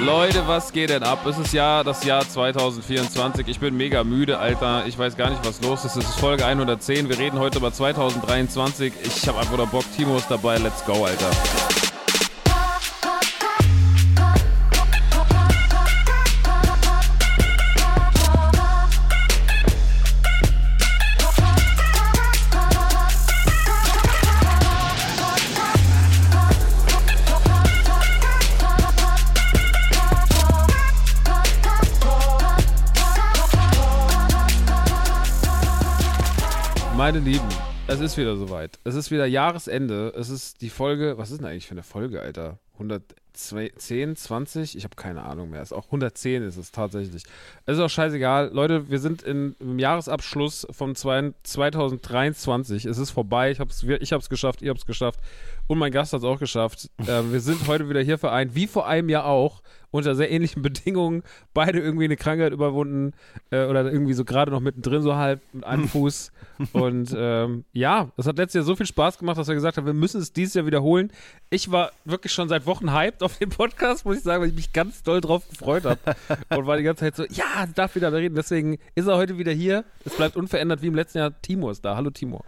Leute, was geht denn ab? Es ist ja das Jahr 2024. Ich bin mega müde, Alter. Ich weiß gar nicht, was los ist. Es ist Folge 110. Wir reden heute über 2023. Ich habe einfach nur Bock. Timo ist dabei. Let's go, Alter. Meine Lieben, es ist wieder soweit. Es ist wieder Jahresende. Es ist die Folge. Was ist denn eigentlich für eine Folge, Alter? 110, 20? Ich habe keine Ahnung mehr. Es ist auch 110 ist es tatsächlich. Es ist auch scheißegal. Leute, wir sind in, im Jahresabschluss von 2023. Es ist vorbei. Ich habe es ich hab's geschafft. Ihr habt es geschafft. Und mein Gast hat es auch geschafft. Äh, wir sind heute wieder hier vereint, wie vor einem Jahr auch unter sehr ähnlichen Bedingungen beide irgendwie eine Krankheit überwunden äh, oder irgendwie so gerade noch mittendrin, so halb mit einem Fuß. Und ähm, ja, es hat letztes Jahr so viel Spaß gemacht, dass wir gesagt haben, wir müssen es dieses Jahr wiederholen. Ich war wirklich schon seit Wochen hyped auf den Podcast, muss ich sagen, weil ich mich ganz doll drauf gefreut habe. Und war die ganze Zeit so, ja, darf wieder reden. Deswegen ist er heute wieder hier. Es bleibt unverändert wie im letzten Jahr. Timo ist da. Hallo Timo.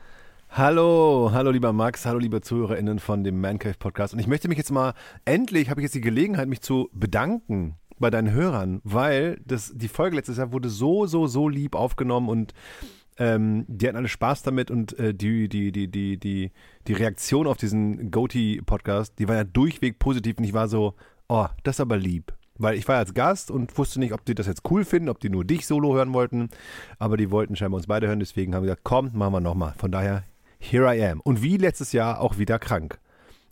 Hallo, hallo lieber Max, hallo liebe ZuhörerInnen von dem Mancave Podcast. Und ich möchte mich jetzt mal, endlich habe ich jetzt die Gelegenheit, mich zu bedanken bei deinen Hörern, weil das, die Folge letztes Jahr wurde so, so, so lieb aufgenommen und ähm, die hatten alle Spaß damit und äh, die, die, die, die, die, die Reaktion auf diesen Goatee-Podcast, die war ja durchweg positiv und ich war so, oh, das ist aber lieb. Weil ich war als Gast und wusste nicht, ob die das jetzt cool finden, ob die nur dich solo hören wollten. Aber die wollten scheinbar uns beide hören, deswegen haben wir gesagt, komm, machen wir nochmal. Von daher here I am. Und wie letztes Jahr auch wieder krank.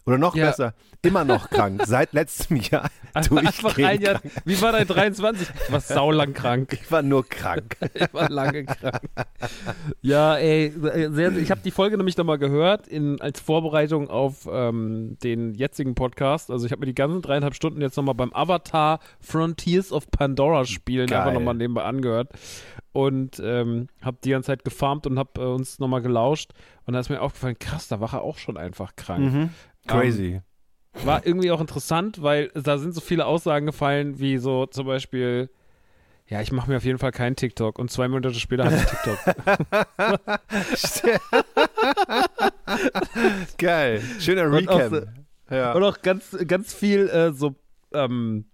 Oder noch ja. besser, immer noch krank. Seit letztem Jahr durchgehend Jahr, Wie war dein 23? Ich war saulang krank. Ich war nur krank. ich war lange krank. Ja, ey, sehr, ich habe die Folge nämlich nochmal gehört in, als Vorbereitung auf ähm, den jetzigen Podcast. Also ich habe mir die ganzen dreieinhalb Stunden jetzt nochmal beim Avatar Frontiers of Pandora spielen Geil. einfach nochmal nebenbei angehört und ähm, habe die ganze Zeit gefarmt und habe äh, uns nochmal gelauscht. Und da ist mir aufgefallen, krass, da war er auch schon einfach krank. Mhm. Crazy. Ähm, war irgendwie auch interessant, weil da sind so viele Aussagen gefallen, wie so zum Beispiel, ja, ich mache mir auf jeden Fall keinen TikTok und zwei Monate später hatte ich TikTok. Geil. Schöner Recap. Und auch, ja. und auch ganz, ganz viel äh, so ähm,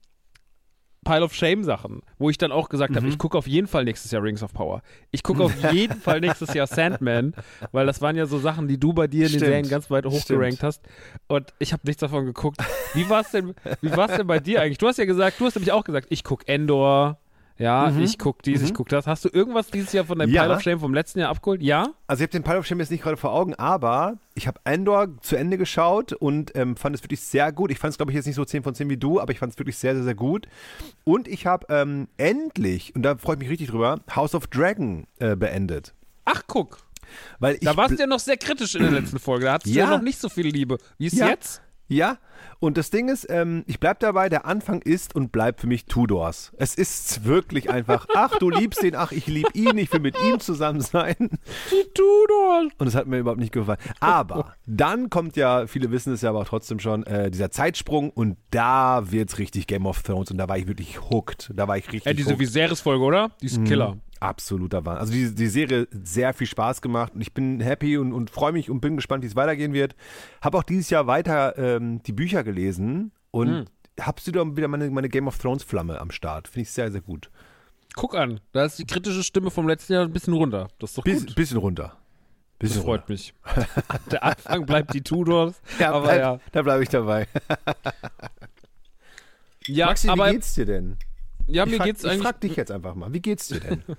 Pile of Shame Sachen, wo ich dann auch gesagt mhm. habe, ich gucke auf jeden Fall nächstes Jahr Rings of Power. Ich gucke auf jeden Fall nächstes Jahr Sandman, weil das waren ja so Sachen, die du bei dir in Stimmt. den Serien ganz weit hochgerankt hast. Und ich habe nichts davon geguckt. Wie war es denn, denn bei dir eigentlich? Du hast ja gesagt, du hast nämlich auch gesagt, ich gucke Endor, ja, mhm. ich guck dies, mhm. ich guck das. Hast du irgendwas dieses Jahr von deinem ja. Pile of Shame vom letzten Jahr abgeholt? Ja? Also ich habe den Pile of Shame jetzt nicht gerade vor Augen, aber ich habe Endor zu Ende geschaut und ähm, fand es wirklich sehr gut. Ich fand es, glaube ich, jetzt nicht so 10 von 10 wie du, aber ich fand es wirklich sehr, sehr, sehr gut. Und ich habe ähm, endlich, und da freue ich mich richtig drüber, House of Dragon äh, beendet. Ach, guck. Weil da warst du ja noch sehr kritisch in der letzten Folge. Da hattest ja. du ja noch nicht so viel Liebe. Wie ist ja. jetzt? Ja, und das Ding ist, ähm, ich bleib dabei, der Anfang ist und bleibt für mich Tudors. Es ist wirklich einfach, ach, du liebst ihn, ach, ich lieb ihn, ich will mit ihm zusammen sein. Die Tudors. Und es hat mir überhaupt nicht gefallen. Aber dann kommt ja, viele wissen es ja aber auch trotzdem schon, äh, dieser Zeitsprung und da wird's richtig Game of Thrones und da war ich wirklich hooked. Da war ich richtig. Ja, diese Viserys-Folge, oder? Die ist ein Killer. Absoluter Wahnsinn. Also die, die Serie sehr viel Spaß gemacht und ich bin happy und, und freue mich und bin gespannt, wie es weitergehen wird. Habe auch dieses Jahr weiter ähm, die Bücher gelesen und habst du da wieder meine, meine Game of Thrones Flamme am Start. Finde ich sehr, sehr gut. Guck an, da ist die kritische Stimme vom letzten Jahr ein bisschen runter. Das ist doch Biss, gut. Bisschen runter. Bisschen das freut runter. mich. Der Anfang bleibt die Tudors. Ja, aber bleib, ja. da bleibe ich dabei. ja, Maxi, aber, wie geht's dir denn? Ja, ich mir frag, geht's ich eigentlich. frag dich jetzt einfach mal, wie geht's dir denn?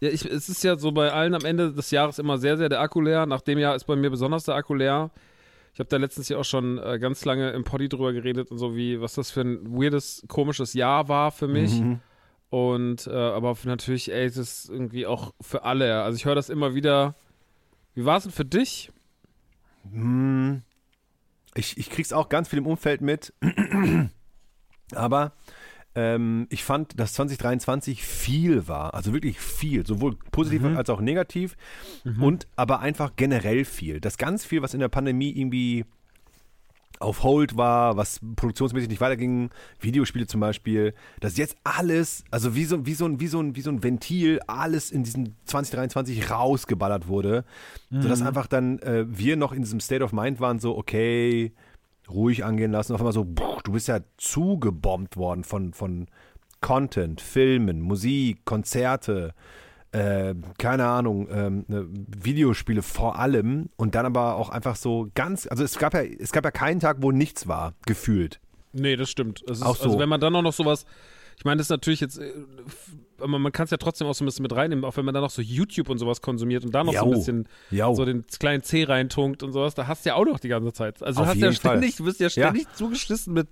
Ja, ich, es ist ja so bei allen am Ende des Jahres immer sehr, sehr der Akku leer. Nach dem Jahr ist bei mir besonders der Akku leer. Ich habe da letztens ja auch schon äh, ganz lange im Poddy drüber geredet und so, wie, was das für ein weirdes, komisches Jahr war für mich. Mhm. Und, äh, aber natürlich, ey, es ist irgendwie auch für alle. Also ich höre das immer wieder. Wie war es denn für dich? Hm, ich, ich krieg's auch ganz viel im Umfeld mit. Aber ähm, ich fand, dass 2023 viel war. Also wirklich viel. Sowohl positiv als auch negativ. Und aber einfach generell viel. Das ganz viel, was in der Pandemie irgendwie auf Hold war, was produktionsmäßig nicht weiterging, Videospiele zum Beispiel, dass jetzt alles, also wie so, wie so, ein, wie so, ein, wie so ein Ventil, alles in diesem 2023 rausgeballert wurde, sodass einfach dann äh, wir noch in diesem State of Mind waren, so, okay, ruhig angehen lassen, auf einmal so, du bist ja zugebombt worden von, von Content, Filmen, Musik, Konzerte, äh, keine Ahnung, ähm, ne, Videospiele vor allem und dann aber auch einfach so ganz, also es gab ja, es gab ja keinen Tag, wo nichts war, gefühlt. Nee, das stimmt. Es ist, Auch so. Also wenn man dann auch noch sowas, ich meine, das ist natürlich jetzt, äh, aber man kann es ja trotzdem auch so ein bisschen mit reinnehmen, auch wenn man dann noch so YouTube und sowas konsumiert und da noch so ein Jau. bisschen Jau. so den kleinen C reintunkt und sowas, da hast du ja auch noch die ganze Zeit. Also du Auf hast ja jeden Fall. ständig, du bist ja ständig zugeschissen mit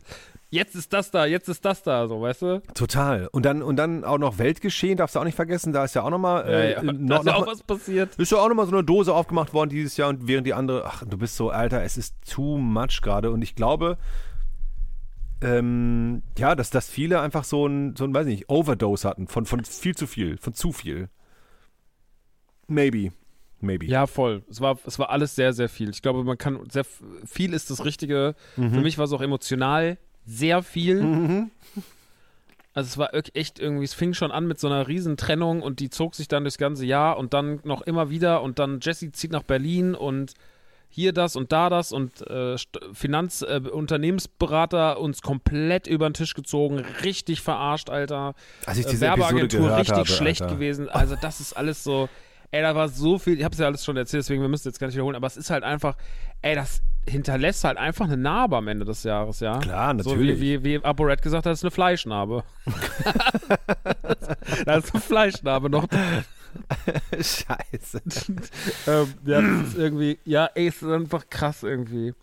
jetzt ist das da, jetzt ist das da, so, weißt du? Total. Und dann, und dann auch noch Weltgeschehen, darfst du auch nicht vergessen, da ist ja auch nochmal, äh, da noch, ist ja noch auch mal- was passiert. ist ja auch nochmal so eine Dose aufgemacht worden dieses Jahr und während die andere, ach, du bist so, Alter, es ist too much gerade und ich glaube, ähm, ja, dass, dass viele einfach so ein, so ein, weiß nicht, Overdose hatten von, von viel zu viel, von zu viel. Maybe. Maybe. Ja, voll. Es war, es war alles sehr, sehr viel. Ich glaube, man kann sehr viel ist das Richtige. Mhm. Für mich war es auch emotional sehr viel. Also es war echt irgendwie, es fing schon an mit so einer riesen Trennung und die zog sich dann durchs ganze Jahr und dann noch immer wieder und dann Jesse zieht nach Berlin und hier das und da das und äh, St- Finanz-, äh, uns komplett über den Tisch gezogen, richtig verarscht, Alter. Als ich Äh, diese Werbeagentur richtig habe, schlecht Alter. gewesen. Also das ist alles so, ey, da war so viel, ich habe es ja alles schon erzählt, deswegen wir müssen jetzt gar nicht wiederholen, aber es ist halt einfach, ey, das hinterlässt halt einfach eine Narbe am Ende des Jahres, ja. Klar, So natürlich. wie, wie, wie ApoRed gesagt hat, das ist eine Fleischnarbe. da ist eine Fleischnarbe noch. Scheiße. ähm, ja, das ist irgendwie, ja, ey, es ist einfach krass irgendwie.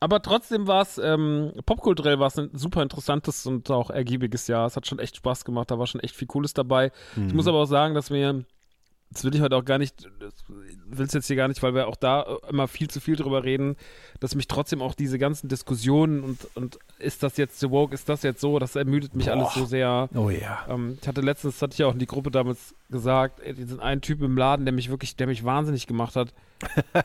Aber trotzdem war es, ähm, popkulturell war es ein super interessantes und auch ergiebiges Jahr. Es hat schon echt Spaß gemacht, da war schon echt viel Cooles dabei. Ich muss aber auch sagen, dass mir, das will ich heute auch gar nicht, will es jetzt hier gar nicht, weil wir auch da äh, immer viel zu viel drüber reden, dass mich trotzdem auch diese ganzen Diskussionen und, und ist das jetzt so woke, ist das jetzt so, das ermüdet mich alles so sehr. Oh ja. Ähm, ich hatte letztens, das hatte ich ja auch in die Gruppe damals gesagt, diesen einen Typ im Laden, der mich wirklich, der mich wahnsinnig gemacht hat.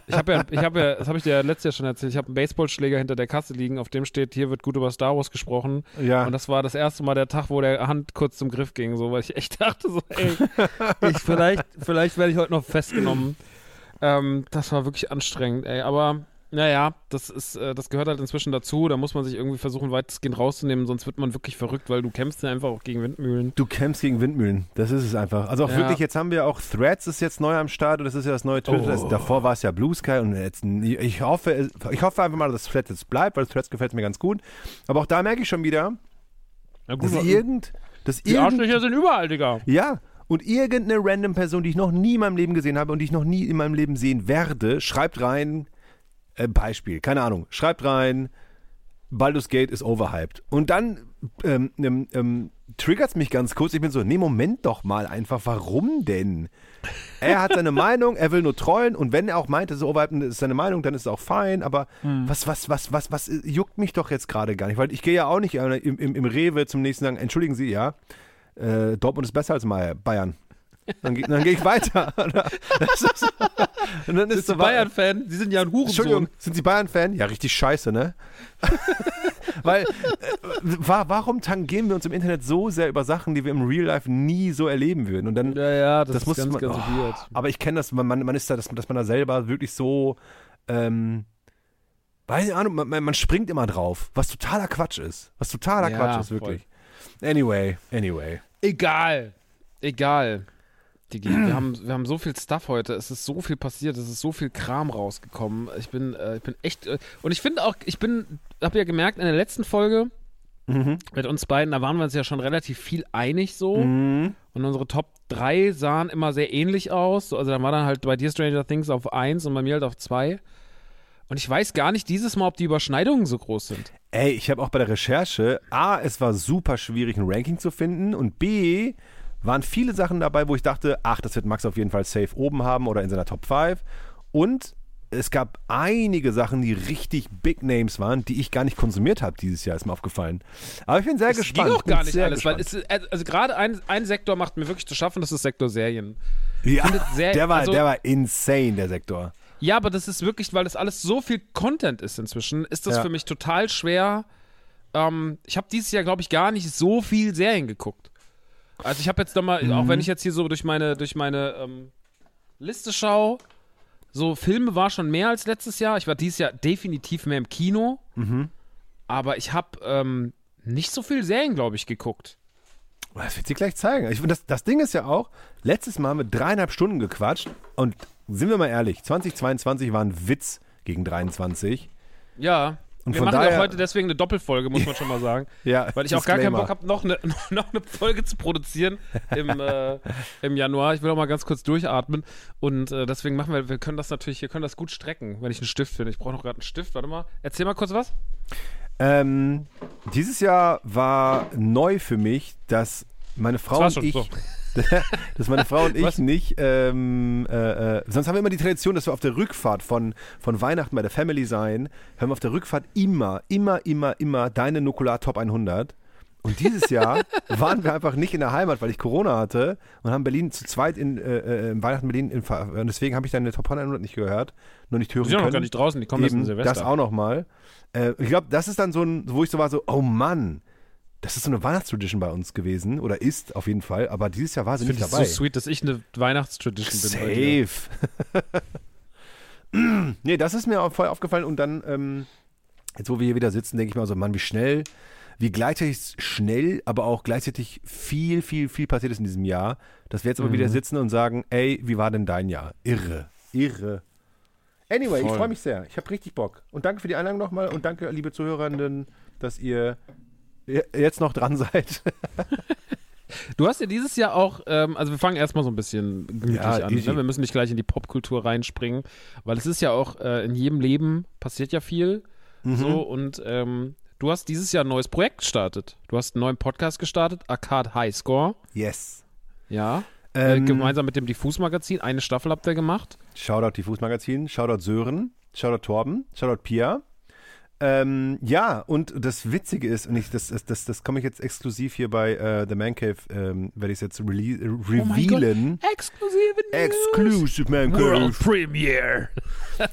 Ich habe ja, ich habe ja, das habe ich dir ja letztes Jahr schon erzählt, ich habe einen Baseballschläger hinter der Kasse liegen, auf dem steht, hier wird gut über Star Wars gesprochen. Ja. Und das war das erste Mal der Tag, wo der Hand kurz zum Griff ging, so, weil ich echt dachte, so, ey, ich, vielleicht, vielleicht werde ich heute noch festgenommen. Ähm, das war wirklich anstrengend, ey, aber naja, das ist, äh, das gehört halt inzwischen dazu. Da muss man sich irgendwie versuchen, weitestgehend rauszunehmen, sonst wird man wirklich verrückt, weil du kämpfst ja einfach auch gegen Windmühlen. Du kämpfst gegen Windmühlen, das ist es einfach. Also auch Ja. wirklich, jetzt haben wir auch Threads ist jetzt neu am Start und das ist ja das neue Twitter. Das, Oh. davor war es ja Blue Sky und jetzt, ich hoffe, ich hoffe einfach mal, dass Threads jetzt bleibt, weil Threads gefällt mir ganz gut. Aber auch da merke ich schon wieder, Ja, dass gut, irgend, dass die irgend, Arschlöcher sind überall, Digga. ja, und irgendeine random Person, die ich noch nie in meinem Leben gesehen habe und die ich noch nie in meinem Leben sehen werde, schreibt rein, äh, Beispiel, keine Ahnung, schreibt rein, Baldur's Gate ist overhyped. Und dann ähm, ähm, ähm, triggert es mich ganz kurz. Ich bin so, nee, Moment doch mal einfach, warum denn? Er hat seine Meinung, er will nur trollen und wenn er auch meint, es ist overhyped ist seine Meinung, dann ist es auch fein, aber was, was, was, was, was äh, juckt mich doch jetzt gerade gar nicht, weil ich gehe ja auch nicht äh, im, im, im Rewe zum nächsten sagen, entschuldigen Sie, ja, äh, Dortmund ist besser als Bayern. Dann, dann gehe ich weiter. Und dann ist du so, Bayern-Fan? Sie sind ja ein Entschuldigung, Hurensohn. sind Sie Bayern-Fan? Ja, richtig scheiße, ne? Weil, äh, wa warum tangieren wir uns im Internet so sehr über Sachen, die wir im Real Life nie so erleben würden? Und dann, Ja, ja, das, das ist muss ganz, man, ganz oh, weird. Aber ich kenne das, man, man ist da, dass, dass man da selber wirklich so, ähm, weiß ich Ahnung, man, man springt immer drauf, was totaler Quatsch ist. Was totaler Ja, Quatsch ist, voll. wirklich. Anyway, anyway. Egal. Egal. Digi, wir haben, wir haben so viel Stuff heute. Es ist so viel passiert. Es ist so viel Kram rausgekommen. Ich bin, äh, ich bin echt. Äh, und ich finde auch, ich bin, habe ja gemerkt in der letzten Folge, Mit uns beiden, da waren wir uns ja schon relativ viel einig so. Mhm. Und unsere Top 3 sahen immer sehr ähnlich aus. So, Also dann war dann halt bei dir Stranger Things auf 1 und bei mir halt auf 2. Und ich weiß gar nicht dieses Mal, ob die Überschneidungen so groß sind. Ey, ich habe auch bei der Recherche, A, es war super schwierig, ein Ranking zu finden und B, waren viele Sachen dabei, wo ich dachte, ach, das wird Max auf jeden Fall safe oben haben oder in seiner Top 5. Und es gab einige Sachen, die richtig Big Names waren, die ich gar nicht konsumiert habe dieses Jahr, ist mir aufgefallen. Aber ich bin sehr Es gespannt. ging auch gar nicht alles, weil gespannt. es, ist- also gerade ein, ein Sektor macht mir wirklich zu schaffen, das ist Sektor Serien. ja, sehr- der, war, also- der war insane, der Sektor. Ja, aber das ist wirklich, weil das alles so viel Content ist inzwischen, ist das Ja. für mich total schwer. Ähm, ich habe dieses Jahr, glaube ich, gar nicht so viel Serien geguckt. Also ich habe jetzt nochmal, Mhm. auch wenn ich jetzt hier so durch meine, durch meine ähm, Liste schaue, so Filme war schon mehr als letztes Jahr. Ich war dieses Jahr definitiv mehr im Kino. Mhm. Aber ich habe ähm, nicht so viel Serien, glaube ich, geguckt. Das wird sie gleich zeigen. Ich, das, das Ding ist ja auch, letztes Mal haben wir dreieinhalb Stunden gequatscht und sind wir mal ehrlich, 2022 war ein Witz gegen 23. Ja. Und wir machen ja daher- auch heute deswegen eine Doppelfolge, muss man schon mal sagen. Ja, Weil ich auch gar keinen. Bock habe, noch eine, noch eine Folge zu produzieren im, äh, im Januar. Ich will auch mal ganz kurz durchatmen. Und äh, deswegen machen wir, wir können das natürlich, wir können das gut strecken, wenn ich einen Stift finde. Ich brauche noch gerade einen Stift. Warte mal. Erzähl mal kurz was. Ähm, dieses Jahr war neu für mich, dass meine Frau Das und ich, so. dass meine Frau und ich Was? nicht, ähm, äh, äh, sonst haben wir immer die Tradition, dass wir auf der Rückfahrt von, von Weihnachten bei der Family sein, hören wir auf der Rückfahrt immer, immer, immer, immer deine Nukular Top 100. Und dieses Jahr waren wir einfach nicht in der Heimat, weil ich Corona hatte und haben Berlin zu zweit in, äh, äh, in Weihnachten Berlin in, und deswegen habe ich deine Top 100 nicht gehört, nur nicht hören Die sind können. noch gar nicht draußen, die kommen erst Eben, in Silvester. das auch nochmal. Äh, ich glaube, das ist dann so ein, wo ich so war, so, oh Mann, das ist so eine Weihnachtstradition bei uns gewesen oder ist auf jeden Fall, aber dieses Jahr war sie Finde nicht ich dabei. so sweet, dass ich eine Weihnachtstradition bin. Safe. nee, das ist mir auch voll aufgefallen und dann, ähm, jetzt wo wir hier wieder sitzen, denke ich mal so, Mann, wie schnell, wie gleichzeitig schnell, aber auch gleichzeitig viel, viel, viel passiert ist in diesem Jahr, dass wir jetzt aber Mhm. wieder sitzen und sagen, ey, wie war denn dein Jahr? Irre, irre. Anyway, ich Voll. freue mich sehr. Ich habe richtig Bock. Und danke für die Einladung nochmal und danke, liebe Zuhörenden, dass ihr jetzt noch dran seid. Du hast ja dieses Jahr auch, ähm, also wir fangen erstmal so ein bisschen gemütlich Ja, an. Ne? Wir müssen nicht gleich in die Popkultur reinspringen, weil es ist ja auch, äh, in jedem Leben passiert ja viel. Mhm. So und ähm, du hast dieses Jahr ein neues Projekt gestartet. Du hast einen neuen Podcast gestartet, Arcade High Score. Yes. Ja. Äh, Ähm, gemeinsam mit dem Diffus-Magazin. Eine Staffel habt ihr gemacht. Shoutout die Fußmagazin, Shoutout Sören, Shoutout Torben, Shoutout Pia. Ähm, ja, und das Witzige ist, und ich, das, das, das, das komme ich jetzt exklusiv hier bei äh, The Man Cave, ähm, werde ich es jetzt rele äh, revealen. Exklusive Exclusive Man Cave. Premiere.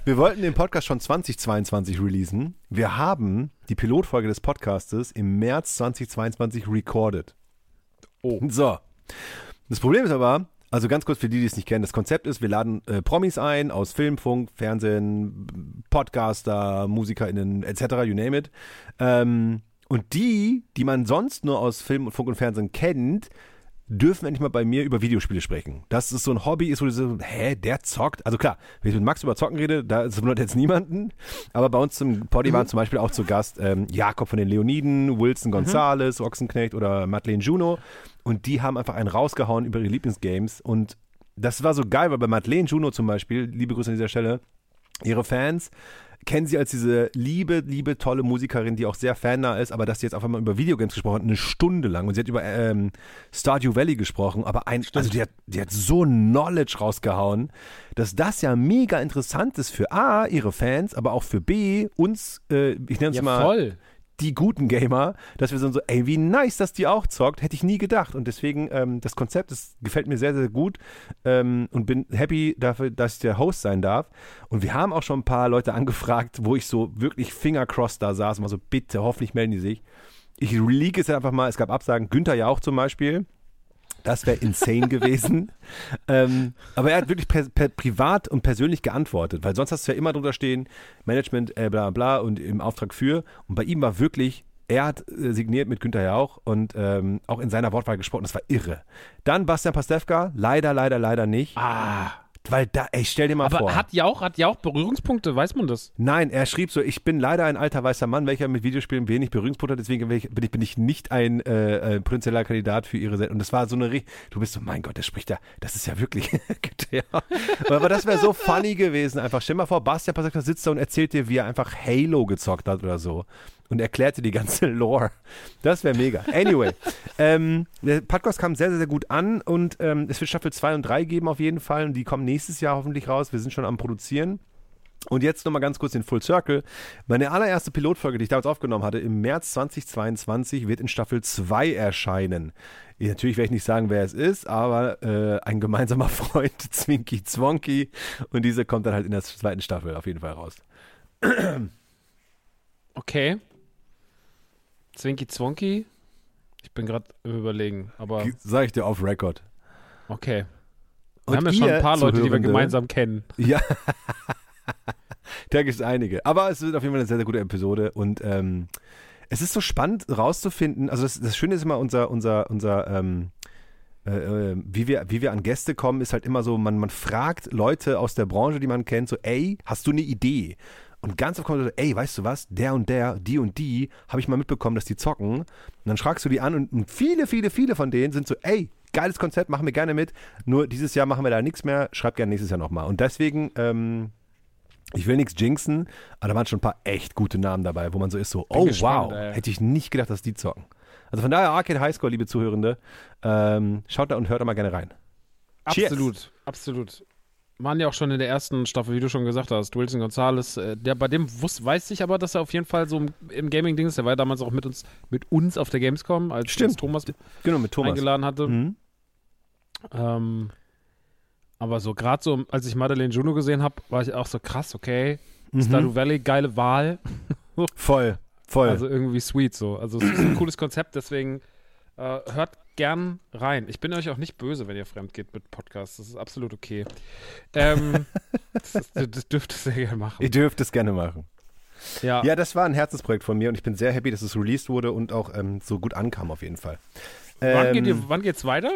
Wir wollten den Podcast schon 2022 releasen. Wir haben die Pilotfolge des Podcastes im März 2022 recorded. Oh. So. Das Problem ist aber, also ganz kurz für die, die es nicht kennen, das Konzept ist, wir laden äh, Promis ein aus Film, Funk, Fernsehen, Podcaster, MusikerInnen etc., you name it. Ähm, und die, die man sonst nur aus Film, Funk und Fernsehen kennt, dürfen endlich mal bei mir über Videospiele sprechen. Das ist so ein Hobby, ist, wo du so, hä, der zockt? Also klar, wenn ich mit Max über Zocken rede, da wundert jetzt niemanden. Aber bei uns zum Poddy waren zum Beispiel auch zu Gast ähm, Jakob von den Leoniden, Wilson Gonzales, Ochsenknecht oder Madeleine Juno. Und die haben einfach einen rausgehauen über ihre Lieblingsgames. Und das war so geil, weil bei Madeleine Juno zum Beispiel, liebe Grüße an dieser Stelle, ihre Fans kennen sie als diese liebe, liebe, tolle Musikerin, die auch sehr fannah ist, aber dass sie jetzt auf einmal über Videogames gesprochen hat, eine Stunde lang. Und sie hat über ähm, Stardew Valley gesprochen, aber ein, also die hat, die hat so Knowledge rausgehauen, dass das ja mega interessant ist für A, ihre Fans, aber auch für B, uns, äh, ich nenne es Ja, mal voll. Die guten Gamer, dass wir so, ey, wie nice, dass die auch zockt, hätte ich nie gedacht. Und deswegen, ähm, das Konzept das gefällt mir sehr, sehr gut ähm, und bin happy dafür, dass ich der Host sein darf. Und wir haben auch schon ein paar Leute angefragt, wo ich so wirklich fingercrossed da saß und war so, bitte, hoffentlich melden die sich. Ich leak es einfach mal, es gab Absagen, Günther ja auch zum Beispiel. Das wäre insane gewesen. Ähm, aber er hat wirklich per, per privat und persönlich geantwortet, weil sonst hast du ja immer drunter stehen, Management, äh, bla bla und im Auftrag für. Und bei ihm war wirklich, er hat äh, signiert mit Günther Jauch und ähm, auch in seiner Wortwahl gesprochen, das war irre. Dann Bastian Pastewka, leider, leider, leider nicht. Ah. Weil da, ey, stell dir mal Aber vor. hat Jauch, hat Jauch Berührungspunkte, weiß man das? Nein, er schrieb so, ich bin leider ein alter weißer Mann, welcher mit Videospielen wenig Berührungspunkte hat, deswegen bin ich, bin ich, nicht ein äh, äh, potenzieller Kandidat für ihre Sendung. Und das war so eine, du bist so, mein Gott, der spricht ja, das ist ja wirklich, ja. aber das wäre so funny gewesen, einfach. Stell dir mal vor, Bastian Pasek sitzt da und erzählt dir, wie er einfach Halo gezockt hat oder so und erklärt dir die ganze Lore. Das wäre mega. Anyway, ähm, der Podcast kam sehr, sehr, sehr gut an und ähm, es wird Staffel 2 und 3 geben auf jeden Fall und die kommen nächstes Jahr hoffentlich raus. Wir sind schon am Produzieren. Und jetzt nochmal ganz kurz den Full Circle. Meine allererste Pilotfolge, die ich damals aufgenommen hatte, im März 2022, wird in Staffel 2 erscheinen. Natürlich werde ich nicht sagen, wer es ist, aber äh, ein gemeinsamer Freund, Zwinky Zwonky. Und diese kommt dann halt in der zweiten Staffel auf jeden Fall raus. Okay. Zwinky Zwonky? Ich bin gerade überlegen, aber Sag ich dir auf Record. okay. Wir Und haben ja schon ein paar Leute, die wir gemeinsam kennen. Ja. da gibt es einige. Aber es wird auf jeden Fall eine sehr, sehr gute Episode. Und ähm, es ist so spannend rauszufinden. Also das, das Schöne ist immer unser, unser, unser, ähm, äh, äh, wie, wir, wie wir an Gäste kommen, ist halt immer so, man, man fragt Leute aus der Branche, die man kennt, so, ey, hast du eine Idee? Und ganz oft kommt so, ey, weißt du was, der und der, die und die, habe ich mal mitbekommen, dass die zocken. Und dann fragst du die an und, viele, viele, viele von denen sind so, ey, geiles Konzept, machen wir gerne mit. Nur dieses Jahr machen wir da nichts mehr, schreib gerne nächstes Jahr nochmal. Und deswegen, ähm, ich will nichts jinxen, aber da waren schon ein paar echt gute Namen dabei, wo man so ist, so, oh gespannt, wow, ey. hätte ich nicht gedacht, dass die zocken. Also von daher Arcade Highscore, liebe Zuhörende, ähm, schaut da und hört da mal gerne rein. Cheers. Absolut, absolut. Waren ja auch schon in der ersten Staffel, wie du schon gesagt hast, Wilson Gonzalez, äh, der bei dem wus, weiß ich aber, dass er auf jeden Fall so im, im Gaming-Ding ist. Der war ja damals auch mit uns, mit uns auf der Gamescom, als Stimmt. uns Thomas Genau, mit Thomas. eingeladen hatte. Mhm. Ähm, aber so gerade so, als ich Madeleine Juno gesehen habe, war ich auch so krass, okay. Mhm. Stardew Valley, geile Wahl. Voll, voll. Also irgendwie sweet so. Also es ist ein cooles Konzept, deswegen äh, hört gern rein. Ich bin euch auch nicht böse, wenn ihr fremd geht mit Podcasts. Das ist absolut okay. Ähm, das, ist, das dürft ihr sehr gerne machen. Ihr dürft es gerne machen. Ja, Ja, das war ein Herzensprojekt von mir und ich bin sehr happy, dass es released wurde und auch ähm, so gut ankam auf jeden Fall. wann, Ähm, geht ihr, wann geht's weiter?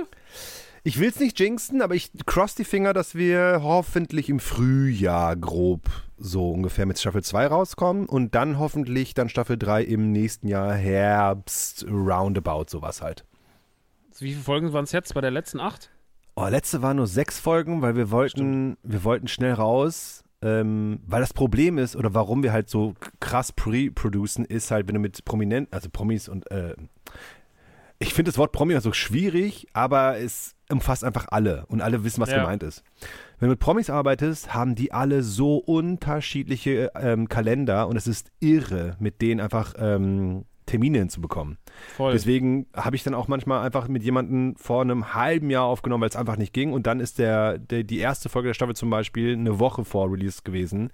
Ich will es nicht jinxen, aber ich cross die Finger, dass wir hoffentlich im Frühjahr grob so ungefähr mit Staffel 2 rauskommen und dann hoffentlich dann Staffel 3 im nächsten Jahr Herbst, roundabout, sowas halt. Wie viele Folgen waren es jetzt bei der letzten acht? Oh, letzte waren nur sechs Folgen, weil wir wollten, wir wollten schnell raus. Ähm, weil das Problem ist, oder warum wir halt so krass pre-producen, ist halt, wenn du mit Prominenten, also Promis und äh, ich finde das Wort Promi so schwierig, aber es umfasst einfach alle und alle wissen, was Ja. gemeint ist. Wenn du mit Promis arbeitest, haben die alle so unterschiedliche ähm, Kalender und es ist irre, mit denen einfach ähm, Termine hinzubekommen. Voll. Deswegen habe ich dann auch manchmal einfach mit jemandem vor einem halben Jahr aufgenommen, weil es einfach nicht ging. Und dann ist der, der die erste Folge der Staffel zum Beispiel eine Woche vor Release gewesen.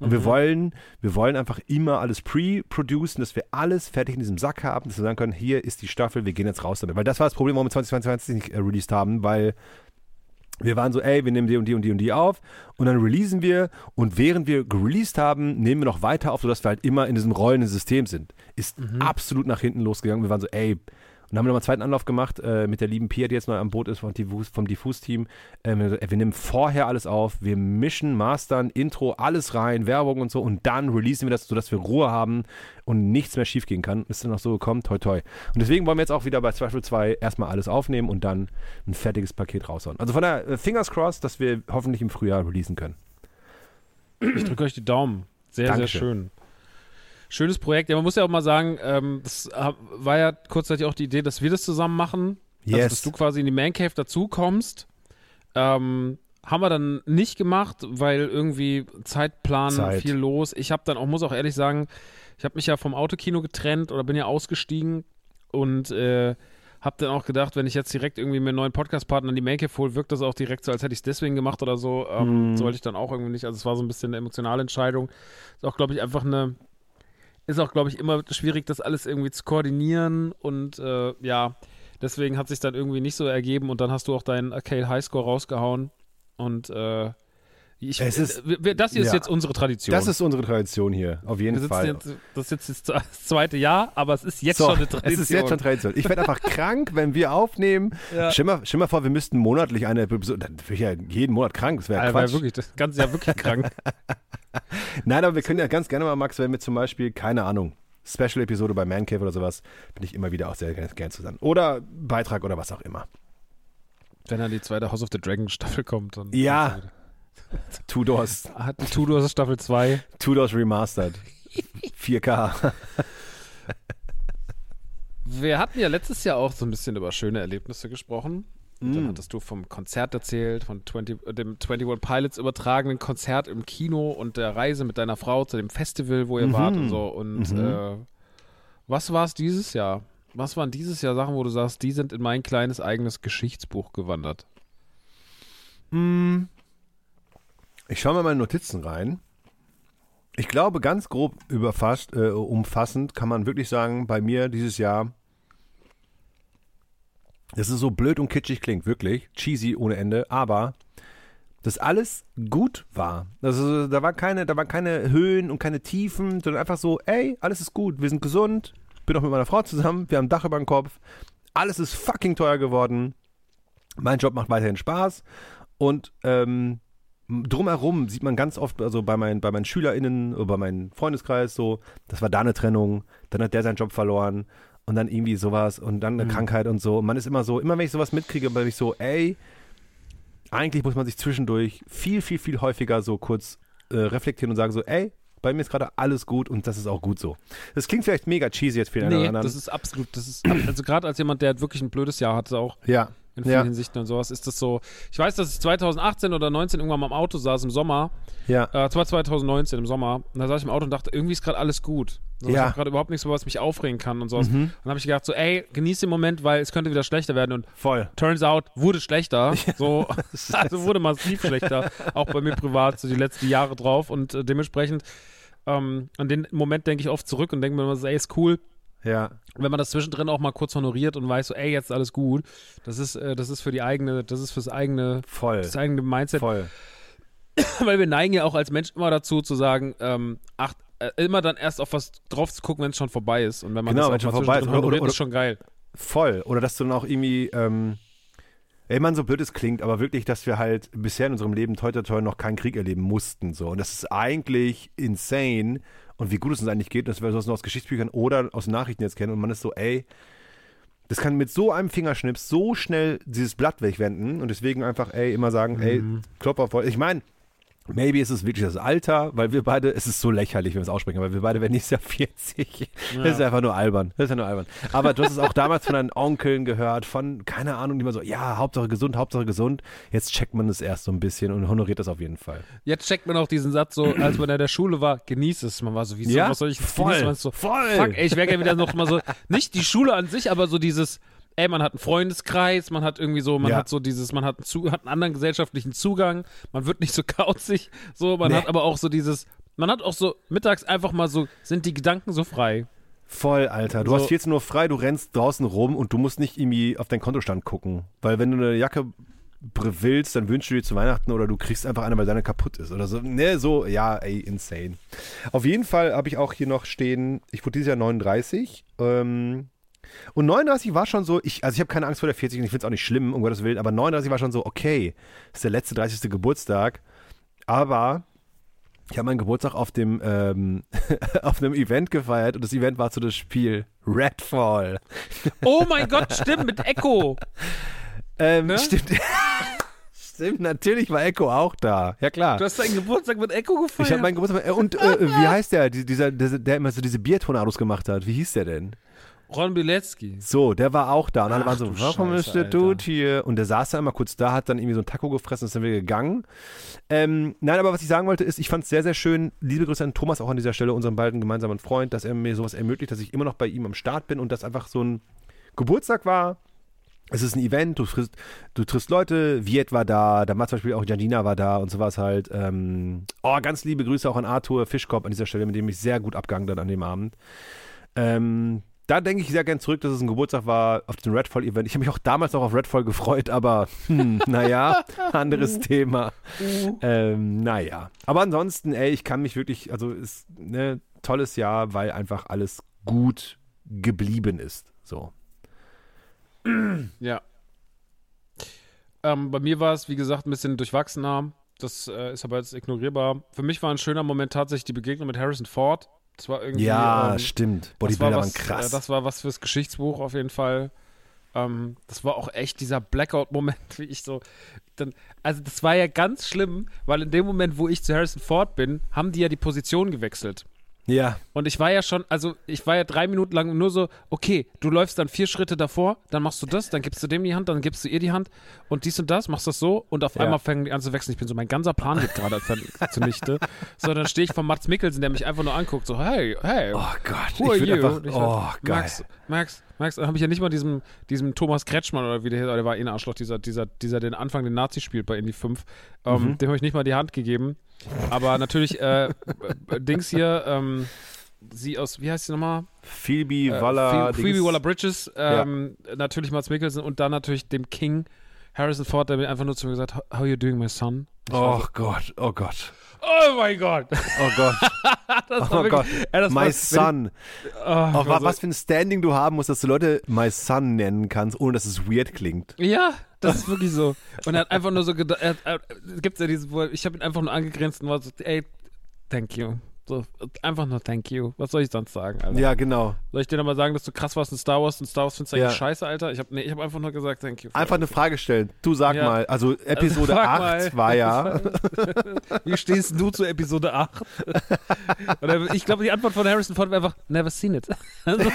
Und wir wollen, wir wollen einfach immer alles pre-producen, dass wir alles fertig in diesem Sack haben, dass wir sagen können, hier ist die Staffel, wir gehen jetzt raus damit. Weil das war das Problem, warum wir 2022 nicht äh, released haben, weil wir waren so, ey, wir nehmen die und die und die und die auf und dann releasen wir und während wir released haben, nehmen wir noch weiter auf, sodass wir halt immer in diesem rollenden System sind. Ist absolut nach hinten losgegangen. Wir waren so, ey, und haben nochmal einen zweiten Anlauf gemacht äh, mit der lieben Pia, die jetzt neu am Boot ist vom Diffus, vom Diffus-Team. Ähm, wir, wir nehmen vorher alles auf, wir mischen, mastern, Intro, alles rein, Werbung und so und dann releasen wir das, sodass wir Ruhe haben und nichts mehr schief gehen kann. Ist dann auch so gekommen, toi toi. Und deswegen wollen wir jetzt auch wieder bei Staffel 2 erstmal alles aufnehmen und dann ein fertiges Paket raushauen. Also von daher, äh, fingers crossed, dass wir hoffentlich im Frühjahr releasen können. Ich drücke euch die Daumen. Sehr, Dankeschön. sehr schön. Schönes Projekt. Ja, man muss ja auch mal sagen, ähm, das war ja kurzzeitig auch die Idee, dass wir das zusammen machen. Also, Yes. dass du quasi in die Man Cave dazukommst. Ähm, haben wir dann nicht gemacht, weil irgendwie Zeitplan, Zeit. viel los. Ich habe dann auch, muss auch ehrlich sagen, ich habe mich ja vom Autokino getrennt oder bin ja ausgestiegen und äh, habe dann auch gedacht, wenn ich jetzt direkt irgendwie mir einen neuen Podcast-Partner in die Cave hole, wirkt das auch direkt so, als hätte ich es deswegen gemacht oder so. Ähm, Mhm. Sollte ich dann auch irgendwie nicht. Also es war so ein bisschen eine emotionale Entscheidung. Ist auch, glaube ich, einfach eine ist auch, glaube ich, immer schwierig, das alles irgendwie zu koordinieren und äh, ja, deswegen hat sich dann irgendwie nicht so ergeben und dann hast du auch deinen Arcade Highscore rausgehauen und äh, Ich, ist- das hier ist ja. jetzt unsere Tradition. Das ist unsere Tradition hier, auf jeden Fall. jetzt, das ist jetzt das zweite Jahr, aber es ist jetzt So, schon eine Tradition. es ist jetzt schon Tradition. Ich werde einfach krank, wenn wir aufnehmen. Ja. Stell, mal, stell mal vor, wir müssten monatlich eine Episode, dann wäre ich ja jeden Monat krank, das wäre Quatsch. wirklich, das ganze Jahr wirklich krank. Nein, aber wir können ja ganz gerne mal, Max, wenn wir zum Beispiel, keine Ahnung, Special-Episode bei Man Cave oder sowas, bin ich immer wieder auch sehr gerne gern zusammen. Oder Beitrag oder was auch immer. Wenn dann die zweite House of the Dragon Staffel kommt. Dann Ja. Two Doors, Hat Tudor Staffel 2. Two Doors Remastered. 4K. Wir hatten ja letztes Jahr auch so ein bisschen über schöne Erlebnisse gesprochen. Und Dann Mm. hattest du vom Konzert erzählt, von 20, äh, dem 21 Pilots übertragenen Konzert im Kino und der Reise mit deiner Frau zu dem Festival, wo ihr Mhm. wart und so. Und Mhm. äh, was war es dieses Jahr? Was waren dieses Jahr Sachen, wo du sagst, die sind in mein kleines eigenes Geschichtsbuch gewandert? Mm. Ich schaue mal in meine Notizen rein. Ich glaube, ganz grob überfasst, äh, umfassend kann man wirklich sagen, bei mir dieses Jahr, das ist so blöd und kitschig klingt, wirklich, cheesy ohne Ende, aber dass alles gut war. Also, da, war keine, da waren keine Höhen und keine Tiefen, sondern einfach so, ey, alles ist gut, wir sind gesund, bin auch mit meiner Frau zusammen, wir haben ein Dach über dem Kopf, alles ist fucking teuer geworden, mein Job macht weiterhin Spaß. Und ähm, drumherum sieht man ganz oft, also bei meinen, bei meinen SchülerInnen oder bei meinem Freundeskreis so, das war da eine Trennung, dann hat der seinen Job verloren und dann irgendwie sowas und dann eine Mhm. Krankheit und so. Und man ist immer so, immer wenn ich sowas mitkriege, bin ich so, ey, eigentlich muss man sich zwischendurch viel, viel, viel häufiger so kurz äh, reflektieren und sagen so, ey, bei mir ist gerade alles gut und das ist auch gut so. Das klingt vielleicht mega cheesy jetzt für den einen Nee, oder anderen. das ist absolut, das ist, also gerade als jemand, der wirklich ein blödes Jahr hatte, auch ja, in vielen Ja. Hinsichten und sowas, ist das so. Ich weiß, dass ich 2018 oder 19 irgendwann mal im Auto saß im Sommer. ja, Äh, es war 2019 im Sommer. Und da saß ich im Auto und dachte, irgendwie ist gerade alles gut. So, Ich Ja. habe gerade überhaupt nichts, was mich aufregen kann und sowas. Mhm. Und dann habe ich gedacht, so, ey, genieß den Moment, weil es könnte wieder schlechter werden. Und voll. turns out, wurde schlechter. So, also wurde massiv schlechter. Auch bei mir privat, so die letzten Jahre drauf. Und äh, dementsprechend, ähm, an den Moment denke ich oft zurück und denke mir immer so, ey, ist cool. Ja, wenn man das zwischendrin auch mal kurz honoriert und weiß so, ey, jetzt ist alles gut, das ist, äh, das ist für die eigene, das ist fürs eigene, voll. das eigene Mindset, Voll. weil wir neigen ja auch als Mensch immer dazu zu sagen, ähm, ach, äh, immer dann erst auf was drauf zu gucken, wenn es schon vorbei ist und wenn man Genau, das auch schon vorbei ist. zwischendrin Oder- honoriert, oder- ist schon geil. Voll. Oder dass du dann auch irgendwie, ähm, ey man, so blöd es klingt, aber wirklich, dass wir halt bisher in unserem Leben toi toi toi noch keinen Krieg erleben mussten. So. Und das ist eigentlich insane und wie gut es uns eigentlich geht, dass wir sowas nur aus Geschichtsbüchern oder aus Nachrichten jetzt kennen und man ist so, ey, das kann mit so einem Fingerschnips so schnell dieses Blatt wegwenden und deswegen einfach, ey, immer sagen, ey, Mhm. Klopper voll. Ich meine, maybe ist es wirklich das Alter, weil wir beide, es ist so lächerlich, wenn wir es aussprechen, weil wir beide werden nächstes Jahr 40. Das ist einfach nur albern. Das ist ja nur albern. Aber du hast es auch damals von deinen Onkeln gehört, von, keine Ahnung, die immer so, ja, Hauptsache gesund, Hauptsache gesund. Jetzt checkt man es erst so ein bisschen und honoriert das auf jeden Fall. Jetzt checkt man auch diesen Satz so, als man in der Schule war, genieß es. Man war so, wieso, Ja, was soll ich voll, genießen? Man so, voll. Fuck, ey, ich wäre gerne wieder noch mal so, nicht die Schule an sich, aber so dieses, ey, man hat einen Freundeskreis, man hat irgendwie so, man Ja. hat so dieses, man hat einen, Zu hat einen anderen gesellschaftlichen Zugang, man wird nicht so kauzig, so, man Nee. hat aber auch so dieses, man hat auch so mittags einfach mal so, sind die Gedanken so frei. Voll, Alter. Du So. hast 14 Uhr frei, du rennst draußen rum und du musst nicht irgendwie auf deinen Kontostand gucken. Weil wenn du eine Jacke willst, dann wünschst du dir zu Weihnachten oder du kriegst einfach eine, weil deine kaputt ist oder so. Ne, so, ja, ey, insane. Auf jeden Fall habe ich auch hier noch stehen, ich wurde dieses Jahr 39. Ähm, und 39 war schon so, ich, also ich habe keine Angst vor der 40 und ich finde es auch nicht schlimm, um Gottes Willen, aber 39 war schon so, okay, das ist der letzte 30. Geburtstag, aber ich habe meinen Geburtstag auf dem ähm, auf einem Event gefeiert und das Event war zu das Spiel Redfall. Oh mein Gott, stimmt, mit Echo. Ähm, Ne? Stimmt. stimmt, natürlich war Echo auch da. Ja klar. Du hast deinen Geburtstag mit Echo gefeiert. Ich habe meinen Geburtstag äh, und äh, wie heißt der, Die- dieser, der, der immer so diese Biertornados gemacht hat? Wie hieß der denn? Ron Bilecki. So, der war auch da und alle Ach waren so, warum ist der. Dude hier? Und der saß da immer kurz da, hat dann irgendwie so ein Taco gefressen und ist dann wieder gegangen. Ähm, nein, aber was ich sagen wollte ist, ich fand es sehr, sehr schön, liebe Grüße an Thomas auch an dieser Stelle, unseren beiden gemeinsamen Freund, dass er mir sowas ermöglicht, dass ich immer noch bei ihm am Start bin und das einfach so ein Geburtstag war. Es ist ein Event, du triffst, du triffst Leute, Viet war da, da war zum Beispiel auch Janina war da und sowas halt. Ähm, oh, ganz liebe Grüße auch an Arthur Fischkopf an dieser Stelle, mit dem ich sehr gut abgegangen dann an dem Abend. Ähm, da denke ich sehr gern zurück, dass es ein Geburtstag war auf dem Redfall-Event. Ich habe mich auch damals noch auf Redfall gefreut, aber hm, naja, anderes Thema. Ähm, naja. Aber ansonsten, ey, ich kann mich wirklich, also ist ein ne, tolles Jahr, weil einfach alles gut geblieben ist. So. Ja. Ähm, bei mir war es, wie gesagt, ein bisschen durchwachsener. Das äh, ist aber jetzt ignorierbar. Für mich war ein schöner Moment tatsächlich die Begegnung mit Harrison Ford. Das war irgendwie. Ja, ähm, stimmt. Das war was, waren krass. Äh, das war was fürs Geschichtsbuch auf jeden Fall. Ähm, das war auch echt dieser Blackout-Moment, wie ich so. Dann, also, das war ja ganz schlimm, weil in dem Moment, wo ich zu Harrison Ford bin, haben die ja die Position gewechselt. Ja. Und ich war ja schon, also ich war ja drei Minuten lang nur so, okay, du läufst dann vier Schritte davor, dann machst du das, dann gibst du dem die Hand, dann gibst du ihr die Hand und dies und das, machst das so und auf Ja. einmal fangen die an zu wechseln. Ich bin so, mein ganzer Plan geht gerade zunichte. So, dann stehe ich vor Mats Mikkelsen, der mich einfach nur anguckt, so, hey, hey, Oh Gott. who are ich würd you? einfach, oh, geil. Max, Max, Max, dann habe ich ja nicht mal diesem, diesem Thomas Kretschmann oder wie der, der war eh ein Arschloch, dieser, dieser, dieser den Anfang den Nazi spielt bei Indie 5, ähm, Mhm. dem habe ich nicht mal die Hand gegeben. Aber natürlich, äh, äh, Dings hier, ähm, sie aus, wie heißt sie nochmal? Phoebe Äh, Waller. Phoebe, Phoebe Waller Bridges, Ja. ähm, natürlich Mats Mikkelsen und dann natürlich dem King Harrison Ford, der mir einfach nur zu mir gesagt how you doing, my son? Ich war Oh so, Gott, oh Gott. oh mein Gott. Oh Gott, Das war oh wirklich, Gott. ey, das war, My wenn son. Ich, oh, ich Oh, war wa- so- was für ein Standing du haben musst, dass du Leute My Son nennen kannst, ohne dass es weird klingt. Ja, das ist wirklich so. Und er hat einfach nur so gedacht, er, er, gibt's ja dieses, ich habe ihn einfach nur angegrinst und war so, ey, thank you. So, einfach nur thank you. Was soll ich sonst sagen, Alter? Ja, genau. Soll ich dir nochmal sagen, dass du krass warst in Star Wars und Star Wars findest du eigentlich Ja. scheiße, Alter? Ich habe nee, ich hab einfach nur gesagt, thank you. Einfach eine Frage stellen. Du sag Ja. mal, also Episode frag 8 mal. war ja. Wie stehst du zu Episode 8? Und er- ich glaube, die Antwort von Harrison Ford war einfach, never seen it. Also,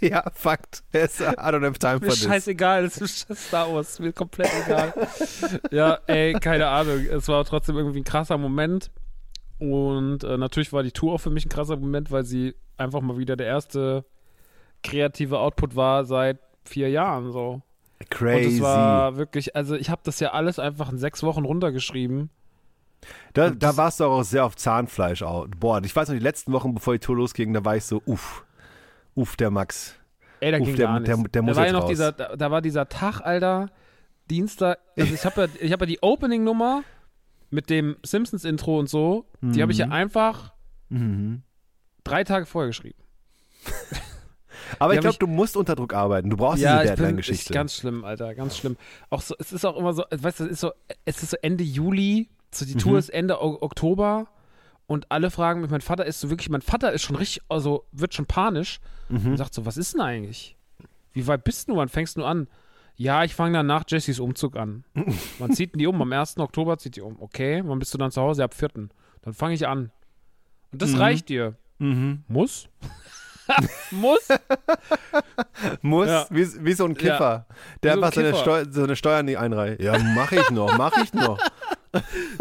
ja, Fakt. I don't have time for mir this. scheißegal, es ist Star Wars, mir komplett egal. ja, ey, keine Ahnung. Es war trotzdem irgendwie ein krasser Moment. Und äh, natürlich war die Tour auch für mich ein krasser Moment, weil sie einfach mal wieder der erste kreative Output war seit vier Jahren so. Und Crazy. es war wirklich, also ich habe das ja alles einfach in sechs Wochen runtergeschrieben. da, und da warst du auch sehr auf Zahnfleisch. Auch. Boah, ich weiß noch, die letzten Wochen, bevor die Tour losging, da war ich so, uff, uff, der Max. Ey, da Uff, ging der- gar der- nichts. der muss da war ja jetzt noch raus. dieser, da, da war dieser Tag, Alter, Dienstag, also ich habe ja, ich hab ja die Opening-Nummer mit dem Simpsons-Intro und so, die habe ich ja einfach Mhm. drei Tage vorher geschrieben. Aber Die ich glaube, du musst unter Druck arbeiten. Du brauchst ja, diese Deadline-Geschichte. ganz schlimm, Alter, ganz schlimm. Auch so, es ist auch immer so, weißt du, es ist so, es ist so Ende Juli, so die Tour Mhm. ist Ende O- Oktober und alle fragen mich, mein Vater ist so wirklich, mein Vater ist schon richtig, also wird schon panisch Mhm. und sagt so, was ist denn eigentlich? Wie weit bist du? Wann fängst du an? Ja, ich fange dann nach Jessys Umzug an. Wann zieht die um? Am 1. Oktober zieht die um. Okay, wann bist du dann zu Hause? Ja, ab 4. Dann fange ich an. Und das Mhm. reicht dir. Mhm. Muss? Muss? Muss, Ja. wie, wie so ein Kiffer, der Wie so ein einfach seine, Kiffer. Steu seine Steuern nicht einreiht. Ja, mach ich noch, mach ich noch.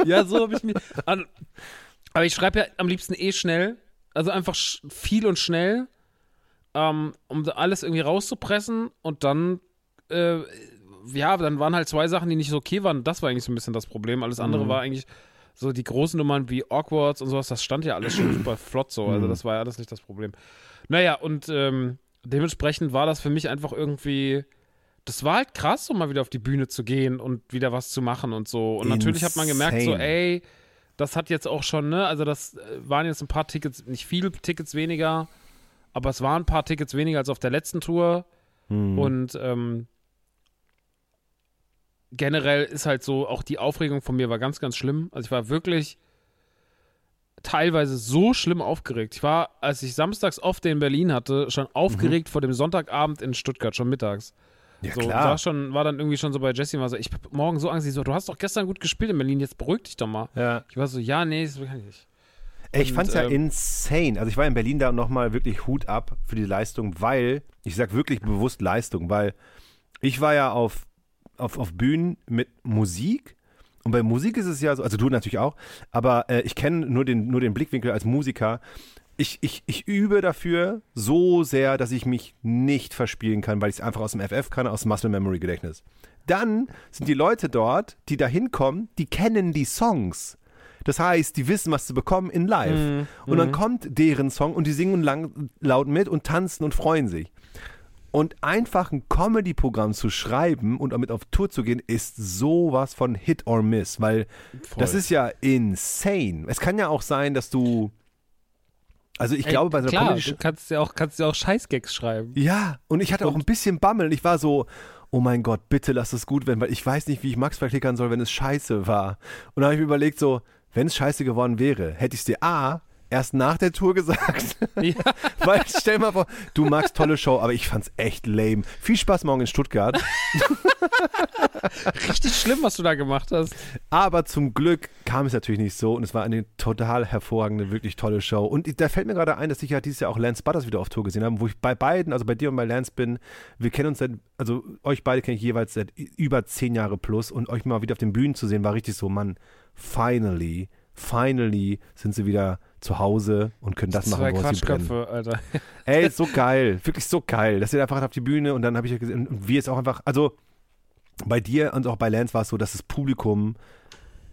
Ja, so habe ich mir. Aber ich schreibe ja am liebsten eh schnell. Also einfach viel und schnell, ähm, um alles irgendwie rauszupressen. Und dann, äh, ja, dann waren halt zwei Sachen, die nicht so okay waren. Das war eigentlich so ein bisschen das Problem. Alles andere Mhm. war eigentlich so die großen Nummern wie Awkwards und sowas. Das stand ja alles schon super flott so. Also Mhm. das war ja alles nicht das Problem. Naja, und ähm, dementsprechend war das für mich einfach irgendwie. Das war halt krass, um mal wieder auf die Bühne zu gehen und wieder was zu machen und so. Und natürlich hat man gemerkt, so, Insane. ey, das hat jetzt auch schon, ne, also das äh, waren jetzt ein paar Tickets, nicht viele Tickets weniger, aber es waren ein paar Tickets weniger als auf der letzten Tour. Mhm. Und ähm, generell ist halt so, auch die Aufregung von mir war ganz, ganz schlimm. Also ich war wirklich teilweise so schlimm aufgeregt. Ich war, als ich samstags oft in Berlin hatte, schon aufgeregt vor dem Sonntagabend in Stuttgart, schon mittags. ja, So, klar. war, schon, war dann irgendwie schon so bei Jesse war so, ich hab morgen so Angst, sie so, du hast doch gestern gut gespielt in Berlin, jetzt beruhig dich doch mal. ja. Ich war so, ja, nee, das kann ich nicht. Ey, ich fand's ja ähm, insane. Also ich war in Berlin da nochmal wirklich Hut ab für die Leistung, weil, ich sag wirklich bewusst Leistung, weil ich war ja auf, auf, auf Bühnen mit Musik und bei Musik ist es ja so, also du natürlich auch, aber äh, ich kenne nur den, nur den Blickwinkel als Musiker. Ich, ich, ich übe dafür so sehr, dass ich mich nicht verspielen kann, weil ich es einfach aus dem FF kann, aus dem Muscle Memory Gedächtnis. Dann sind die Leute dort, die da hinkommen, die kennen die Songs. Das heißt, die wissen, was zu bekommen in live. Mhm. Und dann Mhm. kommt deren Song und die singen lang, laut mit und tanzen und freuen sich. Und einfach ein Comedy-Programm zu schreiben und damit auf Tour zu gehen, ist sowas von Hit or Miss, weil Voll. das ist ja insane. Es kann ja auch sein, dass du. Also ich glaube, bei so einer Klar, Comedy du kannst ja auch, kannst ja auch Scheißgags schreiben. ja, und ich hatte auch ein bisschen Bammel. Ich war so, oh mein Gott, bitte lass es gut werden, weil ich weiß nicht, wie ich Max verklickern soll, wenn es scheiße war. Und dann habe ich mir überlegt, so, wenn es scheiße geworden wäre, hätte ich es dir A, erst nach der Tour gesagt. Ja. weil stell mal vor, du magst tolle Show, aber ich fand's echt lame. Viel Spaß morgen in Stuttgart. Richtig schlimm, was du da gemacht hast. Aber zum Glück kam es natürlich nicht so und es war eine total hervorragende, wirklich tolle Show. Und da fällt mir gerade ein, dass ich ja dieses Jahr auch Lance Butters wieder auf Tour gesehen habe, wo ich bei beiden, also bei dir und bei Lance bin, wir kennen uns seit, also euch beide kenne ich jeweils seit über zehn Jahre plus und euch mal wieder auf den Bühnen zu sehen, war richtig so, Mann, finally, finally sind sie wieder zu Hause und können das machen, Zwei woraus sie brennen. Alter. Ey, ist so geil, wirklich so geil. Das ihr einfach auf die Bühne und dann habe ich gesehen, und wir es auch einfach, also bei dir und auch bei Lance war es so, dass das Publikum,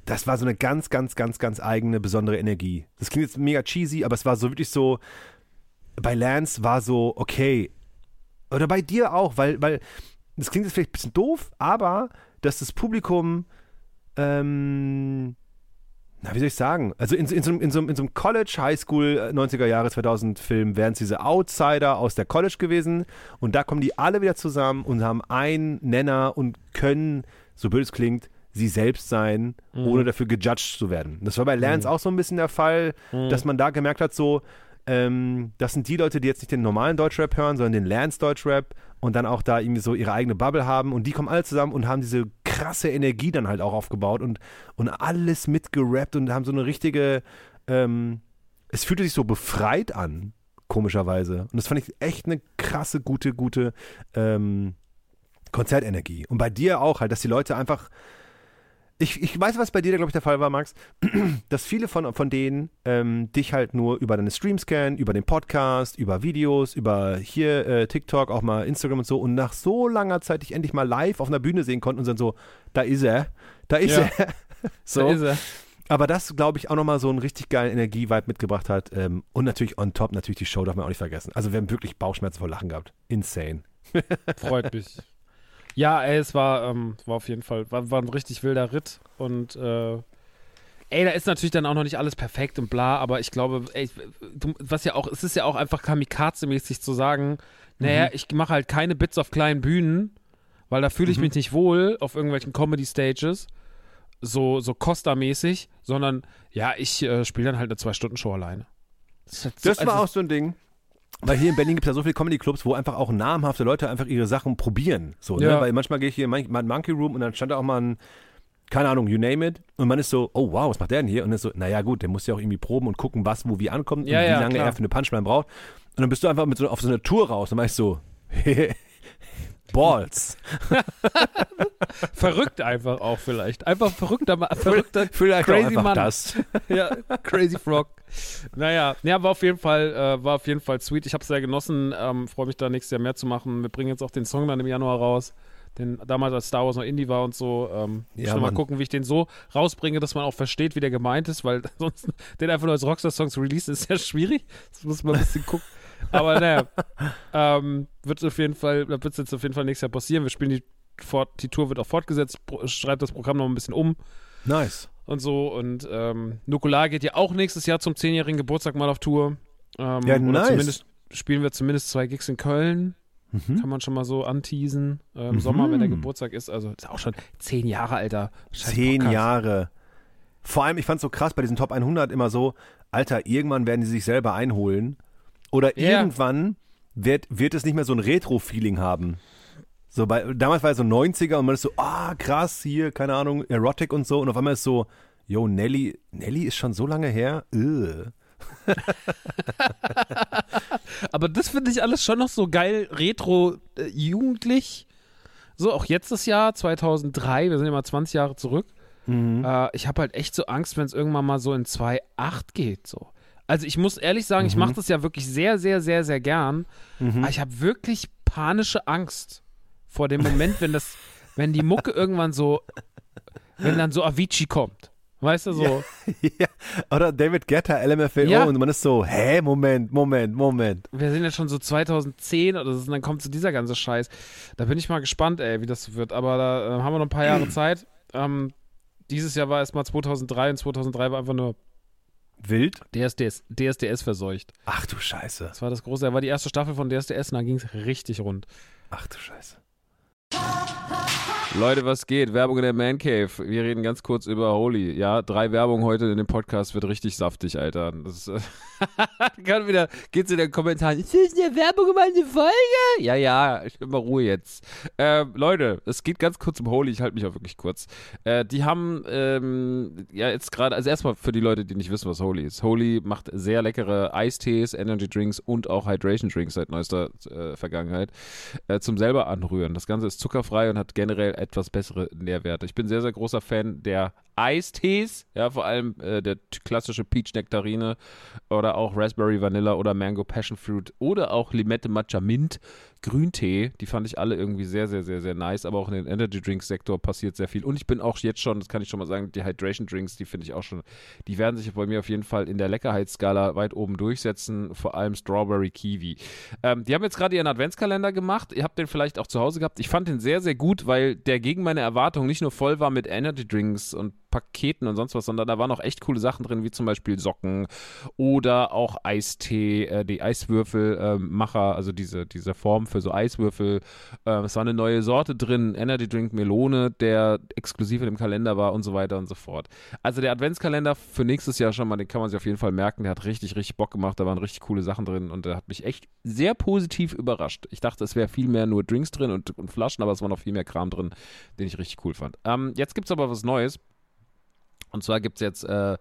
das war so eine ganz, ganz, ganz, ganz eigene, besondere Energie. Das klingt jetzt mega cheesy, aber es war so wirklich so, bei Lance war so, okay, oder bei dir auch, weil, weil, das klingt jetzt vielleicht ein bisschen doof, aber dass das Publikum, ähm, na, wie soll ich sagen? Also in, in, so, einem- in, so, in so einem College, Highschool, äh, 90er Jahre, 2000 Film wären es diese Outsider aus der College gewesen. Und da kommen die alle wieder zusammen und haben einen Nenner und können, so blöd es klingt, sie selbst sein, ohne dafür gejudged zu werden. Das war bei Lance auch so ein bisschen der Fall, dass man da gemerkt hat, so, ähm, das sind die Leute, die jetzt nicht den normalen Deutschrap hören, sondern den Lance Deutschrap und dann auch da irgendwie so ihre eigene Bubble haben und die kommen alle zusammen und haben diese krasse Energie dann halt auch aufgebaut und, und alles mitgerappt und haben so eine richtige, ähm, es fühlte sich so befreit an, komischerweise. Und das fand ich echt eine krasse, gute, gute ähm, Konzertenergie. Und bei dir auch halt, dass die Leute einfach ich, ich weiß, was bei dir, glaube ich, der Fall war, Max, dass viele von, von denen ähm, dich halt nur über deine Streams kennen, über den Podcast, über Videos, über hier äh, TikTok, auch mal Instagram und so und nach so langer Zeit dich endlich mal live auf einer Bühne sehen konnten und dann so, da ist er, da ist Ja. er. so. Da ist er. Aber das, glaube ich, auch nochmal so einen richtig geilen Energievibe mitgebracht hat. Ähm, und natürlich on top, natürlich die Show darf man auch nicht vergessen. Also wir haben wirklich Bauchschmerzen vor Lachen gehabt. Insane. Freut mich. Ja, ey, es war, ähm, war auf jeden Fall, war, war ein richtig wilder Ritt und äh, ey, da ist natürlich dann auch noch nicht alles perfekt und bla, aber ich glaube, ey, du, was ja auch, es ist ja auch einfach kamikaze-mäßig zu sagen, naja, ich mache halt keine Bits auf kleinen Bühnen, weil da fühle ich mich nicht wohl auf irgendwelchen Comedy-Stages, so, so Costa-mäßig, sondern ja, ich äh, spiele dann halt eine Zwei-Stunden-Show alleine. Das, halt so- Das war also, auch so ein Ding. Weil hier in Berlin gibt es ja so viele Comedy-Clubs, wo einfach auch namhafte Leute einfach ihre Sachen probieren. So, ne? Ja. Weil manchmal gehe ich hier in mein, Monkey Room und dann stand da auch mal ein, keine Ahnung, you name it. Und man ist so, oh wow, was macht der denn hier? Und dann ist so, naja gut, der muss ja auch irgendwie proben und gucken, was wo wie ankommt Ja, und wie ja, lange klar. er für eine Punchline braucht. Und dann bist du einfach mit so, auf so eine Tour raus und du so, Balls. verrückt einfach auch vielleicht. Einfach verrückter, verrückter Vielleicht Crazy Mann. das. ja, Crazy Frog. Naja, ja, war auf jeden Fall, äh, war auf jeden Fall sweet. Ich habe es sehr genossen. Ähm, Freue mich da nächstes Jahr mehr zu machen. Wir bringen jetzt auch den Song dann im Januar raus. Den damals als Star Wars noch Indie war und so. Ähm, Ja, mal gucken, wie ich den so rausbringe, dass man auch versteht, wie der gemeint ist, weil sonst den einfach nur als Rockstar-Song zu releasen ist sehr schwierig. Das muss man ein bisschen gucken. Aber naja, ähm, wird auf jeden Fall, da wird es jetzt auf jeden Fall nächstes Jahr passieren. Wir spielen die, fort, die Tour wird auch fortgesetzt, schreibt das Programm noch ein bisschen um Nice. und so. Und ähm, Nukular geht ja auch nächstes Jahr zum 10-jährigen Geburtstag mal auf Tour. Ähm, Ja, nice. zumindest spielen wir zumindest zwei Gigs in Köln. Mhm. Kann man schon mal so anteasen. Äh, Im Sommer, wenn der Geburtstag ist. Also ist auch schon zehn Jahre, Alter. Scheiß Zehn Podcast. Jahre. Vor allem, ich fand es so krass bei diesen Top 100 immer so, Alter, irgendwann werden die sich selber einholen. Oder Ja. irgendwann wird, wird es nicht mehr so ein Retro-Feeling haben. So bei, damals war es so 90er und man ist so, ah, krass, hier, keine Ahnung, Erotic und so. Und auf einmal ist so, yo, Nelly, Nelly ist schon so lange her. Ugh. Aber das finde ich alles schon noch so geil, retro, äh, jugendlich. So, auch jetzt das Jahr, 2003, wir sind ja mal 20 Jahre zurück. Äh, ich habe halt echt so Angst, wenn es irgendwann mal so in 2.8 geht. So. Also ich muss ehrlich sagen, ich mache das ja wirklich sehr, sehr, sehr, sehr gern. Aber ich habe wirklich panische Angst vor dem Moment, wenn das, wenn die Mucke irgendwann so, wenn dann so Avicii kommt. Weißt du, so. ja. Oder David Guetta, LMFAO Ja. und man ist so, hä, Moment, Moment, Moment. Wir sind jetzt schon so 2010 oder so, und dann kommt so dieser ganze Scheiß. Da bin ich mal gespannt, ey, wie das wird. Aber da äh, haben wir noch ein paar Jahre Zeit. Ähm, dieses Jahr war erstmal 2003 und 2003 war einfach nur Wild? DSDS, DSDS verseucht. Ach du Scheiße. Das war das große, das war die erste Staffel von DSDS und da ging es richtig rund. Ach du Scheiße. Ha, ha, ha. Leute, was geht? Werbung in der Man Cave. Wir reden ganz kurz über Holy. Ja, drei Werbungen heute in dem Podcast wird richtig saftig, Alter. Das äh, kann wieder, geht's in den Kommentaren. Ist das eine Werbung über eine Folge? Ja, ja, ich bin mal Ruhe jetzt. Ähm, Leute, es geht ganz kurz um Holy. Ich halte mich auch wirklich kurz. Äh, die haben, ähm, ja, jetzt gerade, also erstmal für die Leute, die nicht wissen, was Holy ist. Holy macht sehr leckere Eistees, Energy Drinks und auch Hydration Drinks seit neuester äh, Vergangenheit äh, zum selber anrühren. Das Ganze ist zuckerfrei und hat generell etwas bessere Nährwerte. Ich bin sehr, sehr großer Fan der Eistees, ja, vor allem äh, der klassische Peach Nektarine oder auch Raspberry Vanilla oder Mango Passion Fruit oder auch Limette Matcha Mint Grüntee. Die fand ich alle irgendwie sehr, sehr, sehr, sehr nice. Aber auch in den Energy Drinks Sektor passiert sehr viel. Und ich bin auch jetzt schon, das kann ich schon mal sagen, die Hydration Drinks, die finde ich auch schon, die werden sich bei mir auf jeden Fall in der Leckerheitsskala weit oben durchsetzen. Vor allem Strawberry Kiwi. Ähm, die haben jetzt gerade ihren Adventskalender gemacht. Ihr habt den vielleicht auch zu Hause gehabt. Ich fand den sehr, sehr gut, weil der gegen meine Erwartungen nicht nur voll war mit Energy Drinks und Paketen und sonst was, sondern da waren auch echt coole Sachen drin, wie zum Beispiel Socken oder auch Eistee, äh, die Eiswürfelmacher, also diese, diese Form für so Eiswürfel. Äh, es war eine neue Sorte drin, Energy Drink Melone, der exklusiv in dem Kalender war und so weiter und so fort. Also der Adventskalender für nächstes Jahr schon mal, den kann man sich auf jeden Fall merken. Der hat richtig, richtig Bock gemacht. Da waren richtig coole Sachen drin und der hat mich echt sehr positiv überrascht. Ich dachte, es wäre viel mehr nur Drinks drin und, und Flaschen, aber es war noch viel mehr Kram drin, den ich richtig cool fand. Ähm, jetzt gibt es aber was Neues. Und zwar gibt es jetzt äh,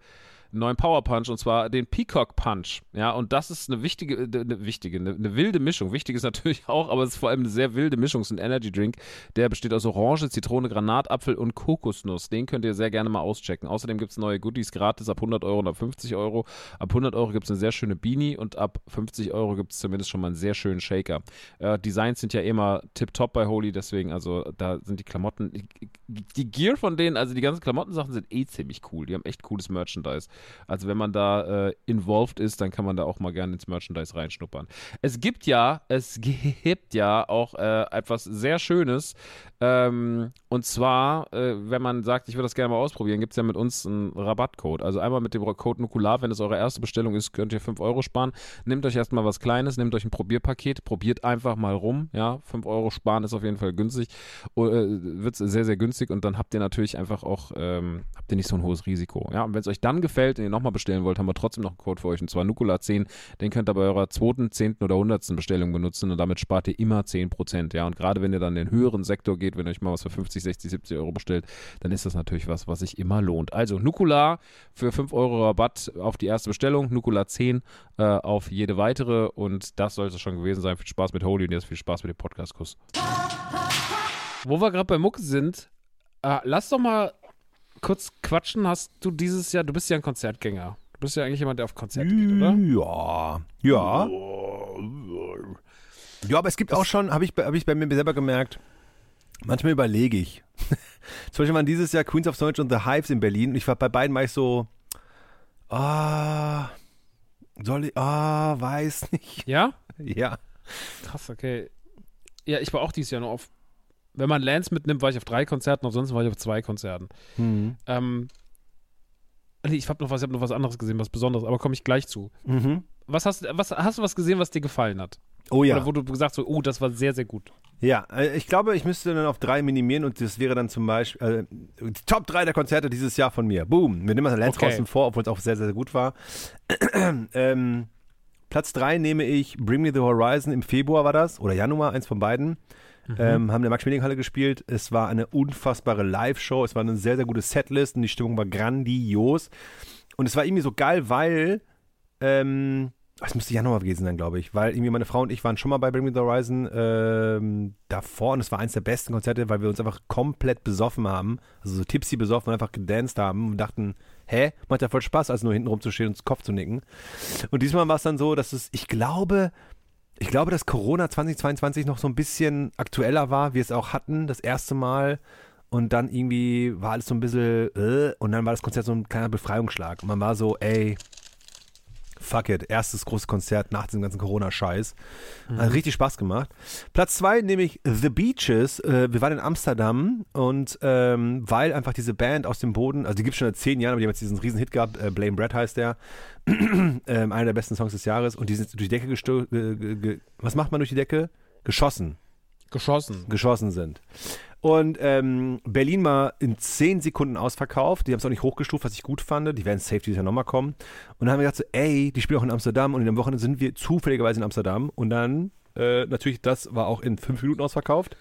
einen neuen Power Punch und zwar den Peacock Punch. Ja, und das ist eine wichtige, äh, eine wichtige, eine, eine wilde Mischung. Wichtig ist natürlich auch, aber es ist vor allem eine sehr wilde Mischung. Es ist ein Energy Drink, der besteht aus Orange, Zitrone, Granatapfel und Kokosnuss. Den könnt ihr sehr gerne mal auschecken. Außerdem gibt es neue Goodies gratis ab 100 Euro und ab 50 Euro. Ab 100 Euro gibt es eine sehr schöne Beanie und ab 50 Euro gibt es zumindest schon mal einen sehr schönen Shaker. Äh, Designs sind ja immer tip-top bei Holy, deswegen, also da sind die Klamotten, die Gear von denen, also die ganzen Klamottensachen sind eh ziemlich cool. Die haben echt cooles Merchandise. Also wenn man da äh, involved ist, dann kann man da auch mal gerne ins Merchandise reinschnuppern. Es gibt ja, es gibt ja auch äh, etwas sehr Schönes. Ähm, und zwar, äh, wenn man sagt, ich würde das gerne mal ausprobieren, gibt es ja mit uns einen Rabattcode. Also einmal mit dem Code Nukular, wenn es eure erste Bestellung ist, könnt ihr 5 Euro sparen. Nehmt euch erstmal was Kleines, nehmt euch ein Probierpaket, probiert einfach mal rum. Ja, 5 Euro sparen ist auf jeden Fall günstig. Äh, Wird sehr, sehr günstig und dann habt ihr natürlich einfach auch, ähm, habt ihr nicht so ein hohes Risiko. Ja, und wenn es euch dann gefällt und ihr nochmal bestellen wollt, haben wir trotzdem noch einen Code für euch und zwar Nukula10. Den könnt ihr bei eurer zweiten, zehnten oder hundertsten Bestellung benutzen und damit spart ihr immer 10%. Ja, und gerade wenn ihr dann in den höheren Sektor geht, wenn ihr euch mal was für 50, 60, 70 Euro bestellt, dann ist das natürlich was, was sich immer lohnt. Also Nukula für 5 Euro Rabatt auf die erste Bestellung, Nukula 10 äh, auf jede weitere und das sollte es schon gewesen sein. Viel Spaß mit Holy und jetzt viel Spaß mit dem Podcast-Kuss. Wo wir gerade bei Mucke sind, äh, lass doch mal kurz quatschen. Hast du dieses Jahr, du bist ja ein Konzertgänger. Du bist ja eigentlich jemand, der auf Konzerte geht, oder? Ja. Ja. Ja, aber es gibt auch schon, habe ich, bei- hab ich bei mir selber gemerkt, manchmal überlege ich. Zum Beispiel waren dieses Jahr Queens of Stone und The Hives in Berlin und ich war bei beiden war ich so, ah, soll ich, ah, weiß nicht. Ja? Ja. Krass, okay. Ja, ich war auch dieses Jahr nur auf, wenn man Lance mitnimmt, war ich auf drei Konzerten, ansonsten war ich auf zwei Konzerten. Mhm. Ähm, ich habe noch was, ich habe noch was anderes gesehen, was Besonderes, aber komme ich gleich zu. Mhm. Was hast, was, hast du was gesehen, was dir gefallen hat? Oh ja. Oder wo du gesagt hast, oh, das war sehr, sehr gut. Ja, äh, ich glaube, ich müsste dann auf drei minimieren und das wäre dann zum Beispiel äh, die Top 3 der Konzerte dieses Jahr von mir. Boom. Wir nehmen mal Lance Okay. draußen vor, obwohl es auch sehr, sehr gut war. ähm, Platz 3 nehme ich Bring Me the Horizon im Februar war das, oder Januar, eins von beiden. Ähm, haben in der Max-Schmeling-Halle gespielt. Es war eine unfassbare Live-Show. Es war eine sehr, sehr gute Setlist und die Stimmung war grandios. Und es war irgendwie so geil, weil ähm, es müsste Januar gewesen sein, glaube ich, weil irgendwie meine Frau und ich waren schon mal bei Bring Me the Horizon ähm, davor und es war eins der besten Konzerte, weil wir uns einfach komplett besoffen haben, also so tipsy besoffen und einfach gedanced haben und dachten, hä, macht ja voll Spaß, als nur hinten rumzustehen und ins Kopf zu nicken. Und diesmal war es dann so, dass es, ich glaube, ich glaube, dass Corona 2022 noch so ein bisschen aktueller war, wir es auch hatten, das erste Mal. Und dann irgendwie war alles so ein bisschen, äh, und dann war das Konzert so ein kleiner Befreiungsschlag. Und man war so, ey, fuck it, erstes großes Konzert nach diesem ganzen Corona-Scheiß. Hat richtig Spaß gemacht. Platz zwei nämlich The Beaches. Äh, wir waren in Amsterdam und ähm, weil einfach diese Band aus dem Boden, also die gibt es schon seit zehn Jahren, aber die haben jetzt diesen riesen Hit gehabt, äh, Blame Brad heißt der, ähm, einer der besten Songs des Jahres und die sind durch die Decke gestoßen, ge ge ge was macht man durch die Decke? Geschossen Geschossen. geschossen sind. Und ähm, Berlin war in 10 Sekunden ausverkauft. Die haben es auch nicht hochgestuft, was ich gut fand. Die werden safe dieses Jahr nochmal kommen. Und dann haben wir gedacht, so, ey, die spielen auch in Amsterdam. Und in der Woche sind wir zufälligerweise in Amsterdam. Und dann, äh, natürlich, das war auch in 5 Minuten ausverkauft.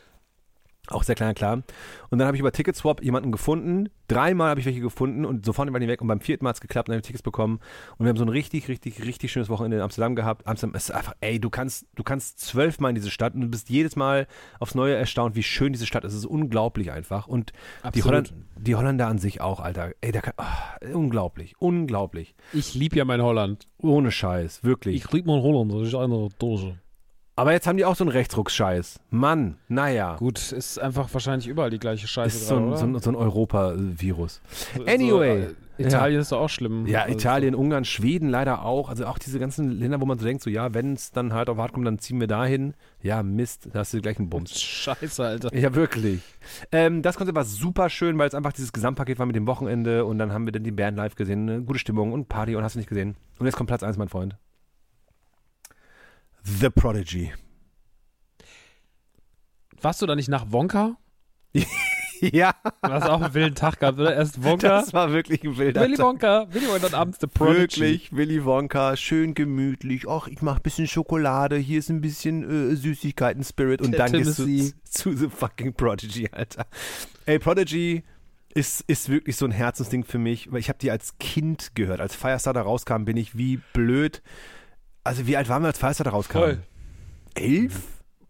Auch sehr kleiner, klar. Und dann habe ich über Ticketswap jemanden gefunden. Dreimal habe ich welche gefunden und sofort waren die weg. Und beim vierten Mal hat es geklappt und dann habe ich Tickets bekommen. Und wir haben so ein richtig, richtig, richtig schönes Wochenende in Amsterdam gehabt. Amsterdam ist einfach, ey, du kannst, du kannst zwölfmal in diese Stadt und du bist jedes Mal aufs Neue erstaunt, wie schön diese Stadt ist. Es ist unglaublich einfach. Und die. Holland, die Holländer an sich auch, Alter. Ey, da kann, ah, unglaublich, unglaublich. Ich liebe ja mein Holland. Ohne Scheiß, wirklich. liebe mein Holland, das ist eine Dose. Aber jetzt haben die auch so einen Rechtsruck-Scheiß. Mann, naja. Gut, ist einfach wahrscheinlich überall die gleiche Scheiße Ist so ein, so ein, so ein Europa-Virus. So, Anyway. äh, Italien ist doch auch schlimm. Ja, Also, Italien, Ungarn, Schweden leider auch. Also auch diese ganzen Länder, wo man so denkt, so ja, wenn es dann halt auf hart kommt, dann ziehen wir dahin. Ja, Mist, da hast du gleich einen Bums. Scheiße, Alter. Ja, wirklich. Ähm, das Konzert war super schön, weil es einfach dieses Gesamtpaket war mit dem Wochenende und dann haben wir dann die Band live gesehen, eine gute Stimmung und Party und hast du nicht gesehen. Und jetzt kommt Platz 1, mein Freund. The Prodigy. Warst du da nicht nach Wonka? ja, Du hast auch einen wilden Tag gehabt, oder? Erst Wonka. das war wirklich ein wilder Willy Tag. Wonka. Willy Wonka und abends The Prodigy. Wirklich, Willy Wonka, schön gemütlich. Ach, ich mach ein bisschen Schokolade, hier ist ein bisschen äh, Süßigkeiten, Spirit und dann gehst du zu, zu The fucking Prodigy, Alter. Ey, Prodigy ist, ist wirklich so ein Herzensding für mich, weil ich habe die als Kind gehört. Als Firestar da rauskam, bin ich wie blöd. Also wie alt waren wir, als Firestar da rauskam? Voll. Elf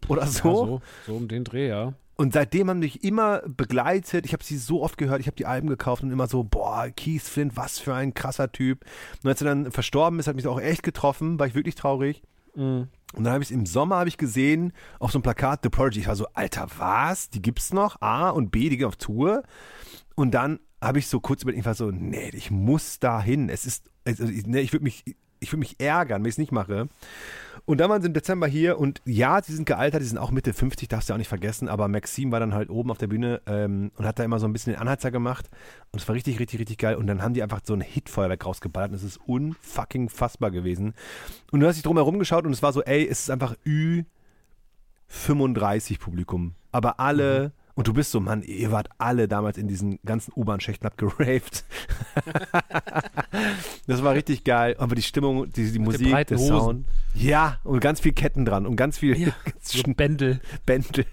oder Ja, so? so, so um den Dreh, ja. Und seitdem haben mich immer begleitet. Ich habe sie so oft gehört. Ich habe die Alben gekauft und immer so, boah, Keith Flint, was für ein krasser Typ. Und als er dann verstorben ist, hat mich auch echt getroffen. War ich wirklich traurig. Mhm. Und dann habe ich es im Sommer habe ich gesehen auf so einem Plakat The Prodigy. Ich war so, Alter, was? Die gibt's noch? A und B, die gehen auf Tour. Und dann habe ich so kurz überlegt, ich war so, nee, ich muss da hin. Es ist, also, ich, nee, ich würde mich, ich würde mich ärgern, wenn ich es nicht mache. Und dann waren sie im Dezember hier und ja, sie sind gealtert, die sind auch Mitte 50, darfst du auch nicht vergessen, aber Maxim war dann halt oben auf der Bühne ähm, und hat da immer so ein bisschen den Anheizer gemacht. Und es war richtig, richtig, richtig geil. Und dann haben die einfach so ein Hitfeuerwerk rausgeballert. Und es ist unfucking fassbar gewesen. Und du hast dich drumherum geschaut und es war so, ey, es ist einfach Ü35 Publikum, aber alle... Und du bist so, Mann, ihr wart alle damals in diesen ganzen U-Bahn-Schächten, habt geraved. das war richtig geil. Aber die Stimmung, die, die Musik, der Hosen. Sound. Ja, und ganz viel Ketten dran und ganz viel Ja, So Bändel. Bändel.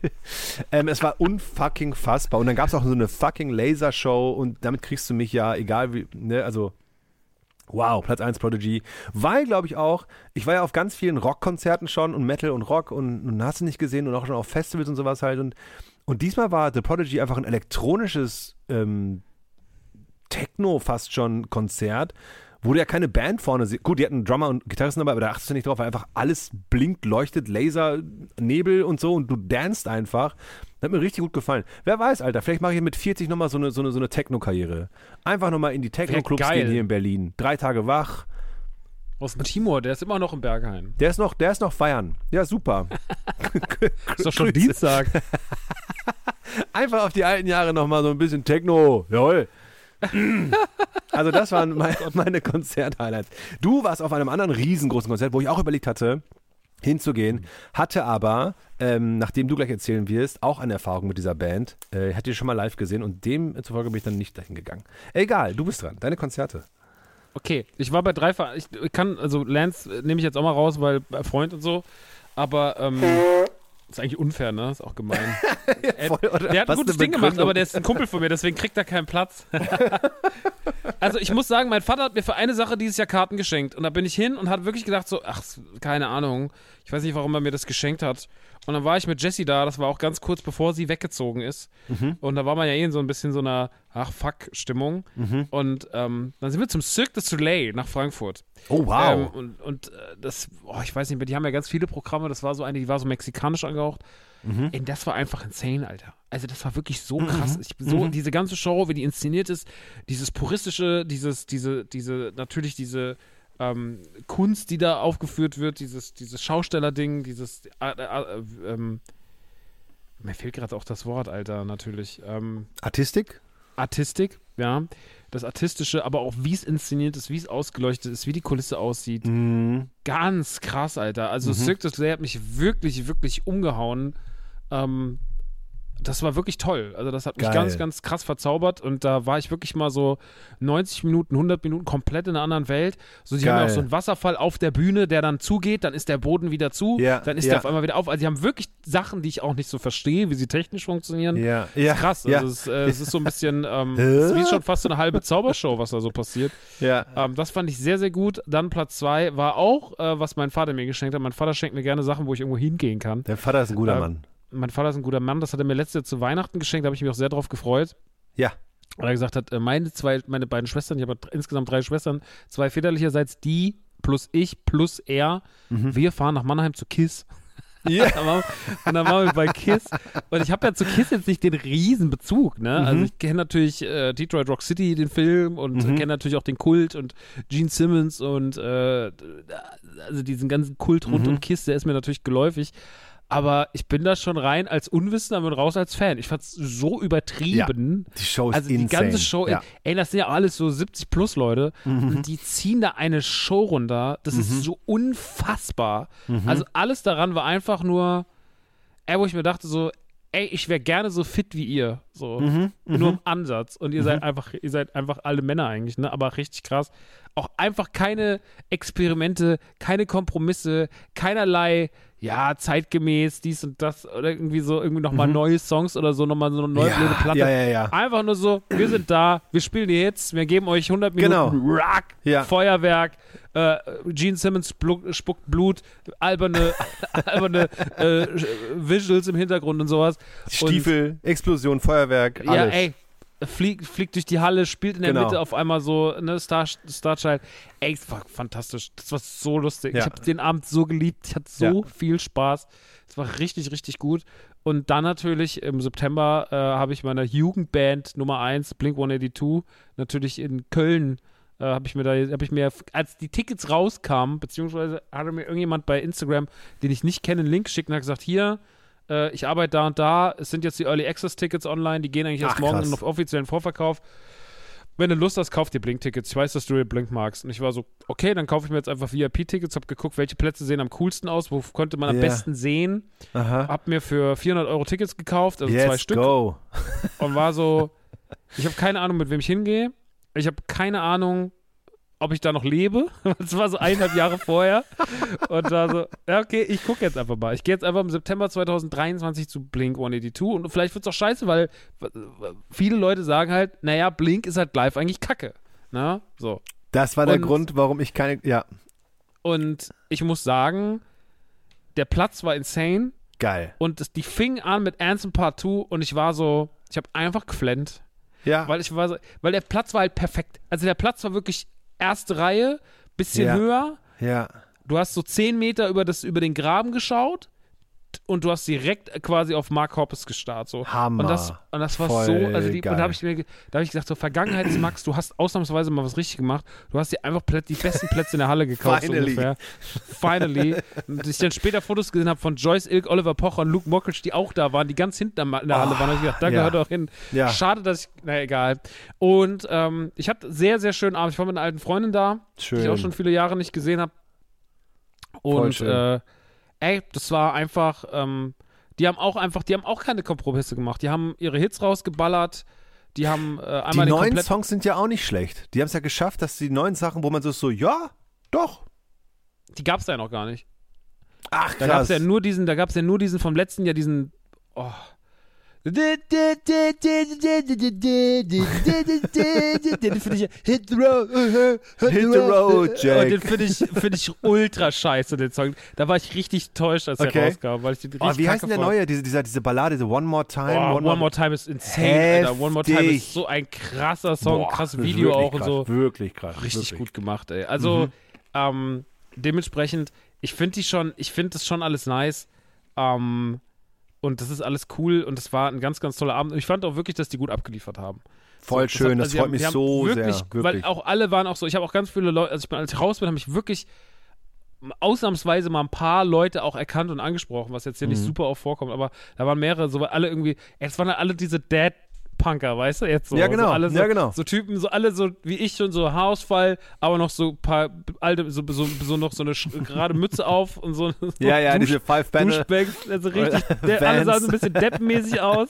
ähm, es war unfucking fassbar. Und dann gab es auch so eine fucking Lasershow und damit kriegst du mich ja, egal wie, ne, also. Wow, Platz 1 Prodigy. Weil, glaube ich, auch, ich war ja auf ganz vielen Rockkonzerten schon und Metal und Rock und, und hast du nicht gesehen und auch schon auf Festivals und sowas halt. Und, und diesmal war The Prodigy einfach ein elektronisches ähm, Techno fast schon Konzert, wo du ja keine Band vorne siehst. Gut, die hatten Drummer und Gitarristen dabei, aber da achtest du nicht drauf, weil einfach alles blinkt, leuchtet, Laser, Nebel und so und du danst einfach. Das hat mir richtig gut gefallen. Wer weiß, Alter, vielleicht mache ich mit 40 nochmal so eine, so eine, so eine Techno-Karriere. Einfach nochmal in die Techno-Clubs gehen hier in Berlin. Drei Tage wach. Aus dem Timor, der ist immer noch im Berghain. Der ist noch, der ist noch feiern. Ja, super. Ist doch schon Grüße. Dienstag. Einfach auf die alten Jahre nochmal so ein bisschen Techno. Jawohl. Also das waren meine, meine Konzert-Highlights. Du warst auf einem anderen riesengroßen Konzert, wo ich auch überlegt hatte, hinzugehen, hatte aber, ähm, nachdem du gleich erzählen wirst, auch eine Erfahrung mit dieser Band. Äh, hatte ich schon mal live gesehen und demzufolge bin ich dann nicht dahin gegangen. Egal, du bist dran. Deine Konzerte. Okay, ich war bei drei Ver ich kann, also Lance äh, nehme ich jetzt auch mal raus, weil äh, Freund und so, aber ähm, ist eigentlich unfair, ne? Ist auch gemein. Er- Voll, der hat ein gutes Ding gemacht, aber der ist ein Kumpel von mir, deswegen kriegt er keinen Platz. also ich muss sagen, mein Vater hat mir für eine Sache dieses Jahr Karten geschenkt und da bin ich hin und hat wirklich gedacht so, ach, keine Ahnung, ich weiß nicht, warum er mir das geschenkt hat. Und dann war ich mit Jessie da, das war auch ganz kurz bevor sie weggezogen ist. Mhm. Und da war man ja eh in so ein bisschen so einer, ach fuck, Stimmung. Mhm. Und ähm, dann sind wir zum Cirque du Soleil nach Frankfurt. Oh, wow. Ähm, und und äh, das, oh, ich weiß nicht mehr, die haben ja ganz viele Programme, das war so eine, die war so mexikanisch angehaucht. Ey, das war einfach insane, Alter. Also das war wirklich so krass. Ich, so diese ganze Show, wie die inszeniert ist, dieses puristische, dieses, diese, diese, natürlich diese ähm, Kunst, die da aufgeführt wird, dieses, dieses Schaustellerding, dieses, äh, äh, äh, ähm, mir fehlt gerade auch das Wort, Alter, natürlich. Ähm, Artistik? Artistik, ja. Das Artistische, aber auch wie es inszeniert ist, wie es ausgeleuchtet ist, wie die Kulisse aussieht. Mhm. Ganz krass, Alter. Also Cirque du Soleil hat mich wirklich, wirklich umgehauen. Ähm, das war wirklich toll. Also das hat mich Geil. ganz, ganz krass verzaubert und da war ich wirklich mal so 90 Minuten, 100 Minuten komplett in einer anderen Welt. So, sie haben ja Geil. auch so einen Wasserfall auf der Bühne, der dann zugeht, dann ist der Boden wieder zu, Ja, dann ist ja. der auf einmal wieder auf. Also sie haben wirklich Sachen, die ich auch nicht so verstehe, wie sie technisch funktionieren. Ja, ja. ist krass. Also es, äh, es ist so ein bisschen, ähm, es ist wie schon fast so eine halbe Zaubershow, was da so passiert. ja. Ähm, das fand ich sehr, sehr gut. Dann Platz zwei war auch, äh, was mein Vater mir geschenkt hat. Mein Vater schenkt mir gerne Sachen, wo ich irgendwo hingehen kann. Dein Vater ist ein guter Äh, Mann. Mein Vater ist ein guter Mann. Das hat er mir letztes Jahr zu Weihnachten geschenkt. Da habe ich mich auch sehr drauf gefreut. Ja. Weil er gesagt hat, äh, meine zwei, meine beiden Schwestern, ich habe insgesamt drei Schwestern, zwei väterlicherseits, die plus ich plus er, wir fahren nach Mannheim zu KISS. Waren- und dann waren wir bei KISS. Und ich habe ja zu KISS jetzt nicht den riesen Bezug, ne? Also ich kenne natürlich äh, Detroit Rock City, den Film, und kenne natürlich auch den Kult und Gene Simmons und äh, also diesen ganzen Kult rund um KISS, der ist mir natürlich geläufig. Aber ich bin da schon rein als Unwissender und raus als Fan. Ich fand's so übertrieben. Die Show ist Also die insane. ganze Show, Ja. ey, das sind ja alles so 70 plus Leute und die ziehen da eine Show runter. Das ist so unfassbar. Also alles daran war einfach nur, ey, wo ich mir dachte so, ey, ich wäre gerne so fit wie ihr, so nur im Ansatz und ihr seid einfach, ihr seid einfach alle Männer eigentlich, ne? Aber richtig krass. Auch einfach keine Experimente, keine Kompromisse, keinerlei ja, zeitgemäß, dies und das oder irgendwie so, irgendwie nochmal neue Songs oder so, nochmal so eine neue Ja, blöde Platte. ja, ja, ja. Einfach nur so, wir sind da, wir spielen die Hits, wir geben euch 100 Minuten Genau. Rock, Ja. Feuerwerk, äh, Gene Simmons spuckt Blut, alberne, alberne äh, Visuals im Hintergrund und sowas. Stiefel, Explosion, Feuerwerk, Und, alles. ja, ey, fliegt, fliegt durch die Halle, spielt in der Genau. Mitte auf einmal so, ne, Star, Starchild. Ey, es war fantastisch. Das war so lustig. Ja. Ich habe den Abend so geliebt. Ich hatte so Ja. viel Spaß. Es war richtig, richtig gut. Und dann natürlich im September äh, habe ich meiner Jugendband Nummer 1, Blink 182, natürlich in Köln. Äh, habe ich mir da, habe ich mir, als die Tickets rauskamen, beziehungsweise hatte mir irgendjemand bei Instagram, den ich nicht kenne, einen Link geschickt und hat gesagt, hier, äh, ich arbeite da und da, es sind jetzt die Early Access Tickets online, die gehen eigentlich erst Ach, morgen krass. in den offiziellen Vorverkauf. Wenn du Lust hast, kauf dir Blink-Tickets. Ich weiß, dass du dir Blink magst. Und ich war so, okay, dann kaufe ich mir jetzt einfach VIP-Tickets, hab geguckt, welche Plätze sehen am coolsten aus, wo konnte man am Ja. besten sehen. Aha. Hab mir für 400 Euro Tickets gekauft, also zwei Yes, Stück. go. Und war so, ich habe keine Ahnung, mit wem ich hingehe. Ich habe keine Ahnung, ob ich da noch lebe. Das war so eineinhalb Jahre vorher. Und da so, ja, okay, ich gucke jetzt einfach mal. Ich gehe jetzt einfach im September 2023 zu Blink 182 und vielleicht wird es auch scheiße, weil viele Leute sagen halt, naja, Blink ist halt live eigentlich kacke. Na, so. Das war der Und- Grund, warum ich keine. Ja, Und ich muss sagen, der Platz war insane geil. und das, die fing an mit Anthem Part 2 und ich war so, ich habe einfach geflennt. Ja. Weil ich war so, weil der Platz war halt perfekt. Also der Platz war wirklich erste Reihe, bisschen Ja. höher. ja. Du hast so zehn Meter über, das, über den Graben geschaut und du hast direkt quasi auf Mark Hoppes gestarrt. So. Hammer. Und das, und das war Voll so, also die, und da habe ich mir, da habe ich gesagt, so Vergangenheitsmax, du hast ausnahmsweise mal was richtig gemacht. Du hast dir einfach die besten Plätze in der Halle gekauft, so Finally. ungefähr. Finally. Und ich dann später Fotos gesehen habe von Joyce Ilk, Oliver Pocher und Luke Mockridge, die auch da waren, die ganz hinten in der Halle Oh, waren. Habe ich gedacht, da ja. gehört auch hin. Ja. Schade, dass ich, na egal. Und ähm, ich hatte sehr, sehr schönen Abend. Ich war mit einer alten Freundin da, die ich Schön. auch schon viele Jahre nicht gesehen habe. Und schön. äh, ey, das war einfach, ähm, die haben auch einfach, die haben auch keine Kompromisse gemacht. Die haben ihre Hits rausgeballert. Die haben äh, Die einmal den neuen Songs sind ja auch nicht schlecht. Die haben es ja geschafft, dass die neuen Sachen, wo man so, so ja, doch. die gab es ja noch gar nicht. Ach, Da gab krass. es ja nur diesen, da gab es ja nur diesen vom letzten Jahr, diesen, oh. Den finde ich Hit the Road, uh, Hit the road, Jack. Und den finde ich, find ich ultra scheiße, den Song. Da war ich richtig enttäuscht, als der Okay. rauskam, weil ich den Oh, wie heißt denn der neue? Diese, dieser, diese Ballade, diese One More Time. Oh, One, More Time ist insane, Alter. One More Time Heftig. ist so ein krasser Song, Boah, krasses Video auch und krass, so. Wirklich krass. Richtig wirklich. gut gemacht, ey. Also, ähm, dementsprechend, ich finde die schon, ich finde das schon alles nice. Ähm, Und das ist alles cool und es war ein ganz, ganz toller Abend. Und ich fand auch wirklich, dass die gut abgeliefert haben. Voll So, schön, hat- das sie freut haben- mich so wirklich, sehr. Weil Wirklich. auch alle waren auch so, ich habe auch ganz viele Leute, also ich bin, als ich raus bin, habe ich wirklich ausnahmsweise mal ein paar Leute auch erkannt und angesprochen, was jetzt hier Mhm. nicht super oft vorkommt, aber da waren mehrere, so alle irgendwie, jetzt waren alle diese Dad Punker, weißt du, jetzt so. Ja, genau, So alle so, ja, genau. So Typen, so alle so wie ich schon, so Haarausfall, aber noch so ein paar alte, so, so, so noch so eine gerade Mütze auf und so. so ja, ja, Dusch- diese Five Bände. Also richtig, der, alle sahen so ein bisschen deppenmäßig aus,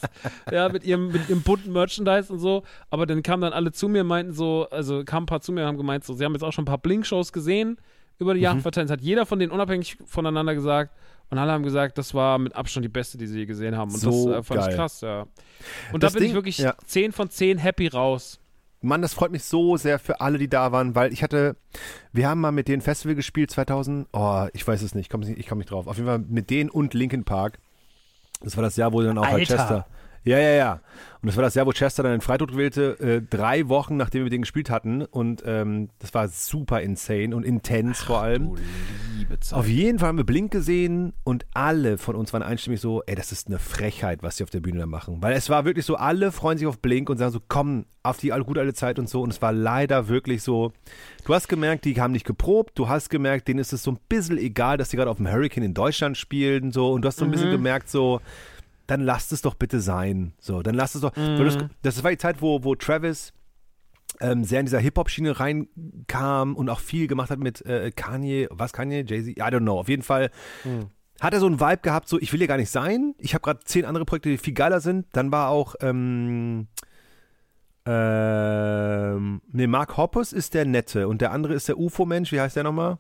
ja, mit ihrem, mit ihrem bunten Merchandise und so, aber dann kamen dann alle zu mir, meinten so, also kamen ein paar zu mir und haben gemeint, so, sie haben jetzt auch schon ein paar Blink-Shows gesehen über die Mhm. Jahre verteilt, das hat jeder von denen unabhängig voneinander gesagt und alle haben gesagt, das war mit Abstand die beste, die sie je gesehen haben und So das äh, fand geil. ich krass, ja. Und Das da bin Ding- ich wirklich ja. 10 von 10 happy raus. Mann, das freut mich so sehr für alle, die da waren, weil ich hatte, wir haben mal mit denen Festival gespielt 2000, oh, ich weiß es nicht, ich komme nicht, ich komm nicht drauf. Auf jeden Fall mit denen und Linkin Park. Das war das Jahr, wo dann auch halt Alter. Chester. Ja, ja, ja. Und das war das Jahr, wo Chester dann den Freitod wählte, äh, drei Wochen nachdem wir mit denen gespielt hatten. Und ähm, das war super insane und intens vor allem. Auf jeden Fall haben wir Blink gesehen und alle von uns waren einstimmig so, ey, das ist eine Frechheit, was sie auf der Bühne da machen. Weil es war wirklich so, alle freuen sich auf Blink und sagen so, komm, auf die gute alte Zeit und so. Und es war leider wirklich so, du hast gemerkt, die haben nicht geprobt, du hast gemerkt, denen ist es so ein bisschen egal, dass die gerade auf dem Hurricane in Deutschland spielen so. Und du hast so ein bisschen gemerkt so, dann lasst es doch bitte sein. So, dann lasst es doch. Weil das, das war die Zeit, wo, wo Travis ähm, sehr in dieser Hip-Hop-Schiene reinkam und auch viel gemacht hat mit äh, Kanye, was Kanye, Jay-Z, I don't know. Auf jeden Fall hat er so einen Vibe gehabt, so ich will hier gar nicht sein. Ich habe gerade zehn andere Projekte, die viel geiler sind. Dann war auch ähm, ähm, nee, Mark Hoppus ist der Nette und der andere ist der UFO-Mensch. Wie heißt der nochmal?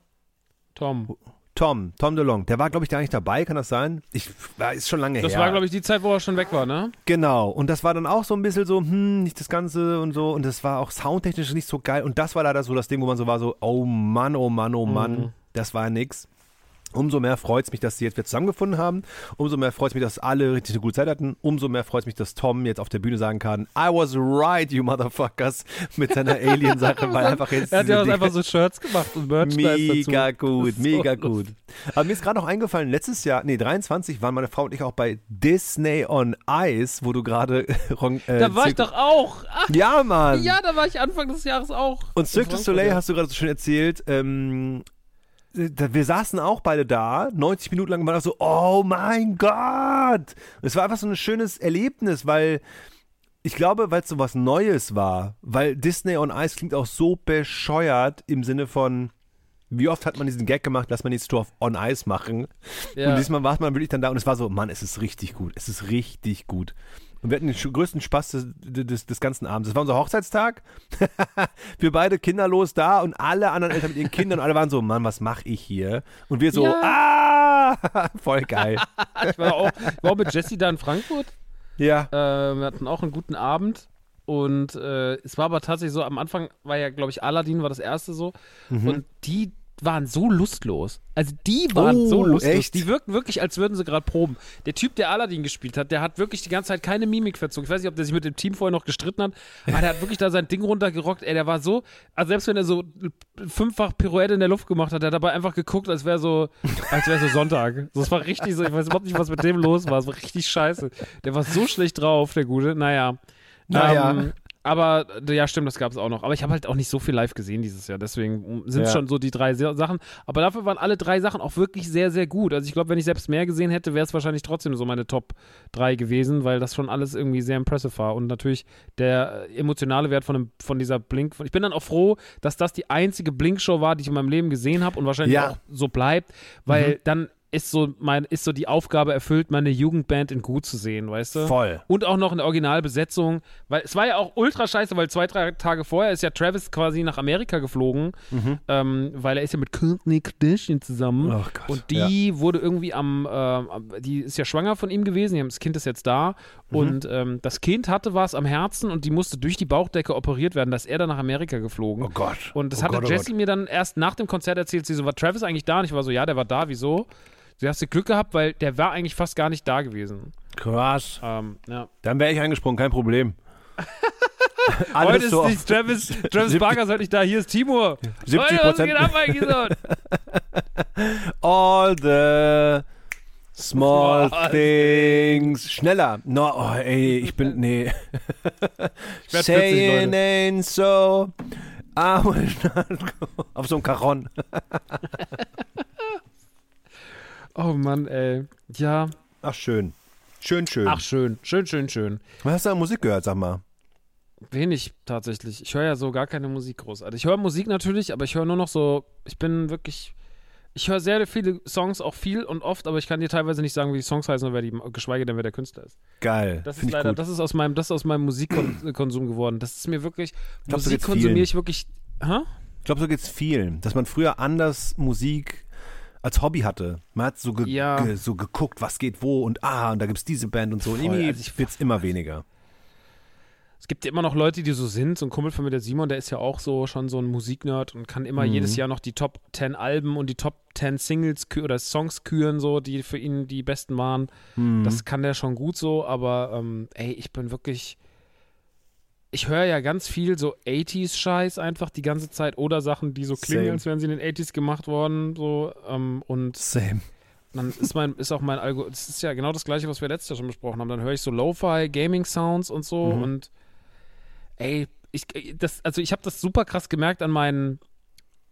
Tom. Tom, Tom DeLong. Der war, glaube ich, da nicht dabei, kann das sein? Ich, war- ist schon lange Das her. war, glaube ich, die Zeit, wo er schon weg war, ne? Genau, und das war dann auch so ein bisschen so, hm, nicht das Ganze und so. Und das war auch soundtechnisch nicht so geil. Und das war leider so das Ding, wo man so war, so, oh Mann, oh Mann, oh Mann, Mhm. das war nix. Umso mehr freut es mich, dass sie jetzt wieder zusammengefunden haben. Umso mehr freut es mich, dass alle richtig eine gute Zeit hatten. Umso mehr freut es mich, dass Tom jetzt auf der Bühne sagen kann, I was right, you motherfuckers, mit seiner Alien-Sache, weil einfach jetzt Er hat ja auch einfach so Shirts gemacht und Merchandise Mega dazu. gut, so mega lustig. gut. Aber mir ist gerade noch eingefallen, letztes Jahr, nee, 23 waren meine Frau und ich auch bei Disney on Ice, wo du gerade Ron- äh, Da war ich doch auch. Ach, Ja, Mann. ja, da war ich Anfang des Jahres auch. und Cirque du Soleil hast du gerade so schön erzählt, ähm, wir saßen auch beide da, 90 Minuten lang und waren auch so, oh mein Gott. Und es war einfach so ein schönes Erlebnis, weil ich glaube, weil es so was Neues war, weil Disney on Ice klingt auch so bescheuert im Sinne von, wie oft hat man diesen Gag gemacht, lass mal die Store on Ice machen. Ja. Und diesmal war man wirklich dann da und es war so, Mann, es ist richtig gut, es ist richtig gut. Und wir hatten den größten Spaß des, des, des ganzen Abends. Es war unser Hochzeitstag. wir beide kinderlos da und alle anderen Eltern mit ihren Kindern und alle waren so, Mann, was mache ich hier? Und wir so, ah, voll geil. Ich war auch, war auch mit Jesse da in Frankfurt. ja. Äh, wir hatten auch einen guten Abend. Und äh, es war aber tatsächlich so, am Anfang war ja, glaube ich, Aladdin war das erste so. Mhm. Und die waren so lustlos. Also die waren Oh, so lustlos. echt? Die wirkten wirklich, als würden sie gerade proben. Der Typ, der Aladdin gespielt hat, der hat wirklich die ganze Zeit keine Mimik verzogen. Ich weiß nicht, ob der sich mit dem Team vorher noch gestritten hat, aber der hat wirklich da sein Ding runtergerockt. Ey, der war so, also selbst wenn er so fünffach Pirouette in der Luft gemacht hat, der hat dabei einfach geguckt, als wäre so, als wäre so Sonntag. Das war richtig so, ich weiß überhaupt nicht, was mit dem los war. Es war richtig scheiße. Der war so schlecht drauf, der Gute. Naja. Naja. Ähm, aber äh, ja, stimmt, das gab es auch noch. Aber ich habe halt auch nicht so viel live gesehen dieses Jahr. Deswegen sind es Ja. schon so die drei Sa- Sachen. Aber dafür waren alle drei Sachen auch wirklich sehr, sehr gut. Also ich glaube, wenn ich selbst mehr gesehen hätte, wäre es wahrscheinlich trotzdem so meine Top 3 gewesen, weil das schon alles irgendwie sehr impressive war. Und natürlich der äh, emotionale Wert von, dem, von dieser Blink. Ich bin dann auch froh, dass das die einzige Blink-Show war, die ich in meinem Leben gesehen habe und wahrscheinlich Ja. auch so bleibt, weil dann ist so, mein, ist so die Aufgabe erfüllt, meine Jugendband in gut zu sehen, weißt du? Voll. Und auch noch in der Originalbesetzung, weil es war ja auch ultra scheiße, weil zwei, drei Tage vorher ist ja Travis quasi nach Amerika geflogen, ähm, weil er ist ja mit Kourtney Kardashian zusammen. Oh Gott, und die wurde irgendwie am, äh, die ist ja schwanger von ihm gewesen, das Kind ist jetzt da und ähm, das Kind hatte was am Herzen und die musste durch die Bauchdecke operiert werden, da ist er dann nach Amerika geflogen. Oh Gott. Und das oh hatte Gott, oh Jessie Gott. mir dann erst nach dem Konzert erzählt. Sie so, war Travis eigentlich da? Und ich war so, ja, der war da. Wieso? Sie hast du Glück gehabt, weil der war eigentlich fast gar nicht da gewesen. Krass. Ähm, ja. Dann wäre ich eingesprungen, kein Problem. Alles Heute ist so nicht Travis, Travis 70 Barker ist heute nicht da. Hier ist Timur. 70 Leute, was geht ab all the Small things. Schneller. No, oh, ey, ich bin, nee. Ich werd 40, Saying ain't so. I will not go. Auf so einem Caron. Oh Mann, ey. Ja. Ach, schön. Schön, schön. Ach, schön. Schön, schön, schön. Was hast du an Musik gehört, sag mal? Wenig tatsächlich. Ich höre ja so gar keine Musik großartig. Ich höre Musik natürlich, aber ich höre nur noch so, ich bin wirklich, ich höre sehr viele Songs, auch viel und oft, aber ich kann dir teilweise nicht sagen, wie die Songs heißen oder wer die, geschweige denn, wer der Künstler ist. Geil. Das ist leider, das ist aus meinem, das ist aus meinem Musikkonsum geworden. Das ist mir wirklich, glaub, Musik konsumiere ich wirklich, hä? Ich glaube, so geht's vielen, dass man früher anders Musik als Hobby hatte. Man hat so, ge Ja. ge so geguckt, was geht wo und ah, und da gibt's diese Band und so. Und Voll, irgendwie also ich- wird's immer weniger. Es gibt ja immer noch Leute, die so sind. So ein Kumpel von mir, der Simon, der ist ja auch so schon so ein Musiknerd und kann immer Mhm. jedes Jahr noch die Top 10 Alben und die Top 10 Singles oder Songs küren, so, die für ihn die besten waren. Mhm. Das kann der schon gut so, aber ähm, ey, ich bin wirklich. Ich höre ja ganz viel so 80s-Scheiß einfach die ganze Zeit oder Sachen, die so klingen, Same. als wären sie in den 80s gemacht worden. So, ähm, und Same. dann ist mein, ist auch mein Algo, das ist ja genau das gleiche, was wir letztes Jahr schon besprochen haben. Dann höre ich so Lo-Fi, Gaming-Sounds und so Mhm. und ey, ich, das, also ich habe das super krass gemerkt an meinen,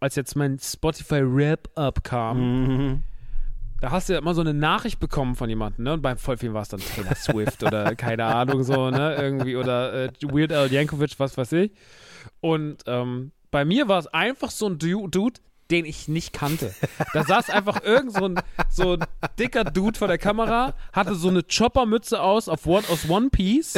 als jetzt mein Spotify Wrap-Up kam. Mhm. Da hast du ja immer so eine Nachricht bekommen von jemandem, ne? Und bei voll vielen war es dann Taylor Swift oder keine Ahnung so, ne? Irgendwie oder äh, Weird Al Yankovic, was weiß ich. Und ähm, bei mir war es einfach so ein Du- Dude, den ich nicht kannte. Da saß einfach irgend so ein, so ein dicker Dude vor der Kamera, hatte so eine Choppermütze aus auf One, aus One Piece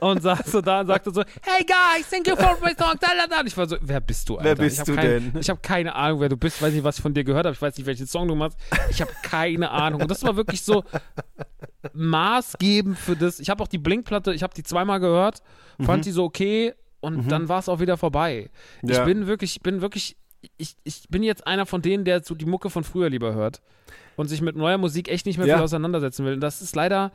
und saß so da und sagte so, hey guys, thank you for my song, da, da, da. Ich war so, wer bist du, Alter? Wer bist ich du kein, denn? Ich habe keine Ahnung, wer du bist, weiß nicht, was ich von dir gehört habe, ich weiß nicht, welchen Song du machst. Ich habe keine Ahnung. Und das war wirklich so maßgebend für das. Ich habe auch die Blinkplatte, ich habe die zweimal gehört, fand die so okay und dann war es auch wieder vorbei. Ich Ja. bin wirklich, ich bin wirklich, ich, ich bin jetzt einer von denen, der so die Mucke von früher lieber hört und sich mit neuer Musik echt nicht mehr Ja. viel auseinandersetzen will. Und das ist leider,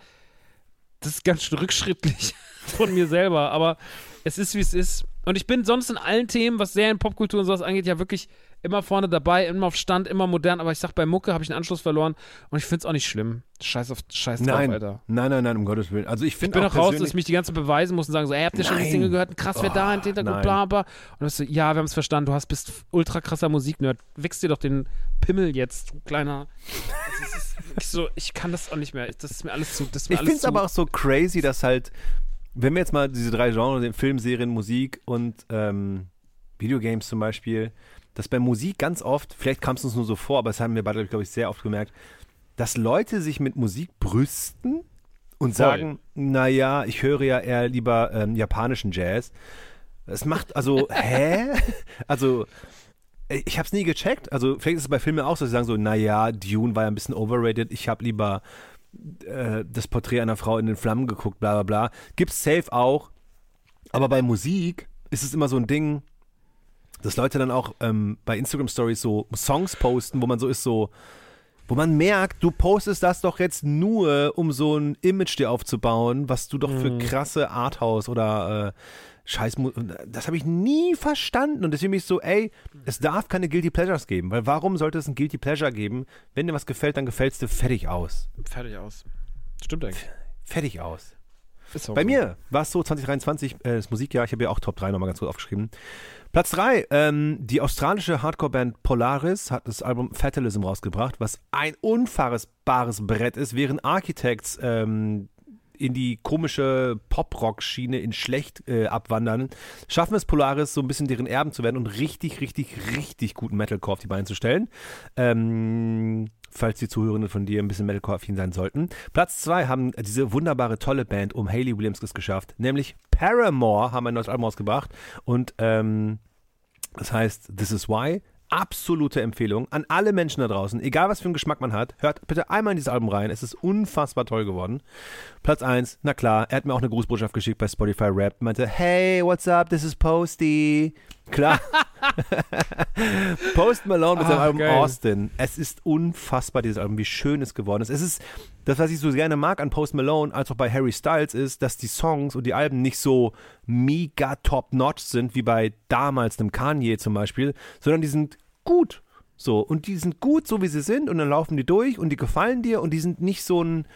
das ist ganz schön rückschrittlich von mir selber, aber es ist, wie es ist. Und ich bin sonst in allen Themen, was Serien, Popkultur und sowas angeht, ja wirklich immer vorne dabei, immer auf Stand, immer modern. Aber ich sag, bei Mucke habe ich einen Anschluss verloren und ich finde es auch nicht schlimm. Scheiß auf Scheiß drauf, Nein. Alter. nein, nein, nein, um Gottes Willen. Also ich Ich finde bin auch auch raus, dass ich mich die ganze beweisen muss und sagen so, ey, habt ihr schon die Nein. Single gehört? Krass, wer da im Hintergrund, bla bla. Und du so, ja, wir haben es verstanden, du hast, bist ultra krasser Musiknerd. Wichst dir doch den Pimmel jetzt, du kleiner. Das ist wirklich so, ich kann das auch nicht mehr. Das ist mir alles zu. Das ist mir Ich alles finde es zu, aber auch so crazy, dass halt, wenn wir jetzt mal diese drei Genres, Film, Serien, Musik und ähm, Videogames zum Beispiel, dass bei Musik ganz oft, vielleicht kam es uns nur so vor, aber das haben wir beide, glaube ich, sehr oft gemerkt, dass Leute sich mit Musik brüsten und Voll. sagen, naja, ich höre ja eher lieber ähm, japanischen Jazz. Es macht, also, hä? Also, äh, ich habe es nie gecheckt. Also, vielleicht ist es bei Filmen auch so, dass sie sagen so, naja, Dune war ja ein bisschen overrated, ich habe lieber äh, das Porträt einer Frau in den Flammen geguckt, bla bla bla. Gibt's safe auch. Aber bei Musik ist es immer so ein Ding, dass Leute dann auch ähm, bei Instagram Stories so Songs posten, wo man so ist, so, wo man merkt, du postest das doch jetzt nur, um so ein Image dir aufzubauen, was du doch für krasse Arthouse oder äh, Scheiß, das habe ich nie verstanden und deswegen bin ich so, ey, es darf keine Guilty Pleasures geben, weil warum sollte es ein Guilty Pleasure geben? Wenn dir was gefällt, dann gefällt's dir fertig aus. fertig aus. Stimmt eigentlich. Fertig aus. Bei so. mir war es so 2023, äh, das Musikjahr, ich habe ja auch Top 3 nochmal ganz kurz aufgeschrieben. Platz 3, ähm, die australische Hardcore-Band Polaris hat das Album Fatalism rausgebracht, was ein unfassbares Brett ist, während Architects ähm, in die komische Pop-Rock-Schiene in schlecht äh, abwandern, schaffen es Polaris so ein bisschen deren Erben zu werden und richtig, richtig, richtig guten Metalcore auf die Beine zu stellen. Ähm, falls die Zuhörenden von dir ein bisschen Metalcore-affin sein sollten. Platz 2 haben diese wunderbare, tolle Band um Hayley Williams es geschafft, nämlich Paramore haben ein neues Album rausgebracht und ähm, das heißt This Is Why. Absolute Empfehlung an alle Menschen da draußen, egal was für einen Geschmack man hat, hört bitte einmal in dieses Album rein. Es ist unfassbar toll geworden. Platz 1, na klar, er hat mir auch eine Grußbotschaft geschickt bei Spotify Rap. Meinte, hey, what's up, this is Posty. Klar. Post Malone mit seinem Album geil. Austin. Es ist unfassbar, dieses Album, wie schön es geworden ist. Es ist, das, was ich so gerne mag an Post Malone, als auch bei Harry Styles, ist, dass die Songs und die Alben nicht so mega top-notch sind, wie bei damals einem Kanye zum Beispiel, sondern die sind gut. So, und die sind gut, so wie sie sind, und dann laufen die durch und die gefallen dir und die sind nicht so ein,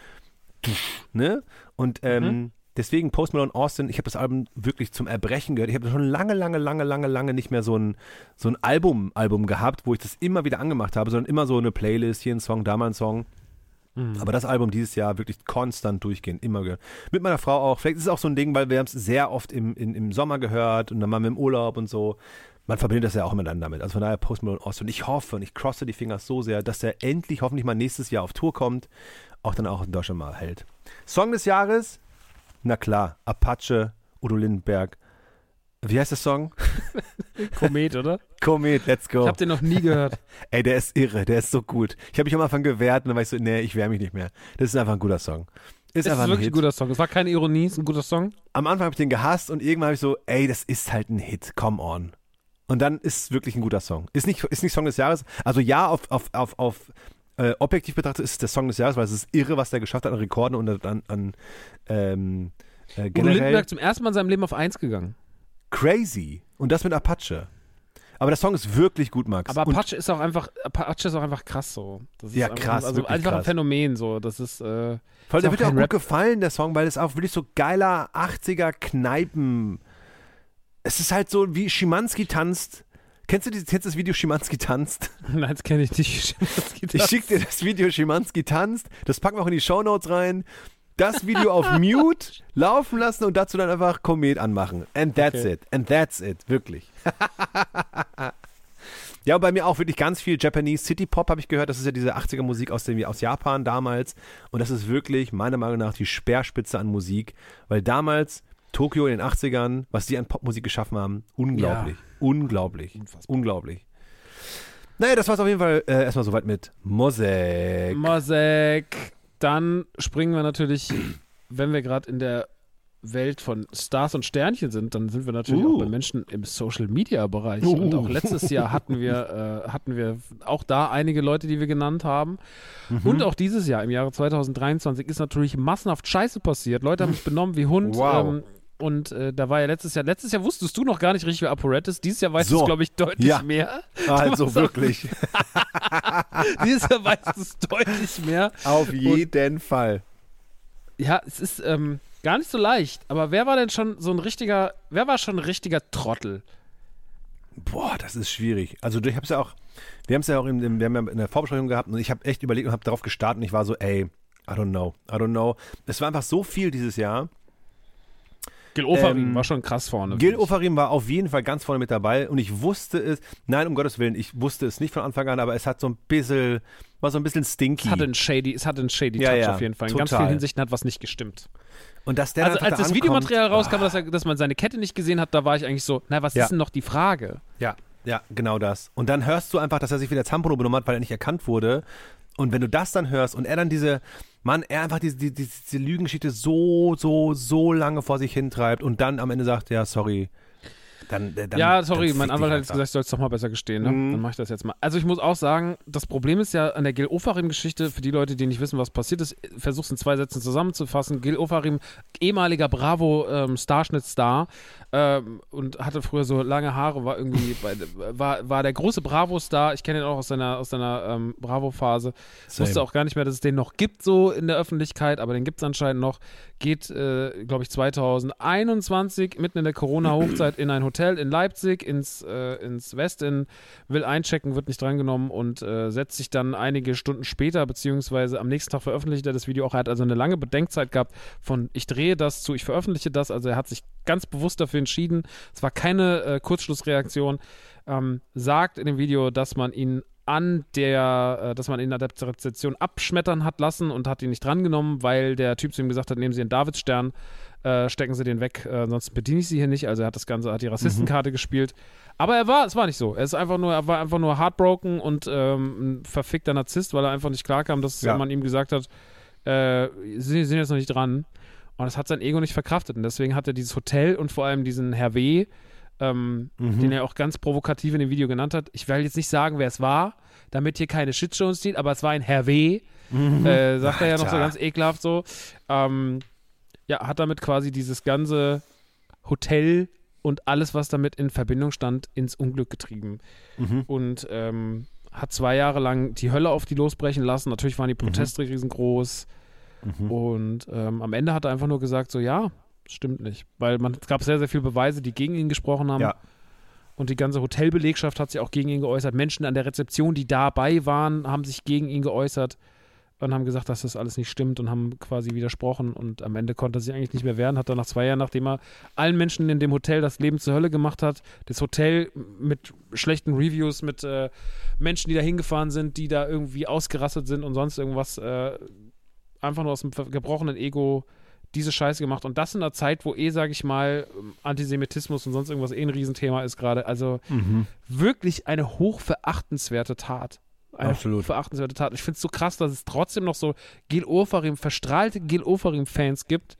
ne? Und ähm, Mhm. deswegen Post Malone Austin, ich habe das Album wirklich zum Erbrechen gehört. Ich habe schon lange, lange, lange, lange, lange nicht mehr so ein, so ein Album, Album gehabt, wo ich das immer wieder angemacht habe, sondern immer so eine Playlist, hier ein Song, da mal ein Song. Aber das Album dieses Jahr wirklich konstant durchgehen, immer gehört. Mit meiner Frau auch. Vielleicht ist es auch so ein Ding, weil wir haben es sehr oft im, in, im Sommer gehört und dann waren wir im Urlaub und so. Man verbindet das ja auch immer dann damit. Also von daher Post Malone Austin. Und ich hoffe und ich crosse die Finger so sehr, dass er endlich hoffentlich mal nächstes Jahr auf Tour kommt, auch dann auch in Deutschland mal hält. Song des Jahres? Na klar, Apache, Udo Lindenberg. Wie heißt der Song? Komet, oder? Komet, let's go. Ich habe den noch nie gehört. Ey, der ist irre, der ist so gut. Ich habe mich am Anfang gewehrt und dann war ich so, nee, ich wehre mich nicht mehr. Das ist einfach ein guter Song. Ist Es einfach ist ein wirklich Hit. ein guter Song. Es war keine Ironie, es ist ein guter Song. Am Anfang habe ich den gehasst und irgendwann habe ich so, ey, das ist halt ein Hit, come on. Und dann ist es wirklich ein guter Song. Ist nicht, ist nicht Song des Jahres. Also ja, auf, auf, auf, auf äh, objektiv betrachtet ist es der Song des Jahres, weil es ist irre, was der geschafft hat an Rekorden und an, an ähm, äh, Udo generell Lindenberg zum ersten Mal in seinem Leben auf 1 gegangen. crazy. Und das mit Apache. Aber der Song ist wirklich gut, Max. Aber und Apache ist auch einfach, Apache ist auch einfach krass so. Das ist Ja, einfach, krass, Also einfach ein krass. Phänomen so. Das ist, äh, Ist der wird auch gut Rap. gefallen, der Song, weil es auch wirklich so geiler 80er Kneipen. Es ist halt so, wie Schimanski tanzt. Kennst du, die, kennst du das Video Schimanski tanzt? nein, das kenne ich nicht. Ich schick dir das Video Schimanski tanzt. Das packen wir auch in die Shownotes rein. Das Video auf Mute laufen lassen und dazu dann einfach Komet anmachen. And that's Okay. it. And that's it. Wirklich. ja, und bei mir auch wirklich ganz viel Japanese City Pop habe ich gehört. Das ist ja diese 80er Musik aus, dem, aus Japan damals. Und das ist wirklich meiner Meinung nach die Speerspitze an Musik. Weil damals Tokio in den 80ern, was die an Popmusik geschaffen haben, unglaublich. Unglaublich. Unfassbar. Unglaublich. Naja, das war's auf jeden Fall äh, erstmal soweit mit Musik. Mosek. Dann springen wir natürlich, wenn wir gerade in der Welt von Stars und Sternchen sind, dann sind wir natürlich Uh. auch bei Menschen im Social Media Bereich. Und Uh. auch letztes Jahr hatten wir, äh, hatten wir auch da einige Leute, die wir genannt haben. Mhm. Und auch dieses Jahr, im Jahre 2023, ist natürlich massenhaft Scheiße passiert. Leute haben sich benommen wie Hund. Wow. Ähm, und äh, da war ja letztes Jahr, letztes Jahr wusstest du noch gar nicht richtig, wer ApoRed ist. Dieses Jahr weißt du So. es, glaube ich, deutlich Ja. mehr. Also wirklich. Dieses Jahr weißt du es deutlich mehr. Auf jeden Fall. Ja, es ist ähm, gar nicht so leicht. Aber wer war denn schon so ein richtiger, wer war schon ein richtiger Trottel? Boah, das ist schwierig. Also ich habe es ja auch, wir haben es ja auch in, dem- wir haben ja in der Vorbesprechung gehabt und ich habe echt überlegt und habe darauf gestartet und ich war so, ey, I don't know, I don't know. Es war einfach so viel dieses Jahr. Gil Ofarim Ähm, war schon krass vorne. Gil. Ofarim war auf jeden Fall ganz vorne mit dabei und ich wusste es, nein, um Gottes Willen, ich wusste es nicht von Anfang an, aber es hat so ein bisschen, war so ein bisschen stinky. Es hatte einen shady, es hatte einen shady Ja, Touch ja, auf jeden Fall. In ganz total. vielen Hinsichten hat was nicht gestimmt. und dass der Also als einfach das da Videomaterial rauskam, dass, er, dass man seine Kette nicht gesehen hat, da war ich eigentlich so, na, was Ja. ist denn noch die Frage? Ja, ja, genau das. Und dann hörst du einfach, dass er sich wieder Zampano benommen hat, weil er nicht erkannt wurde. Und wenn du das dann hörst und er dann diese, Mann, er einfach diese, diese, diese Lügengeschichte so, so, so lange vor sich hintreibt und dann am Ende sagt, ja, sorry. Dann, äh, dann, ja, sorry, mein Anwalt hat jetzt gesagt, ich soll es doch mal besser gestehen. Ne? Mhm. Dann mache ich das jetzt mal. Also ich muss auch sagen, das Problem ist ja an der Gil Ofarim-Geschichte, für die Leute, die nicht wissen, was passiert ist, versuch's in zwei Sätzen zusammenzufassen. Gil Ofarim, ehemaliger Bravo-Starschnitt-Star ähm, und hatte früher so lange Haare, war irgendwie, bei, war, war der große Bravo-Star. Ich kenne ihn auch aus seiner, aus seiner ähm, Bravo-Phase. Wusste auch gar nicht mehr, dass es den noch gibt, so in der Öffentlichkeit, aber den gibt es anscheinend noch. Geht, äh, glaube ich, 2021 mitten in der Corona-Hochzeit in ein Hotel in Leipzig, ins, äh, ins Westin, will einchecken, wird nicht drangenommen und äh, setzt sich dann einige Stunden später, beziehungsweise am nächsten Tag veröffentlicht er das Video auch. Er hat also eine lange Bedenkzeit gehabt von ich drehe das zu, ich veröffentliche das. Also er hat sich ganz bewusst dafür entschieden. Es war keine äh, Kurzschlussreaktion. Ähm, sagt in dem Video, dass man ihn an der, äh, dass man ihn an der Rezeption abschmettern hat lassen und hat ihn nicht drangenommen, weil der Typ zu ihm gesagt hat, nehmen Sie den Davidstern, äh, stecken Sie den weg, äh, ansonsten bediene ich Sie hier nicht. Also er hat das Ganze, hat die Rassistenkarte gespielt. Aber er war, es war nicht so. Er ist einfach nur, er war einfach nur heartbroken und ähm, ein verfickter Narzisst, weil er einfach nicht klarkam, dass Ja. man ihm gesagt hat, äh, Sie sind jetzt noch nicht dran. Und das hat sein Ego nicht verkraftet. Und deswegen hat er dieses Hotel und vor allem diesen Herr W., ähm, Mhm. den er auch ganz provokativ in dem Video genannt hat. Ich will jetzt nicht sagen, wer es war, damit hier keine Shitshow entsteht, aber es war ein Herr W., äh, sagt er ja noch so ganz ekelhaft so. Ähm, ja, hat damit quasi dieses ganze Hotel und alles, was damit in Verbindung stand, ins Unglück getrieben. Mhm. Und ähm, hat zwei Jahre lang die Hölle auf die losbrechen lassen. Natürlich waren die Proteste riesengroß. Mhm. Und ähm, am Ende hat er einfach nur gesagt, so ja, stimmt nicht. Weil man, es gab sehr, sehr viele Beweise, die gegen ihn gesprochen haben. Ja. Und die ganze Hotelbelegschaft hat sich auch gegen ihn geäußert. Menschen an der Rezeption, die dabei waren, haben sich gegen ihn geäußert und haben gesagt, dass das alles nicht stimmt und haben quasi widersprochen. Und am Ende konnte er sich eigentlich nicht mehr wehren. Hat dann nach zwei Jahren, nachdem er allen Menschen in dem Hotel das Leben zur Hölle gemacht hat, das Hotel mit schlechten Reviews, mit äh, Menschen, die da hingefahren sind, die da irgendwie ausgerastet sind und sonst irgendwas, äh, einfach nur aus dem gebrochenen Ego diese Scheiße gemacht. Und das in einer Zeit, wo eh, sage ich mal, Antisemitismus und sonst irgendwas eh ein Riesenthema ist gerade. Also Mhm. wirklich eine hochverachtenswerte Tat. Eine Absolut. verachtenswerte Tat. Ich finde es so krass, dass es trotzdem noch so Gil Ofarim, verstrahlte Gil Ofarim-Fans gibt,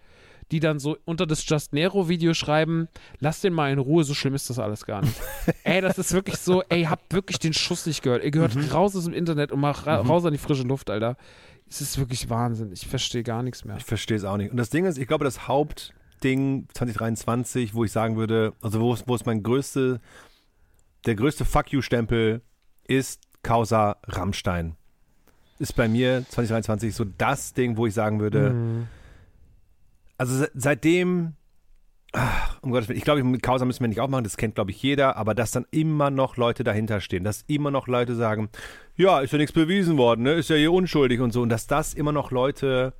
die dann so unter das Just Nero-Video schreiben, lass den mal in Ruhe, so schlimm ist das alles gar nicht. ey, das ist wirklich so, ey, habt wirklich den Schuss nicht gehört. Ihr gehört raus aus dem Internet und mal ra raus an die frische Luft, Alter. Es ist wirklich Wahnsinn. Ich verstehe gar nichts mehr. Ich verstehe es auch nicht. Und das Ding ist, ich glaube, das Hauptding 2023, wo ich sagen würde, also wo wo es mein größte, der größte Fuck you-Stempel ist Causa Rammstein. Ist bei mir 2023 so das Ding, wo ich sagen würde, Mhm. also se- seitdem, ach, um Gottes Willen, ich glaube, mit Causa müssen wir nicht aufmachen, das kennt, glaube ich, jeder, aber dass dann immer noch Leute dahinter stehen, dass immer noch Leute sagen, ja, ist ja nichts bewiesen worden, ne? ist ja hier unschuldig und so, und dass das immer noch Leute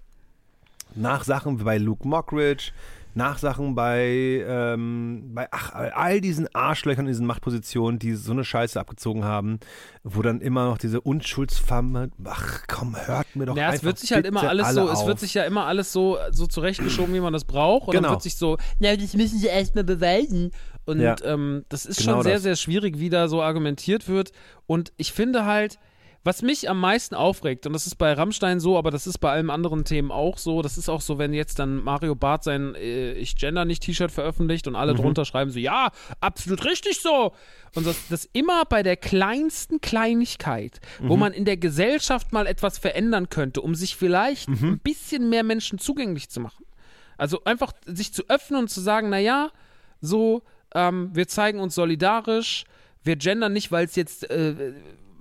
nach Sachen bei Luke Mockridge, nach Sachen bei, ähm, bei ach, all diesen Arschlöchern in diesen Machtpositionen, die so eine Scheiße abgezogen haben, wo dann immer noch diese Unschuldsfamme, ach komm, hört mir doch Ja, einfach es wird sich halt immer alles alle so, es auf. wird sich ja immer alles so, so zurechtgeschoben, wie man das braucht. Und Genau. dann wird sich so, na, das müssen sie erstmal beweisen. Und Ja. ähm, das ist Genau schon sehr, das. sehr schwierig, wie da so argumentiert wird. Und ich finde halt, was mich am meisten aufregt, und das ist bei Rammstein so, aber das ist bei allen anderen Themen auch so, das ist auch so, wenn jetzt dann Mario Barth sein äh, Ich Gender nicht T-Shirt veröffentlicht und Mhm. alle drunter schreiben so, ja, absolut richtig so. Und das, das immer bei der kleinsten Kleinigkeit, wo Mhm. man in der Gesellschaft mal etwas verändern könnte, um sich vielleicht Mhm. ein bisschen mehr Menschen zugänglich zu machen. Also einfach sich zu öffnen und zu sagen, naja, so, ähm, wir zeigen uns solidarisch, wir gendern nicht, weil es jetzt, äh,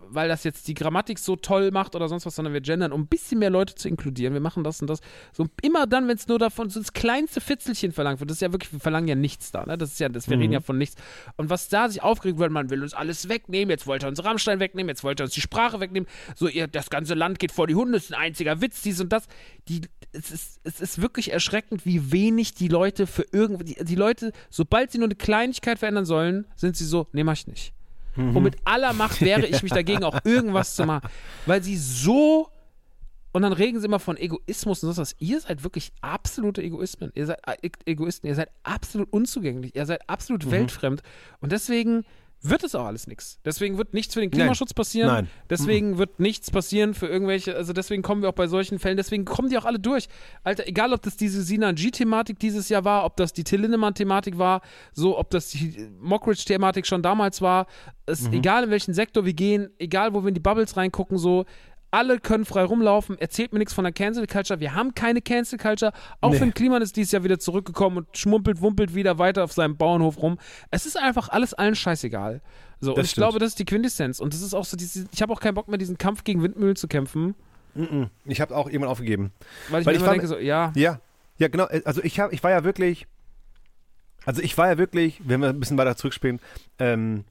weil das jetzt die Grammatik so toll macht oder sonst was, sondern wir gendern, um ein bisschen mehr Leute zu inkludieren. Wir machen das und das. So immer dann, wenn es nur davon so das kleinste Fitzelchen verlangt wird, das ist ja wirklich, wir verlangen ja nichts da, ne? Das ist ja, das, wir reden ja von nichts. Und was da sich aufgeregt wird, man will uns alles wegnehmen, jetzt wollte er uns Rammstein wegnehmen, jetzt wollte er uns die Sprache wegnehmen, so, ihr, das ganze Land geht vor die Hunde, ist ein einziger Witz, dies und das. Die, es, ist, es ist wirklich erschreckend, wie wenig die Leute für irgendwie, die, die Leute, sobald sie nur eine Kleinigkeit verändern sollen, sind sie so, nee, mach ich nicht. Und mit aller Macht wehre ich mich dagegen, auch irgendwas zu machen. Weil sie so. Und dann regen sie immer von Egoismus und sonst was. Ihr seid wirklich absolute Egoismen. Ihr seid äh, Egoisten. Ihr seid absolut unzugänglich. Ihr seid absolut weltfremd. Und deswegen wird es auch alles nichts. Deswegen wird nichts für den Klimaschutz passieren. Nein. Deswegen wird nichts passieren für irgendwelche, also deswegen kommen wir auch bei solchen Fällen, deswegen kommen die auch alle durch. Alter, egal ob das diese Sinan G-Thematik dieses Jahr war, ob das die Till Lindemann-Thematik war, so, ob das die Mockridge-Thematik schon damals war, es, egal in welchen Sektor wir gehen, egal wo wir in die Bubbles reingucken, so, alle können frei rumlaufen, erzählt mir nichts von der Cancel Culture. Wir haben keine Cancel Culture. Auch Nee. Finn Kliman ist dieses Jahr wieder zurückgekommen und schmumpelt, wumpelt wieder weiter auf seinem Bauernhof rum. Es ist einfach alles allen scheißegal. So, und ich stimmt. glaube, das ist die Quintessenz. Und das ist auch so, diese, ich habe auch keinen Bock mehr, diesen Kampf gegen Windmühlen zu kämpfen, Ich habe auch irgendwann aufgegeben. weil ich Weil mir ich immer fand- denke, so, ja, Ja, ja, genau. Also ich hab, ich war ja wirklich, also ich war ja wirklich, wenn wir ein bisschen weiter zurückspielen, ähm,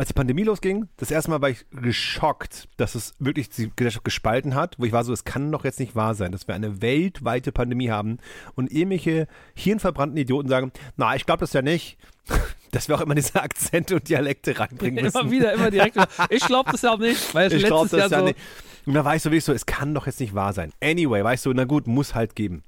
als die Pandemie losging, das erste Mal war ich geschockt, dass es wirklich die Gesellschaft gespalten hat, wo ich war so, es kann doch jetzt nicht wahr sein, dass wir eine weltweite Pandemie haben und irgendwelche hirnverbrannten Idioten sagen, na, ich glaube das ja nicht, dass wir auch immer diese Akzente und Dialekte reinbringen müssen. immer wieder, immer direkt. Ich glaube das ja auch nicht, weil es Ich letztes das Jahr ja so. nicht. Und da war ich so wirklich so, es kann doch jetzt nicht wahr sein. Anyway, weißt du, na gut, muss halt geben.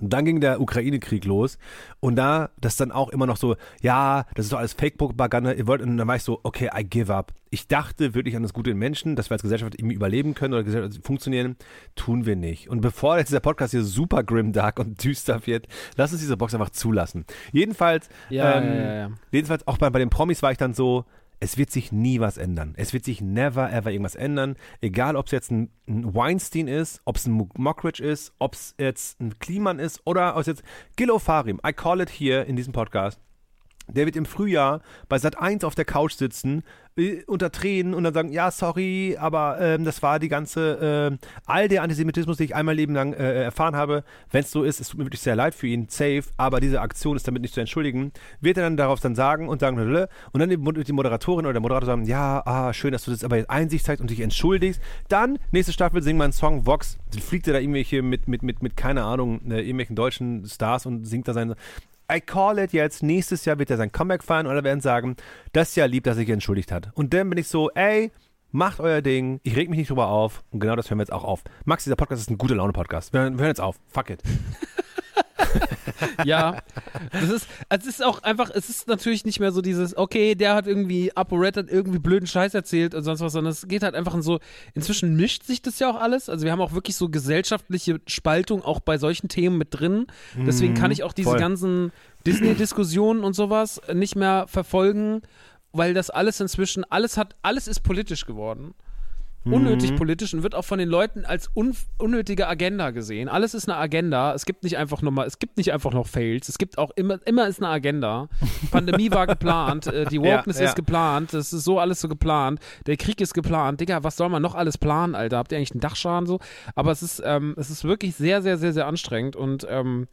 Und dann ging der Ukraine-Krieg los und da, das dann auch immer noch so, ja, das ist doch alles Fake-Propaganda, ihr wollt, und dann war ich so, okay, I give up. Ich dachte wirklich an das Gute in Menschen, dass wir als Gesellschaft irgendwie überleben können oder Gesellschaft funktionieren, tun wir nicht. Und bevor jetzt dieser Podcast hier super grim, dark und düster wird, lass uns diese Box einfach zulassen. Jedenfalls, Ja, ähm, ja, ja. Jedenfalls auch bei, bei den Promis war ich dann so, es wird sich nie was ändern. Es wird sich never ever irgendwas ändern. Egal, ob es jetzt ein, ein Weinstein ist, ob es ein Mo- Mockridge ist, ob es jetzt ein Kliman ist oder ob es jetzt Gil Ofarim. I call it here in diesem Podcast. Der wird im Frühjahr bei Sat 1 auf der Couch sitzen, äh, unter Tränen und dann sagen, ja, sorry, aber ähm, das war die ganze, äh, all der Antisemitismus, den ich einmal Leben lang äh, erfahren habe. Wenn es so ist, es tut mir wirklich sehr leid für ihn, safe, aber diese Aktion ist damit nicht zu entschuldigen. Wird er dann darauf dann sagen und sagen, und dann die, die Moderatorin oder der Moderator sagen, ja, ah, schön, dass du das aber jetzt Einsicht zeigst und dich entschuldigst. Dann, nächste Staffel, singen wir einen Song, Vox, fliegt er da irgendwelche mit, mit, mit, mit keine Ahnung, äh, irgendwelchen deutschen Stars und singt da seine I call it jetzt, nächstes Jahr wird er sein Comeback feiern oder werden sagen, das ist ja lieb, dass er sich entschuldigt hat. Und dann bin ich so, ey, macht euer Ding, ich reg mich nicht drüber auf und genau das hören wir jetzt auch auf. Max, dieser Podcast ist ein gute Laune-Podcast. Wir hören jetzt auf. Fuck it. ja, das ist, es ist auch einfach, es ist natürlich nicht mehr so dieses, okay, der hat irgendwie, ApoRed hat irgendwie blöden Scheiß erzählt und sonst was, sondern es geht halt einfach in so, inzwischen mischt sich das ja auch alles, also wir haben auch wirklich so gesellschaftliche Spaltung auch bei solchen Themen mit drin, deswegen kann ich auch diese voll. ganzen Disney-Diskussionen und sowas nicht mehr verfolgen, weil das alles inzwischen, alles hat, alles ist politisch geworden unnötig politisch und wird auch von den Leuten als un unnötige Agenda gesehen. Alles ist eine Agenda. Es gibt nicht einfach nur mal, es gibt nicht einfach noch Fails. Es gibt auch immer, immer ist eine Agenda. Pandemie war geplant, äh, die Wokeness Ja, ja. ist geplant, das ist so alles so geplant. Der Krieg ist geplant. Digga, was soll man noch alles planen, Alter? Habt ihr eigentlich einen Dachschaden so? Aber es ist, ähm, es ist wirklich sehr, sehr, sehr, sehr anstrengend und ähm,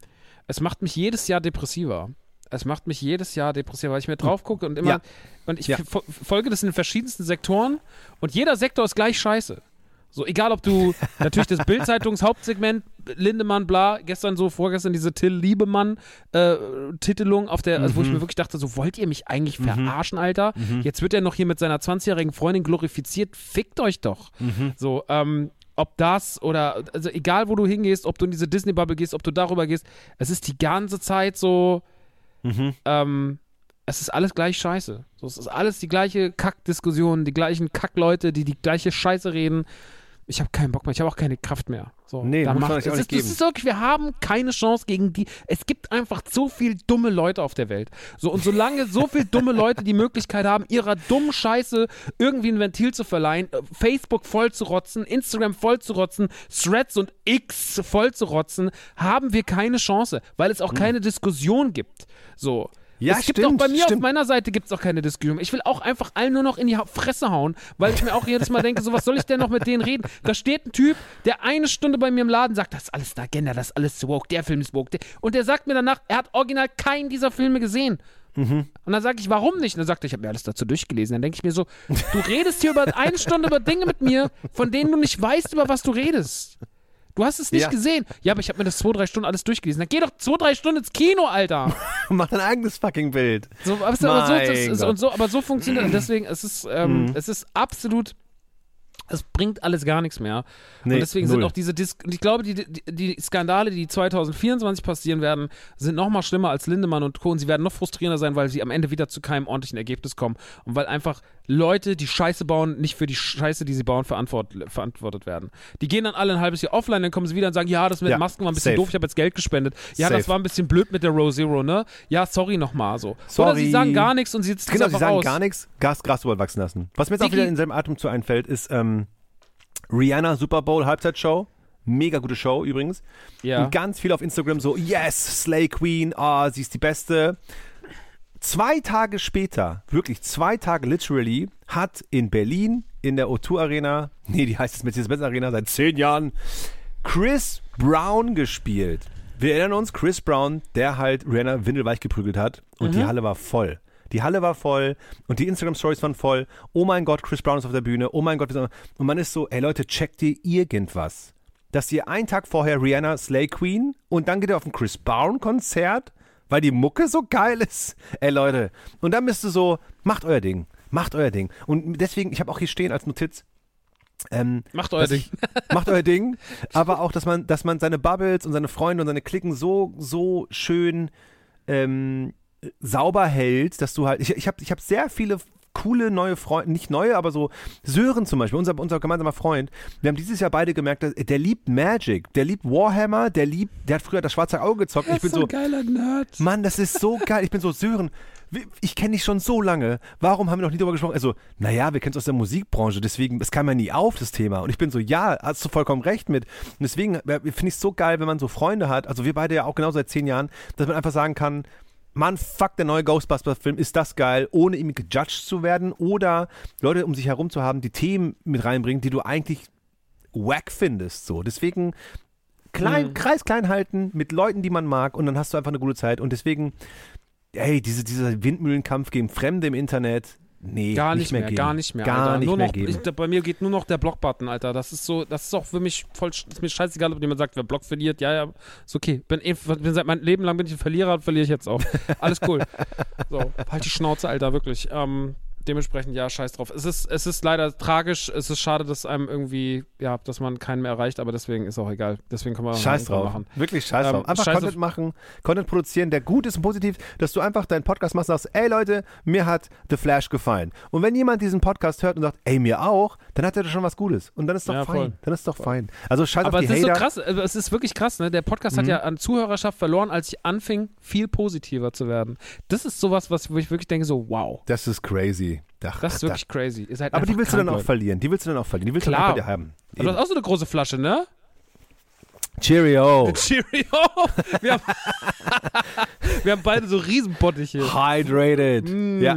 es macht mich jedes Jahr depressiver. Es macht mich jedes Jahr depressiver, weil ich mir drauf gucke und immer, Ja. und ich Ja. fo- folge das in den verschiedensten Sektoren und jeder Sektor ist gleich scheiße. So, egal ob du natürlich das Bild-Zeitungs-Hauptsegment, Lindemann, bla, gestern so, vorgestern diese Till Liebemann-Titelung auf der, also wo ich Mhm. mir wirklich dachte, so, wollt ihr mich eigentlich verarschen, Alter? Jetzt wird er noch hier mit seiner 20-jährigen Freundin glorifiziert, fickt euch doch. Mhm. So, ähm, ob das oder, also egal wo du hingehst, ob du in diese Disney-Bubble gehst, ob du darüber gehst, es ist die ganze Zeit so, Mhm. ähm, es ist alles gleich scheiße. So, es ist alles die gleiche Kackdiskussion, die gleichen Kackleute, die die gleiche Scheiße reden. Ich habe keinen Bock mehr, ich habe auch keine Kraft mehr. So, Nee, da muss macht- euch auch es nicht ist, das geben. ist wirklich, wir haben keine Chance gegen die. Es gibt einfach so viel dumme Leute auf der Welt. So, und solange so viel dumme Leute die Möglichkeit haben, ihrer dummen Scheiße irgendwie ein Ventil zu verleihen, äh, Facebook voll zu rotzen, Instagram voll zu rotzen, Threads und X voll zu rotzen, haben wir keine Chance, weil es auch keine Diskussion gibt. So. Ja, es gibt stimmt, auch bei mir auf stimmt. meiner Seite gibt es auch keine Diskussion. Ich will auch einfach allen nur noch in die Fresse hauen, weil ich mir auch jedes Mal denke, so was soll ich denn noch mit denen reden? Da steht ein Typ, der eine Stunde bei mir im Laden sagt, das ist alles eine Agenda, das ist alles woke, der Film ist woke. Der, und der sagt mir danach, er hat original keinen dieser Filme gesehen. Mhm. Und dann sage ich, warum nicht? Und dann sagt er, ich habe mir alles dazu durchgelesen. Dann denke ich mir so, du redest hier über eine Stunde über Dinge mit mir, von denen du nicht weißt, über was du redest. Du hast es nicht Ja. gesehen. Ja, aber ich habe mir das zwei, drei Stunden alles durchgelesen. Dann geh doch zwei, drei Stunden ins Kino, Alter. Mach dein eigenes fucking Bild. So, aber, so, das. Mhm. und so, aber so funktioniert deswegen, es ist, ähm, es ist absolut, es bringt alles gar nichts mehr. Nee, und deswegen sind null. auch diese Dis und ich glaube, die, die, die Skandale, die 2024 passieren werden, sind noch mal schlimmer als Lindemann und Co. Und sie werden noch frustrierender sein, weil sie am Ende wieder zu keinem ordentlichen Ergebnis kommen. Und weil einfach Leute, die Scheiße bauen, nicht für die Scheiße, die sie bauen, verantwort verantwortet werden. Die gehen dann alle ein halbes Jahr offline, dann kommen sie wieder und sagen, ja, das mit Ja, Masken war ein bisschen safe. doof, ich habe jetzt Geld gespendet. Ja, Safe. das war ein bisschen blöd mit der Row Zero, ne? Ja, sorry nochmal so. Oder Sorry. sie sagen gar nichts und sie sitzen Genau, sie sagen aus. gar nichts, Gas, Gras drüber wachsen lassen. Was mir jetzt auch wieder in selben Atemzug einfällt, ist ähm, Rihanna Super Bowl Halbzeitshow. Mega gute Show übrigens. Ja. Und ganz viel auf Instagram so, yes, Slay Queen, ah, sie ist die Beste. Zwei Tage später, wirklich zwei Tage literally, hat in Berlin in der O2 Arena, nee, die heißt jetzt Mercedes-Benz Arena seit zehn Jahren, Chris Brown gespielt. Wir erinnern uns, Chris Brown, der halt Rihanna windelweich geprügelt hat und die Halle war voll. Die Halle war voll und die Instagram-Stories waren voll. Oh mein Gott, Chris Brown ist auf der Bühne. Oh mein Gott. Und man ist so, ey Leute, checkt ihr irgendwas? Dass ihr einen Tag vorher Rihanna Slay Queen und dann geht ihr auf ein Chris Brown Konzert, weil die Mucke so geil ist. Ey Leute. Und dann bist du so, macht euer Ding. Macht euer Ding. Und deswegen, ich habe auch hier stehen als Notiz, ähm, Macht euer Ding. ich- macht euer Ding, aber auch, dass man, dass man seine Bubbles und seine Freunde und seine Klicken so, so schön ähm, sauber hält, dass du halt, ich, ich habe ich hab sehr viele coole neue Freunde, nicht neue, aber so Sören zum Beispiel, unser, unser gemeinsamer Freund, wir haben dieses Jahr beide gemerkt, dass, der liebt Magic, der liebt Warhammer, der liebt, der hat früher das schwarze Auge gezockt. ich bin so, geiler Nerd. Mann, das ist so geil. Ich bin so, Sören, ich kenne dich schon so lange. Warum haben wir noch nie darüber gesprochen? Also, naja, wir kennen es aus der Musikbranche, deswegen, es kam ja nie auf, das Thema. Und ich bin so, ja, hast du vollkommen recht mit. Und deswegen äh, finde ich es so geil, wenn man so Freunde hat, also wir beide ja auch genau seit zehn Jahren, dass man einfach sagen kann, Mann, fuck, der neue Ghostbusters-Film, ist das geil, ohne irgendwie gejudged zu werden oder Leute um sich herum zu haben, die Themen mit reinbringen, die du eigentlich wack findest. So. Deswegen klein, Mhm. Kreis klein halten mit Leuten, die man mag und dann hast du einfach eine gute Zeit. Und deswegen, hey, diese, dieser Windmühlenkampf gegen Fremde im Internet, nee, Gar nicht, mehr, geben. gar nicht mehr. Gar Alter. nicht nur mehr noch, geben. ich, bei mir geht nur noch der Block-Button, Alter. Das ist so, das ist auch für mich voll, ist mir scheißegal, ob jemand sagt, wer Block verliert. Ja, ja, ist okay. Bin, eh- bin seit meinem Leben lang bin ich ein Verlierer und verliere ich jetzt auch. Alles cool. so, halt die Schnauze, Alter, wirklich. Ähm, dementsprechend, ja, scheiß drauf. Es ist, es ist leider tragisch. Es ist schade, dass einem irgendwie, ja, dass man keinen mehr erreicht, aber deswegen ist auch egal. Deswegen können wir auch Scheiß drauf. machen. Wirklich scheiß Ähm, drauf. Einfach scheiß Content machen, Content produzieren, der gut ist und positiv, dass du einfach deinen Podcast machst und sagst, ey Leute, mir hat The Flash gefallen. Und wenn jemand diesen Podcast hört und sagt, ey, mir auch, dann hat er schon was Gutes. Und dann ist doch Ja, fein. voll. Dann ist doch fein. Also scheiß Aber auf es die ist so krass, also es ist wirklich krass, ne? Der Podcast Mhm. hat ja an Zuhörerschaft verloren, als ich anfing, viel positiver zu werden. Das ist sowas, was, wo ich wirklich denke, so, wow. Das ist crazy. Ach, Das ist wirklich crazy. Ist halt aber die willst du dann auch verlieren. Die willst du dann auch verlieren. Die willst du Klar. dann einfach dir haben. Aber du hast auch so eine große Flasche, ne? Cheerio. Cheerio. Wir haben, wir haben beide so Riesenbottiche. Hydrated. Mm. Ja.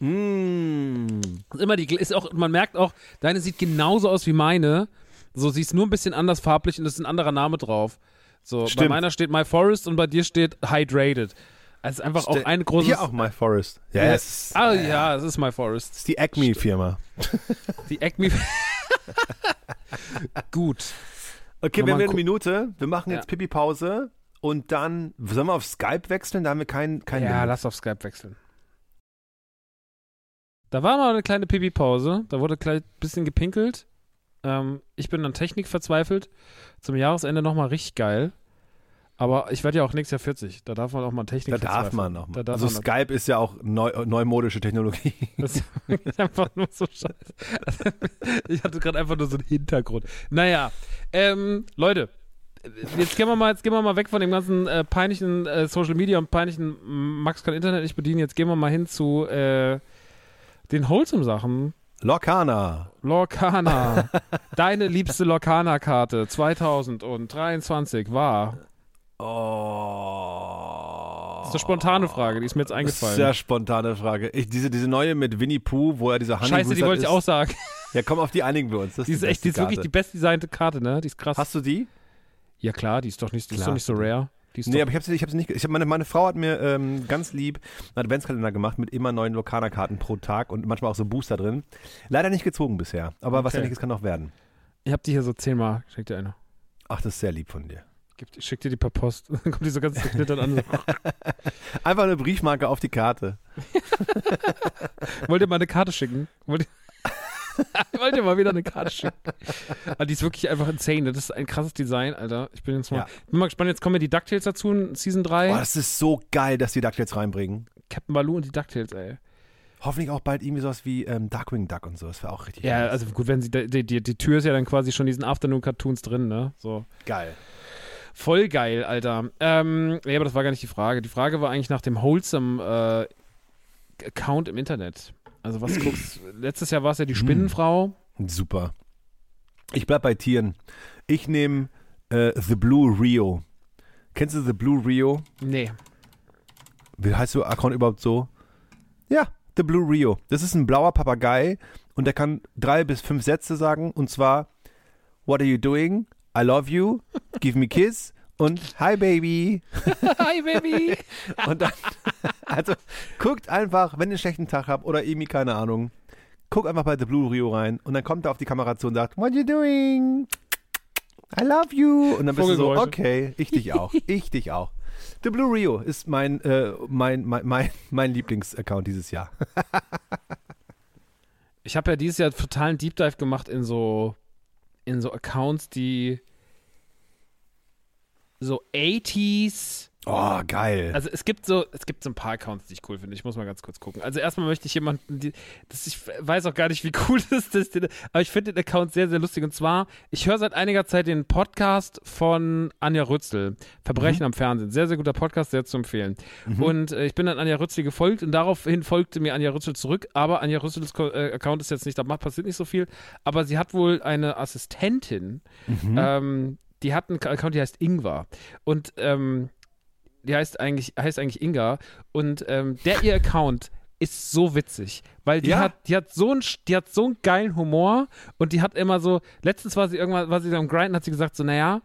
Mm. Ist immer die, ist auch, man merkt auch, deine sieht genauso aus wie meine. So, sie ist nur ein bisschen anders farblich und es ist ein anderer Name drauf. So, bei Stimmt. meiner steht My Forest und bei dir steht Hydrated. Also es ist einfach auch ein großes. Hier auch My Forest. Ja, Ja. es ist, Ah ja, es ist My Forest. es ist die Acme-Firma. Die Acme. Gut. Okay, wir haben eine Minute. Wir machen jetzt Ja. Pipi-Pause und dann sollen wir auf Skype wechseln? Da haben wir keinen kein Ja, Limit. lass auf Skype wechseln. Da war mal eine kleine Pipi-Pause. Da wurde gleich ein bisschen gepinkelt. Ähm, ich bin an Technik verzweifelt. Zum Jahresende nochmal richtig geil. Aber ich werde ja auch nächstes Jahr 40. Da darf man auch mal Technik Da darf man noch mal. Da Also Skype ist ja auch neu, neumodische Technologie. Das ist einfach nur so scheiße. Ich hatte gerade einfach nur so einen Hintergrund. Naja, ähm, Leute, jetzt gehen wir mal, jetzt gehen wir mal weg von dem ganzen äh, peinlichen äh, Social Media und peinlichen mm, Max kann Internet nicht bedienen. Jetzt gehen wir mal hin zu äh, den Wholesome-Sachen. Lorcana. Lorcana. Deine liebste Lorcana-Karte 2023 war. Oh. Das ist eine spontane Frage, die ist mir jetzt eingefallen. Sehr spontane Frage. Ich, diese, diese neue mit Winnie Pooh, wo er dieser Honey Scheiße, die wollte ich ist. auch sagen. Ja, komm, auf die einigen wir uns. Das Die ist die echt, die ist wirklich die bestdesignte Karte, ne? Die ist krass. Hast du die? Ja klar, die ist doch nicht, die ist doch nicht so rare. Die ist Nee, aber ich habe sie, ich hab sie nicht. Ich hab meine, meine Frau hat mir ähm, ganz lieb einen Adventskalender gemacht mit immer neuen Lokana-Karten pro Tag und manchmal auch so Booster drin. Leider nicht gezogen bisher, aber was Okay. ja nicht ist, kann noch werden. ich hab die hier so zehnmal. Schick dir eine. Ach, das ist sehr lieb von dir. Gib, ich schick dir die per Post. Dann kommt die so ganz zerknittert an. Einfach eine Briefmarke auf die Karte. Wollt ihr mal eine Karte schicken? Wollt ihr, Wollt ihr mal wieder eine Karte schicken? Ah, die ist wirklich einfach insane. Das ist ein krasses Design, Alter. Ich bin jetzt mal, Ja. bin mal gespannt. Jetzt kommen ja die DuckTales dazu in Season 3. Oh, das ist so geil, dass die DuckTales reinbringen. Captain Baloo und die DuckTales, ey. Hoffentlich auch bald irgendwie sowas wie ähm, Darkwing Duck und so. Das wäre auch richtig Ja, nice. also gut, wenn sie, die, die, die Tür ist ja dann quasi schon diesen Afternoon-Cartoons drin, ne? So. geil. Voll geil, Alter. Ähm, nee, aber das war gar nicht die Frage. Die Frage war eigentlich nach dem Wholesome äh, Account im Internet. Also was guckst Letztes Jahr war es ja die Spinnenfrau. Super. Ich bleib bei Tieren. Ich nehme äh, The Blue Rio. Kennst du The Blue Rio? Nee. Wie heißt du Account überhaupt so? Ja, The Blue Rio. Das ist ein blauer Papagei und der kann drei bis fünf Sätze sagen und zwar What are you doing? I love you. Give me kiss. Und Hi Baby. Hi, Baby. Und dann, also guckt einfach, wenn ihr einen schlechten Tag habt oder irgendwie keine Ahnung, guckt einfach bei The Blue Rio rein und dann kommt er auf die Kamera zu und sagt, What you doing? I love you. Und dann bist du so, okay, ich dich auch, ich dich auch. The Blue Rio ist mein, äh, mein, mein, mein, mein Lieblingsaccount dieses Jahr. Ich habe ja dieses Jahr totalen Deep Dive gemacht in so in so Accounts, die so 80s Oh, geil. Also es gibt so, es gibt so ein paar Accounts, die ich cool finde. Ich muss mal ganz kurz gucken. Also erstmal möchte ich jemanden, die, das, ich weiß auch gar nicht, wie cool das ist, aber ich finde den Account sehr, sehr lustig. Und zwar, ich höre seit einiger Zeit den Podcast von Anja Rützel, Verbrechen am Fernsehen. Sehr, sehr guter Podcast, sehr zu empfehlen. Und äh, ich bin dann Anja Rützel gefolgt und daraufhin folgte mir Anja Rützel zurück. Aber Anja Rützels äh, Account ist jetzt nicht, da passiert nicht so viel. Aber sie hat wohl eine Assistentin, ähm, die hat einen Account, die heißt Ingwer. Und ähm, die heißt eigentlich, heißt eigentlich Inga. Und ähm, der ihr Account ist so witzig, weil die Ja? hat, die hat so einen, die hat so einen geilen Humor und die hat immer so, letztens war sie irgendwann, war sie so am Grinden, hat sie gesagt so, naja,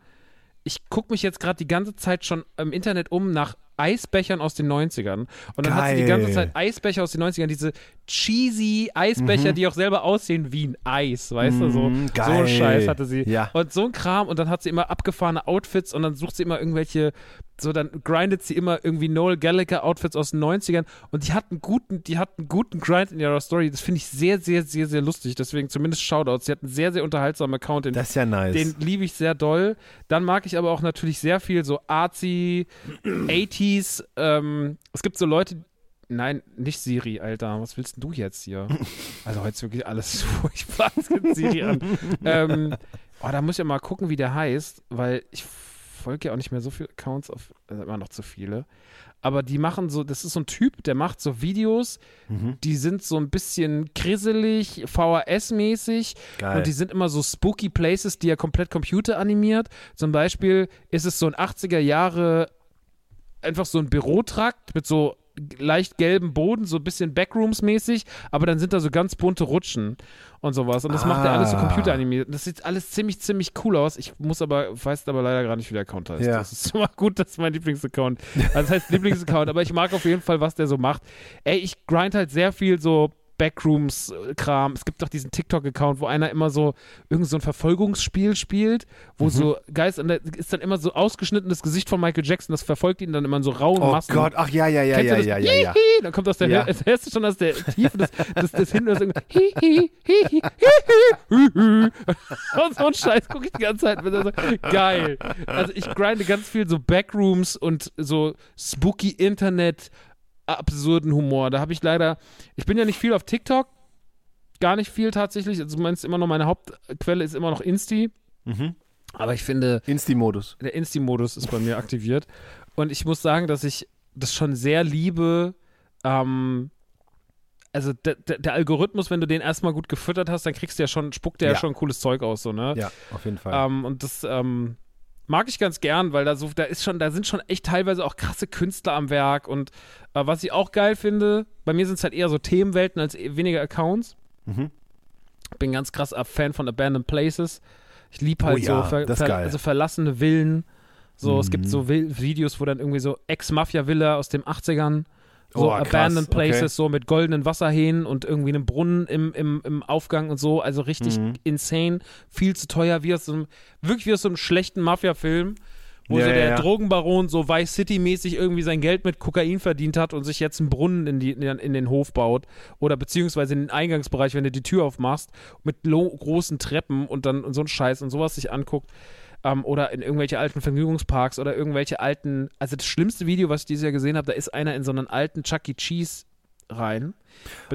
ich gucke mich jetzt gerade die ganze Zeit schon im Internet um nach Eisbechern aus den 90ern. Und dann hat sie die Geil. ganze Zeit Eisbecher aus den 90ern, diese cheesy Eisbecher, die auch selber aussehen wie ein Eis, weißt du, so, Mhm, so geil. einen Scheiß hatte sie. Ja. Und so ein Kram und dann hat sie immer abgefahrene Outfits und dann sucht sie immer irgendwelche, so dann grindet sie immer irgendwie Noel Gallagher Outfits aus den 90ern und die hat einen guten, die hat einen guten Grind in ihrer Story. Das finde ich sehr, sehr, sehr, sehr lustig. Deswegen zumindest Shoutouts. Sie hat einen sehr, sehr unterhaltsamen Account, den Das ist ja nice. den liebe ich sehr doll. Dann mag ich aber auch natürlich sehr viel so artsy 80s. Ähm, es gibt so Leute, nein, nicht Siri, Alter. Was willst du jetzt hier? Also heute ist wirklich alles furchtbar. Es gibt Siri an. ähm, oh, da muss ich ja mal gucken, wie der heißt, weil ich folge ja auch nicht mehr so viele Accounts auf, also immer noch zu viele. Aber die machen so, das ist so ein Typ, der macht so Videos, Mhm. die sind so ein bisschen grisselig, VHS-mäßig und die sind immer so spooky Places, die er komplett computeranimiert. Zum Beispiel ist es so ein 80er Jahre, einfach so ein Bürotrakt mit so leicht gelbem Boden, so ein bisschen Backrooms-mäßig, aber dann sind da so ganz bunte Rutschen und sowas. Und das macht er alles so Ah. computeranimiert. Das sieht alles ziemlich, ziemlich cool aus. Ich muss aber, weiß aber leider gar nicht, wie der Account heißt. Ja. Das ist immer gut, das ist mein Lieblingsaccount. Also das heißt Lieblingsaccount, aber ich mag auf jeden Fall, was der so macht. Ey, ich grind halt sehr viel so Backrooms-Kram. Es gibt doch diesen TikTok-Account, wo einer immer so irgend so ein Verfolgungsspiel spielt, wo Mhm. so Geist, ist dann immer so ausgeschnittenes Gesicht von Michael Jackson, das verfolgt ihn dann immer in so rauen oh Massen. Gott, ach ja, ja, ja, Kennst ja, ja, ja, ja. Dann kommt aus der Ja. das hörst du schon aus der Tiefe des, des, des das irgendwie Hihi, Hihi, Hihi, Hihi. Und so ein Scheiß gucke ich die ganze Zeit. mit so, geil. Also ich grinde ganz viel so Backrooms und so spooky Internet absurden Humor. Da habe ich leider, ich bin ja nicht viel auf TikTok, gar nicht viel tatsächlich. Also meinst immer noch meine Hauptquelle ist immer noch Insti. Mhm. Aber ich finde, Insti-Modus. der Insti-Modus ist bei mir aktiviert. Und ich muss sagen, dass ich das schon sehr liebe. Ähm, also der, der, Algorithmus, wenn du den erstmal gut gefüttert hast, dann kriegst du ja schon, spuckt der ja, Ja. schon cooles Zeug aus, so, ne? Ja, auf jeden Fall. Ähm, und das ähm, mag ich ganz gern, weil da so, da ist schon, da sind schon echt teilweise auch krasse Künstler am Werk. Und äh, was ich auch geil finde, bei mir sind es halt eher so Themenwelten als weniger Accounts. Mhm. Bin ganz krass ab Fan von Abandoned Places. Ich liebe halt Oh ja, so ver ver also verlassene Villen. So, es gibt Mhm. so Videos, wo dann irgendwie so Ex-Mafia-Villa aus den 80ern, so Oh, Abandoned Places, okay. so mit goldenen Wasserhähnen und irgendwie einem Brunnen im, im, im Aufgang und so. Also richtig Mhm. insane, viel zu teuer, wie aus so einem, wirklich wie aus so einem schlechten Mafia-Film, wo Ja, so ja, der ja. Drogenbaron so Vice City-mäßig irgendwie sein Geld mit Kokain verdient hat und sich jetzt einen Brunnen in, die, in, den Hof baut. Oder beziehungsweise in den Eingangsbereich, wenn du die Tür aufmachst, mit großen Treppen und dann und so ein Scheiß und sowas sich anguckt. Ähm, oder in irgendwelche alten Vergnügungsparks oder irgendwelche alten. Also das schlimmste Video, was ich dieses Jahr gesehen habe, da ist einer in so einen alten Chuck E. Cheese rein.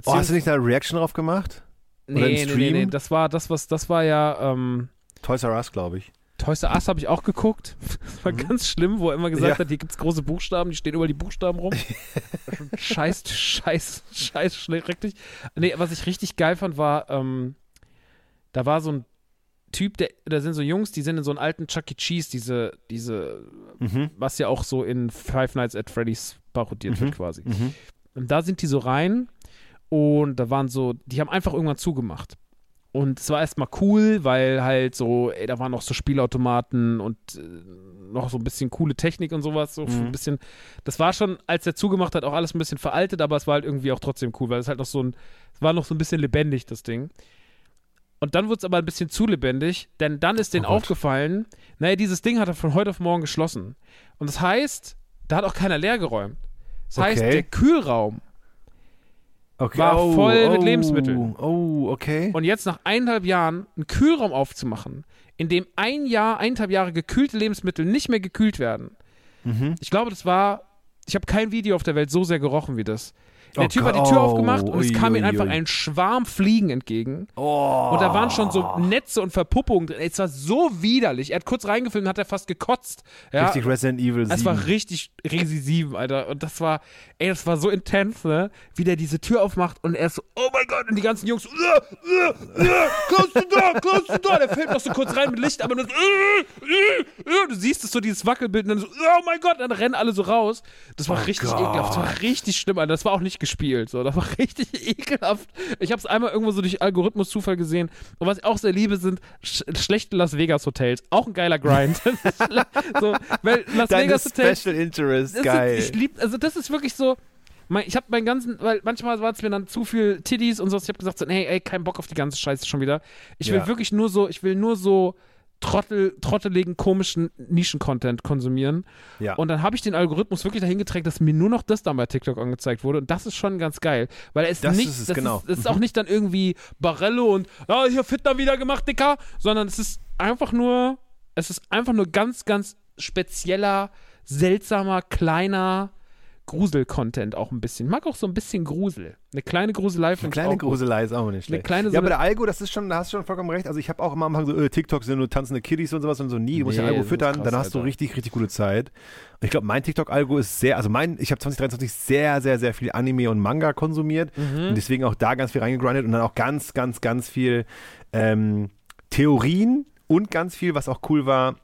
Oh, hast du nicht da eine Reaction drauf gemacht? oder im nee, nee, nee, nee, das war das, was, das war ja. Ähm, Toys R Us, glaube ich. Toys R Us habe ich auch geguckt. Das war ganz schlimm, wo er immer gesagt Mhm. Ja. hat, hier gibt es große Buchstaben, die stehen über die Buchstaben rum. scheiß, scheiß, scheiß schrecklich. Nee, was ich richtig geil fand, war, ähm, da war so ein Typ, der, da sind so Jungs, die sind in so einem alten Chuck E. Cheese, diese, diese, Mhm. was ja auch so in Five Nights at Freddy's parodiert Mhm. wird quasi. Mhm. Und da sind die so rein und da waren so, die haben einfach irgendwann zugemacht. Und es war erstmal cool, weil halt so, ey, da waren noch so Spielautomaten und äh, noch so ein bisschen coole Technik und sowas. So Mhm. ein bisschen, das war schon, als er zugemacht hat, auch alles ein bisschen veraltet, aber es war halt irgendwie auch trotzdem cool, weil es halt noch so ein, es war noch so ein bisschen lebendig, das Ding. Und dann wurde es aber ein bisschen zu lebendig, denn dann ist denen Oh aufgefallen, naja, dieses Ding hat er von heute auf morgen geschlossen. Und das heißt, da hat auch keiner leer geräumt. Das heißt, Okay. der Kühlraum Okay. War oh, voll mit oh, Lebensmitteln. Oh, okay. Und jetzt nach eineinhalb Jahren einen Kühlraum aufzumachen, in dem ein Jahr, eineinhalb Jahre gekühlte Lebensmittel nicht mehr gekühlt werden. Mhm. Ich glaube, das war, ich habe kein Video auf der Welt so sehr gerochen wie das. Der Oh Typ hat die Tür oh, aufgemacht und es kam ihm einfach ein Schwarm Fliegen entgegen. Oh. Und da waren schon so Netze und Verpuppungen drin. Es war so widerlich. Er hat kurz reingefilmt und hat er fast gekotzt. Ja, Richtig Resident Evil 7. es war richtig Resi 7, Alter. Und das war, ey, das war so intens, ne? Wie der diese Tür aufmacht und er ist so, oh mein Gott, und die ganzen Jungs, so, äh, äh, äh, close the door, close the door. Der filmt noch so kurz rein mit Licht, aber nur so, äh. Du siehst es so, dieses Wackelbild und dann so, oh mein Gott, dann rennen alle so raus. Das war richtig Gott. ekelhaft, das war richtig schlimm, Alter. Das war auch nicht gespielt, so. Das war richtig ekelhaft. Ich habe es einmal irgendwo so durch Algorithmus-Zufall gesehen. Und was ich auch sehr liebe, sind sch schlechte Las Vegas-Hotels. Auch ein geiler Grind. so, weil Las Deine Vegas Hotels Special Interest, geil. Ist, ich lieb, also das ist wirklich so. Mein, ich habe meinen ganzen, weil manchmal war es mir dann zu viel Tiddies und so. Ich habe gesagt, so, hey, ey, kein Bock auf die ganze Scheiße schon wieder. Ich will Ja. wirklich nur so, ich will nur so trottel, trotteligen, komischen Nischen-Content konsumieren. ja. Und dann habe ich den Algorithmus wirklich dahin getränkt, dass mir nur noch das dann bei TikTok angezeigt wurde. Und das ist schon ganz geil. Weil er ist Das nicht, ist es, das, genau. ist, das ist auch nicht dann irgendwie Barello und ja, hier Fitner wieder gemacht, Dicker, sondern es ist einfach nur, es ist einfach nur ganz, ganz spezieller, seltsamer, kleiner Grusel-Content auch ein bisschen. Mag auch so ein bisschen Grusel. Eine kleine Gruselei Eine finde ich kleine auch gut. Gruselei ist auch nicht schlecht. kleine so ja, aber eine- der Algo, das ist schon, da hast du schon vollkommen recht. Also ich habe auch immer am Anfang so, äh, TikTok sind nur tanzende Kiddies und sowas und so, nie, du musst Nee, den Algo das ist füttern, krass, dann hast du Alter. richtig, richtig gute Zeit. Und ich glaube, mein TikTok-Algo ist sehr, also mein, ich habe 2023 sehr, sehr, sehr viel Anime und Manga konsumiert Mhm. und deswegen auch da ganz viel reingegrindet und dann auch ganz, ganz, ganz viel ähm, Theorien und ganz viel, was auch cool war,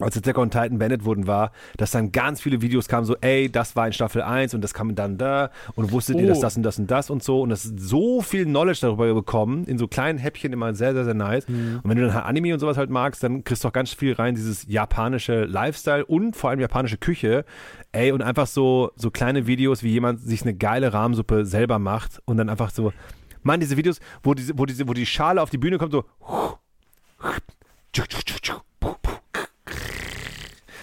als Attack on Titan beendet wurden, war, dass dann ganz viele Videos kamen, so, ey, das war in Staffel 1 und das kam dann da und wusstet ihr, dass Oh. das und das und das und so und das ist so viel Knowledge darüber bekommen, in so kleinen Häppchen immer sehr, sehr, sehr nice. Mhm. Und wenn du dann halt Anime und sowas halt magst, dann kriegst du auch ganz viel rein, dieses japanische Lifestyle und vor allem japanische Küche, ey, und einfach so, so kleine Videos, wie jemand sich eine geile Rahmsuppe selber macht und dann einfach so, man, diese Videos, wo diese, wo diese, wo die Schale auf die Bühne kommt, so,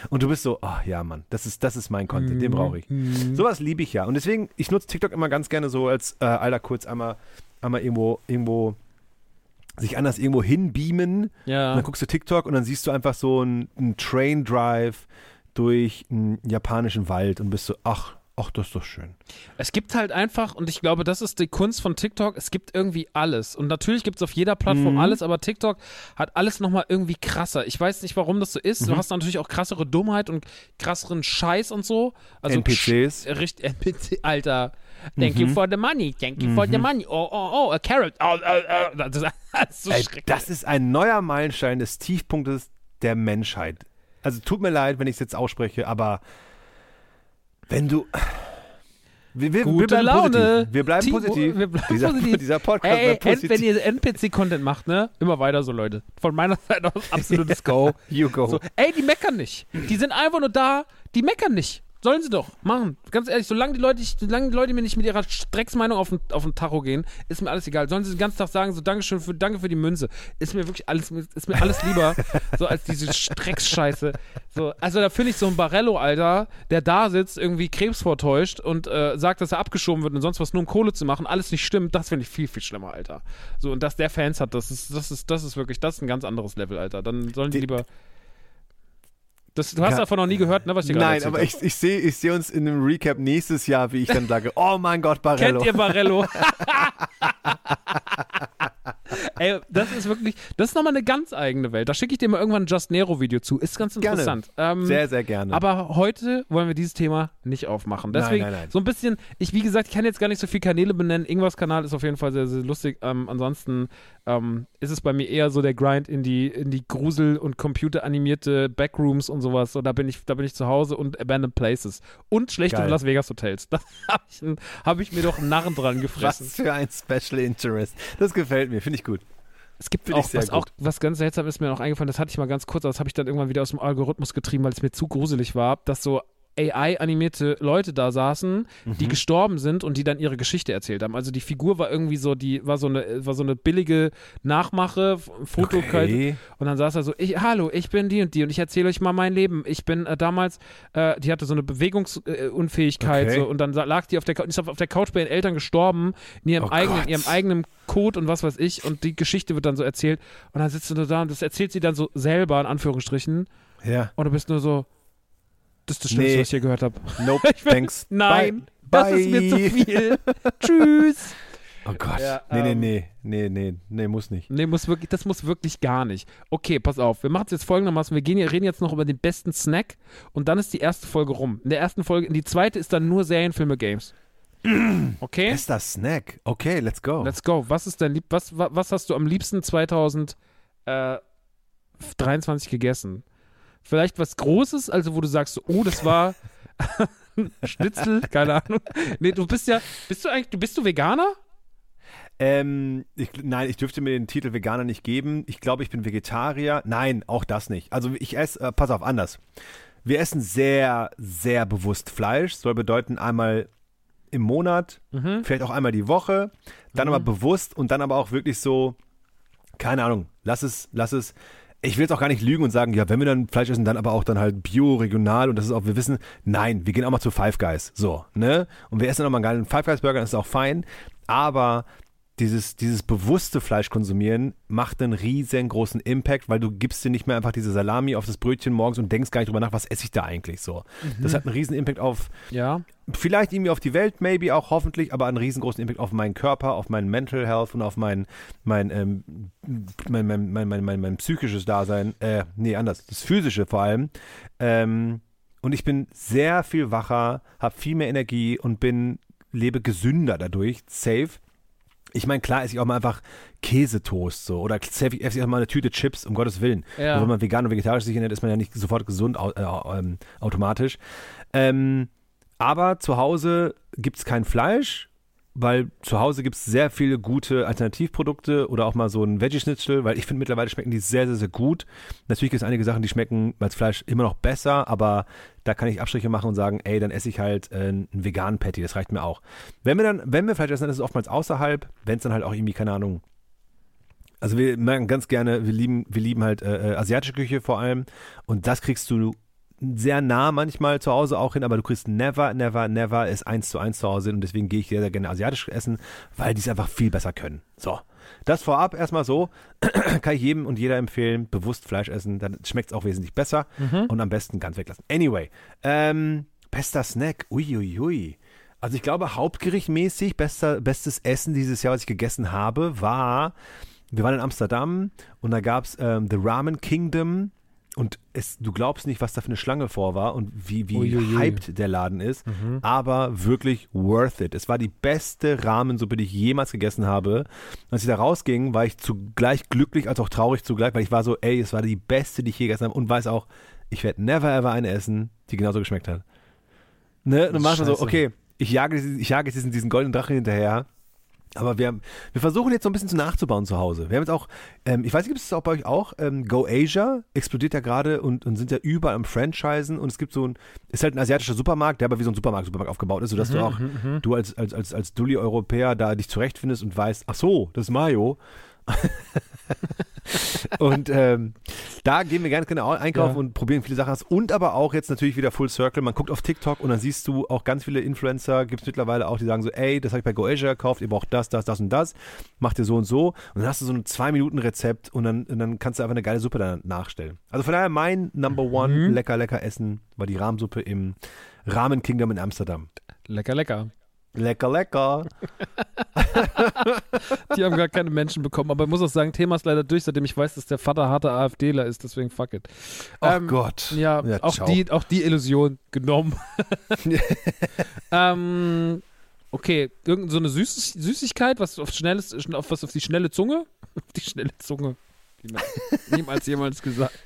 und du bist so, oh ja, Mann, das ist, das ist mein Content, den brauche ich. Sowas liebe ich ja. Und deswegen, ich nutze TikTok immer ganz gerne so als, äh, Alter, kurz einmal, einmal irgendwo, irgendwo, sich anders irgendwo hinbeamen. Und Ja. dann guckst du TikTok und dann siehst du einfach so einen, einen Train Drive durch einen japanischen Wald und bist so, ach, ach, das ist doch schön. Es gibt halt einfach, und ich glaube, das ist die Kunst von TikTok, es gibt irgendwie alles. Und natürlich gibt es auf jeder Plattform Mhm. alles, aber TikTok hat alles nochmal irgendwie krasser. Ich weiß nicht, warum das so ist. Mhm. Du hast natürlich auch krassere Dummheit und krasseren Scheiß und so. Also NPCs. Sch- Richtig, NPC, Alter. Thank you Mhm. for the money, thank you for the money. Oh, oh, oh, a carrot. Oh, oh, oh. Das ist, so Ey, das ist ein neuer Meilenstein des Tiefpunktes der Menschheit. Also tut mir leid, wenn ich es jetzt ausspreche, aber wenn du. Wir, wir, wir Gute bleiben Laune. positiv. Wir bleiben Timo, positiv. wir bleiben dieser, positiv. dieser Podcast ey, positiv. wenn ihr NPC-Content macht, ne? Immer weiter so, Leute. Von meiner Seite aus absolutes Go. you go. So, ey, die meckern nicht. Die sind einfach nur da, die meckern nicht. Sollen sie doch machen. Ganz ehrlich, solange die Leute, solange die Leute mir nicht mit ihrer Strecksmeinung auf den, auf den Tacho gehen, ist mir alles egal. Sollen sie den ganzen Tag sagen, so Dankeschön für, danke für die Münze. Ist mir wirklich alles, ist mir alles lieber, so als diese Strecksscheiße. So, also da finde ich so ein Barello, Alter, der da sitzt, irgendwie Krebs vortäuscht und äh, sagt, dass er abgeschoben wird und sonst was nur um Kohle zu machen, alles nicht stimmt, das finde ich viel, viel schlimmer, Alter. So, und dass der Fans hat, das ist, das ist, das ist wirklich, das ist ein ganz anderes Level, Alter. Dann sollen die Die- lieber. Das, du hast Ja. davon noch nie gehört, ne, was ich gerade Nein, aber ich, ich sehe ich seh uns in einem Recap nächstes Jahr, wie ich dann sage, oh mein Gott, Barello. Kennt ihr Barello? Ey, das ist wirklich, das ist nochmal eine ganz eigene Welt. Da schicke ich dir mal irgendwann ein Just Nero-Video zu. Ist ganz interessant. Ähm, Sehr, sehr gerne. aber heute wollen wir dieses Thema nicht aufmachen. Nein, Deswegen nein, nein. so ein bisschen, ich wie gesagt, ich kann jetzt gar nicht so viele Kanäle benennen. Ingwars Kanal ist auf jeden Fall sehr, sehr lustig. Ähm, ansonsten ähm, ist es bei mir eher so der Grind in die, in die Grusel- und computeranimierte Backrooms und sowas. So, da bin ich, da bin ich zu Hause und Abandoned Places. Und schlechte Geil. Las Vegas Hotels. Da habe ich, hab ich mir doch einen Narren dran gefressen. Was für ein Special Interest. Das gefällt mir, finde ich gut. Es gibt Finde ich auch, was auch, gut. was ganz seltsam ist mir noch eingefallen, das hatte ich mal ganz kurz, aber das habe ich dann irgendwann wieder aus dem Algorithmus getrieben, weil es mir zu gruselig war, dass so AI-animierte Leute da saßen, die Mhm. gestorben sind und die dann ihre Geschichte erzählt haben. Also die Figur war irgendwie so, die war so eine, war so eine billige Nachmache, Foto Okay. und dann saß er so, ich, hallo, ich bin die und die und ich erzähle euch mal mein Leben. Ich bin äh, damals, äh, die hatte so eine Bewegungsunfähigkeit Okay. so, und dann lag die auf der, ist auf der Couch bei ihren Eltern gestorben, in ihrem, Oh eigenen, Gott. ihrem eigenen Code und was weiß ich und die Geschichte wird dann so erzählt und dann sitzt du nur da und das erzählt sie dann so selber, in Anführungsstrichen Ja. und du bist nur so, Das ist das Schlimmste, Nee. was ich hier gehört habe. Nope, thanks. Nein, Bye. das ist mir zu viel. Tschüss. Oh Gott. Ja, nee, nee, ähm, nee, nee, nee, nee, muss nicht. Nee, muss wirklich, das muss wirklich gar nicht. Okay, pass auf. Wir machen es jetzt folgendermaßen. Wir gehen, reden jetzt noch über den besten Snack und dann ist die erste Folge rum. In der ersten Folge, in die zweite ist dann nur Serienfilme, Games. Okay? Bester Snack. Okay, let's go. Let's go. Was ist dein Lieb was, was, was hast du am liebsten 2023 gegessen? Vielleicht was Großes, also wo du sagst, oh, das war Schnitzel, keine Ahnung. Nee, du bist ja, bist du eigentlich, du bist du Veganer? Ähm, ich, nein, ich dürfte mir den Titel Veganer nicht geben. Ich glaube, ich bin Vegetarier. Nein, auch das nicht. Also ich esse, äh, pass auf, anders. Wir essen sehr, sehr bewusst Fleisch. Soll bedeuten einmal im Monat, Mhm. vielleicht auch einmal die Woche, dann aber bewusst und dann aber auch wirklich so, keine Ahnung, lass es, lass es. Ich will jetzt auch gar nicht lügen und sagen, ja, wenn wir dann Fleisch essen, dann aber auch dann halt bio, regional und das ist auch, wir wissen, nein, wir gehen auch mal zu Five Guys, so, ne? Und wir essen auch mal einen geilen Five Guys Burger, das ist auch fein, aber dieses, dieses bewusste Fleisch konsumieren macht einen riesengroßen Impact, weil du gibst dir nicht mehr einfach diese Salami auf das Brötchen morgens und denkst gar nicht drüber nach, was esse ich da eigentlich so. Das hat einen riesen Impact auf, Ja. vielleicht irgendwie auf die Welt, maybe auch hoffentlich, aber einen riesengroßen Impact auf meinen Körper, auf meinen Mental Health und auf mein, mein, ähm, mein, mein, mein, mein, mein, mein psychisches Dasein. Äh, nee, anders, das physische vor allem. Ähm, und ich bin sehr viel wacher, habe viel mehr Energie und bin, lebe gesünder dadurch, safe. Ich meine, klar esse ich auch mal einfach Käsetoast so oder esse ich auch mal eine Tüte Chips, um Gottes Willen. Ja. Nur Wenn man vegan und vegetarisch sich ernährt, ist man ja nicht sofort gesund äh, ähm, automatisch. Ähm, aber zu Hause gibt es kein Fleisch, weil zu Hause gibt es sehr viele gute Alternativprodukte oder auch mal so ein Veggie-Schnitzel, weil ich finde mittlerweile schmecken die sehr, sehr, sehr gut. Natürlich gibt es einige Sachen, die schmecken als Fleisch immer noch besser, aber da kann ich Abstriche machen und sagen, ey, dann esse ich halt äh, einen veganen Patty, das reicht mir auch. Wenn wir dann, wenn wir Fleisch essen, dann ist es oftmals außerhalb, wenn es dann halt auch irgendwie, keine Ahnung, also wir merken ganz gerne, wir lieben, wir lieben halt äh, äh, asiatische Küche vor allem und das kriegst du sehr nah manchmal zu Hause auch hin, aber du kriegst never, never, never es eins zu eins zu Hause hin und deswegen gehe ich sehr, sehr gerne asiatisch essen, weil die es einfach viel besser können. So, das vorab erstmal so, kann ich jedem und jeder empfehlen, bewusst Fleisch essen, dann schmeckt es auch wesentlich besser und am besten ganz weglassen. Anyway, ähm, bester Snack, uiuiui. Ui, ui. Also ich glaube, hauptgerichtmäßig bester, bestes Essen dieses Jahr, was ich gegessen habe, war, wir waren in Amsterdam und da gab es ähm, The Ramen Kingdom und es, du glaubst nicht, was da für eine Schlange vor war und wie, wie Uiuiui. hyped der Laden ist, aber wirklich worth it. Es war die beste Rahmensuppe, die ich jemals gegessen habe. Als ich da rausging, war ich zugleich glücklich als auch traurig zugleich, weil ich war so, ey, es war die beste, die ich je gegessen habe und weiß auch, ich werde never ever eine essen, die genauso geschmeckt hat. Ne? Dann war so, okay, ich jage, ich jage jetzt diesen, diesen goldenen Drachen hinterher. Aber wir, wir versuchen jetzt so ein bisschen zu nachzubauen zu Hause. Wir haben jetzt auch, ähm, ich weiß nicht, gibt es das auch bei euch auch? Ähm, Go Asia explodiert ja gerade und, und sind ja überall am Franchisen und es gibt so ein, ist halt ein asiatischer Supermarkt, der aber wie so ein Supermarkt, Supermarkt aufgebaut ist, sodass du auch, du als, als, als, als Dulli-Europäer da dich zurechtfindest und weißt, ach so, das ist Mayo. und ähm, da gehen wir ganz genau einkaufen Ja. und probieren viele Sachen aus. Und aber auch jetzt natürlich wieder Full Circle. Man guckt auf TikTok und dann siehst du auch ganz viele Influencer, gibt es mittlerweile auch, die sagen so, ey, das habe ich bei GoAsia gekauft, ihr braucht das, das, das und das, macht ihr so und so. Und dann hast du so ein Zwei-Minuten-Rezept und dann, und dann kannst du einfach eine geile Suppe dann nachstellen. Also von daher mein Number One lecker, lecker Essen war die Rahmsuppe im Ramen Kingdom in Amsterdam. Lecker, lecker. Lecker, lecker. Die haben gar keine Menschen bekommen. Aber ich muss auch sagen, Thema ist leider durch, seitdem ich weiß, dass der Vater harter AfDler ist. Deswegen fuck it. Oh Ähm, Gott. Ja, auch, ciao. die, auch die Illusion genommen. ähm, okay, irgend so eine Süß Süßigkeit, was auf schnelles, auf was auf die schnelle Zunge? Auf die schnelle Zunge. Niemals jemals gesagt.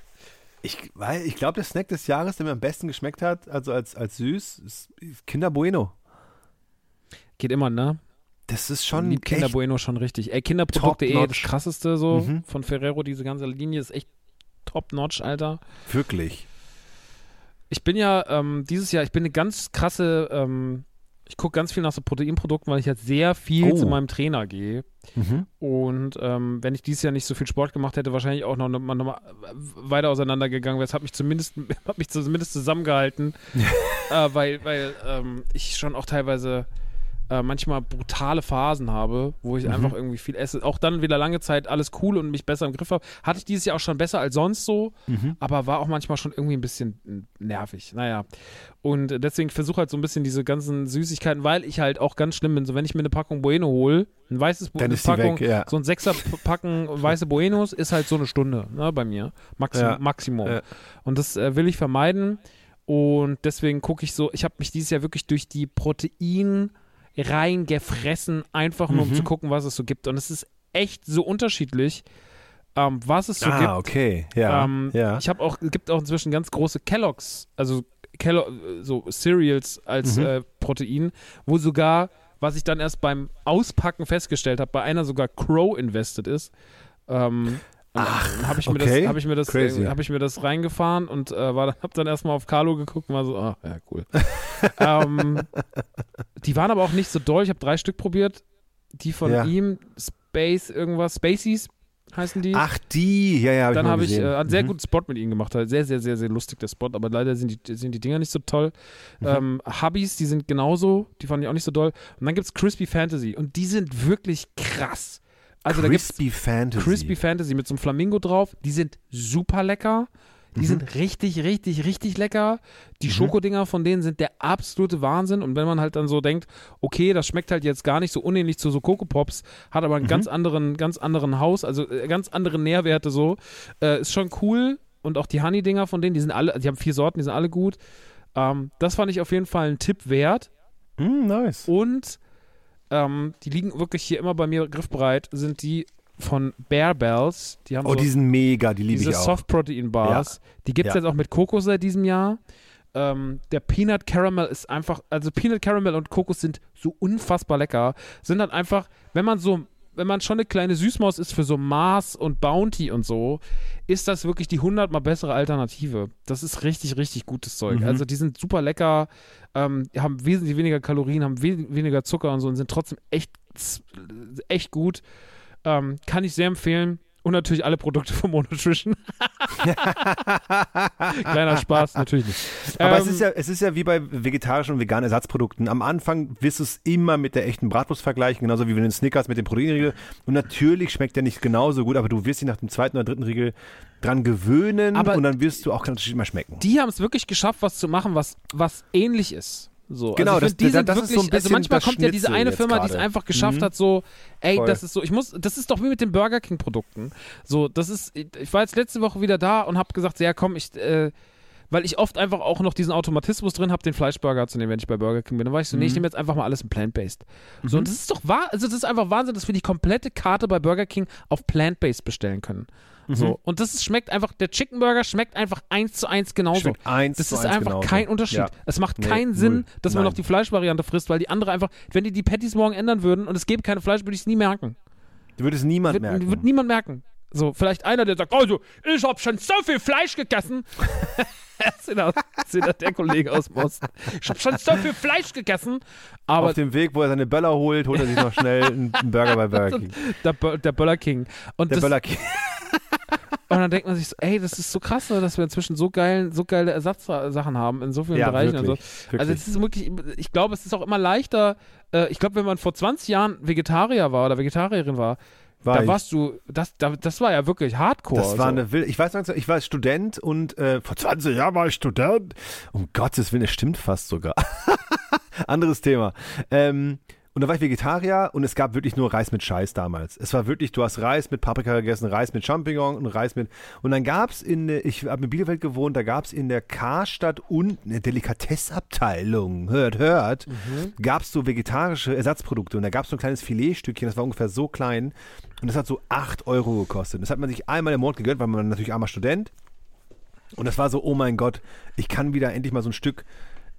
Ich, weil ich glaube, der Snack des Jahres, der mir am besten geschmeckt hat, also als, als süß, ist Kinder Bueno. Geht immer, ne? Das ist schon Lieb Kinder Bueno schon richtig. Ey, Kinderprodukte eh das krasseste so Mhm. von Ferrero, diese ganze Linie ist echt top-notch, Alter. wirklich. Ich bin ja ähm, dieses Jahr, ich bin eine ganz krasse, ähm, ich gucke ganz viel nach so Proteinprodukten, weil ich halt sehr viel Oh. zu meinem Trainer gehe. Mhm. Und ähm, wenn ich dieses Jahr nicht so viel Sport gemacht hätte, wahrscheinlich auch noch, noch, mal- noch mal weiter auseinandergegangen wäre. Es hat mich zumindest, hat mich zumindest zusammengehalten, äh, weil, weil ähm, ich schon auch teilweise äh, manchmal brutale Phasen habe, wo ich Mhm. einfach irgendwie viel esse. Auch dann wieder lange Zeit alles cool und mich besser im Griff habe. Hatte ich dieses Jahr auch schon besser als sonst so, Mhm. aber war auch manchmal schon irgendwie ein bisschen nervig. Naja. Und deswegen versuche halt so ein bisschen diese ganzen Süßigkeiten, weil ich halt auch ganz schlimm bin. So, wenn ich mir eine Packung Bueno hole, ein weißes eine Packung, weg, ja. so ein Sechser Packen weiße Buenos ist halt so eine Stunde, ne, bei mir. Maxi Ja. Maximum. Ja. Und das äh, will ich vermeiden. Und deswegen gucke ich so, ich habe mich dieses Jahr wirklich durch die Protein reingefressen, einfach nur um Mhm. zu gucken, was es so gibt. Und es ist echt so unterschiedlich, ähm, was es so ah, gibt. okay. Ja. Ähm, ja. Ich habe auch, es gibt auch inzwischen ganz große Kelloggs, also Kellogg, so Cereals als Mhm. äh, Protein, wo sogar, was ich dann erst beim Auspacken festgestellt habe, bei einer sogar Crow invested ist. Ähm, Ach, habe ich, mir okay. das- hab ich mir das, Crazy. habe ich mir das reingefahren und äh, war, habe dann erstmal auf Carlo geguckt und war so, ah, ja, cool. ähm, die waren aber auch nicht so doll. Ich habe drei Stück probiert. Die von Ja. ihm, Space irgendwas, Spaceys heißen die. Ach, die. Ja, ja. Hab Dann habe ich äh, einen sehr Mhm. guten Spot mit ihnen gemacht. Halt. Sehr, sehr, sehr, sehr lustig, der Spot. Aber leider sind die, sind die Dinger nicht so toll. Mhm. Ähm, Hubbies, die sind genauso. Die fand ich auch nicht so doll. Und dann gibt es Crispy Fantasy. Und die sind wirklich krass. Also da Crispy Fantasy. Crispy Fantasy mit so einem Flamingo drauf. Die sind super lecker. Die Mhm. sind richtig, richtig, richtig lecker. Die Schokodinger von denen sind der absolute Wahnsinn. Und wenn man halt dann so denkt, okay, das schmeckt halt jetzt gar nicht so unähnlich zu so Coco Pops, hat aber einen Mhm. ganz anderen, ganz anderen Haus, also äh, ganz andere Nährwerte so, äh, ist schon cool. Und auch die Honey-Dinger von denen, die sind alle, die haben vier Sorten, die sind alle gut. Ähm, das fand ich auf jeden Fall ein Tipp wert. Mm, nice. Und ähm, die liegen wirklich hier immer bei mir griffbereit, sind die von Bear Bells. Die haben Oh, so die sind mega. Die liebe diese ich auch. Soft-Protein-Bars. Die gibt es Ja. jetzt auch mit Kokos seit diesem Jahr. Ähm, der Peanut Caramel ist einfach, also Peanut Caramel und Kokos sind so unfassbar lecker. Sind dann einfach, wenn man so, wenn man schon eine kleine Süßmaus ist für so Mars und Bounty und so, ist das wirklich die hundertmal bessere Alternative. Das ist richtig, richtig gutes Zeug. Mhm. Also die sind super lecker, ähm, haben wesentlich weniger Kalorien, haben we weniger Zucker und so und sind trotzdem echt, echt gut. Ähm, kann ich sehr empfehlen. Und natürlich alle Produkte von Monotrition. Kleiner Spaß, natürlich nicht. Aber es Ähm, ist ja, es ist ja wie bei vegetarischen und veganen Ersatzprodukten. Am Anfang wirst du es immer mit der echten Bratwurst vergleichen, genauso wie wenn du den Snickers mit dem Proteinriegel. Und natürlich schmeckt der nicht genauso gut, aber du wirst dich nach dem zweiten oder dritten Riegel dran gewöhnen Aber und dann wirst du auch keinen Unterschied mehr schmecken. die haben es wirklich geschafft, was zu machen, was, was ähnlich ist. So, Genau, also das- die das- das ist wirklich, so ein also bisschen manchmal das kommt ja diese eine Firma, die es einfach geschafft Mhm. hat, so, ey, Voll. das ist so, ich muss, das ist doch wie mit den Burger King Produkten. So, das ist, ich war jetzt letzte Woche wieder da und habe gesagt, so, ja komm, ich, äh, weil ich oft einfach auch noch diesen Automatismus drin habe, den Fleischburger zu nehmen, wenn ich bei Burger King bin. Dann war ich so, nee, Mhm. ich nehme jetzt einfach mal alles in Plant-Based. So, und das ist doch wahr, also das ist einfach Wahnsinn, dass wir die komplette Karte bei Burger King auf Plant-Based bestellen können. Mhm. So, und das ist, schmeckt einfach, der Chicken Burger schmeckt einfach eins zu eins genauso. Schmeckt eins Das zu ist eins einfach genauso. kein Unterschied. Ja. Es macht Nee, keinen null. Sinn, dass man Nein. noch die Fleischvariante frisst, weil die andere einfach, wenn die die Patties morgen ändern würden und es gäbe keine Fleisch, würde ich es nie merken. Du würdest niemand Wird, merken. wird niemand merken. So, vielleicht einer, der sagt, also, ich habe schon so viel Fleisch gegessen. das der Kollege aus dem Osten. Ich habe schon so viel Fleisch gegessen. Aber Auf dem Weg, wo er seine Böller holt, holt er sich noch schnell einen Burger bei Burger King. der, der Böller King. Und, Der das, Böller King. und dann denkt man sich so, ey, das ist so krass, ne, dass wir inzwischen so, geilen, so geile Ersatzsachen haben in so vielen Ja, Bereichen wirklich, so. Also es ist wirklich, ich glaube, es ist auch immer leichter, äh, ich glaube, wenn man vor 20 Jahren Vegetarier war oder Vegetarierin war, War da ich. warst du, das, da, das war ja wirklich Hardcore. Das war so. eine Wild. Ich weiß noch, ich war Student und äh, vor 20 Jahren war ich Student. Um Gottes Willen, es stimmt fast sogar. Anderes Thema. Ähm, und da war ich Vegetarier und es gab wirklich nur Reis mit Scheiß damals. Es war wirklich, du hast Reis mit Paprika gegessen, Reis mit Champignon und Reis mit. Und dann gab es in, ich habe in Bielefeld gewohnt, da gab es in der Karstadt und eine Delikatessabteilung, hört, hört, gab es so vegetarische Ersatzprodukte. Und da gab es so ein kleines Filetstückchen, das war ungefähr so klein. Und das hat so 8 Euro gekostet. Das hat man sich einmal im Monat gegönnt, weil man natürlich armer Student. Und das war so, oh mein Gott, ich kann wieder endlich mal so ein Stück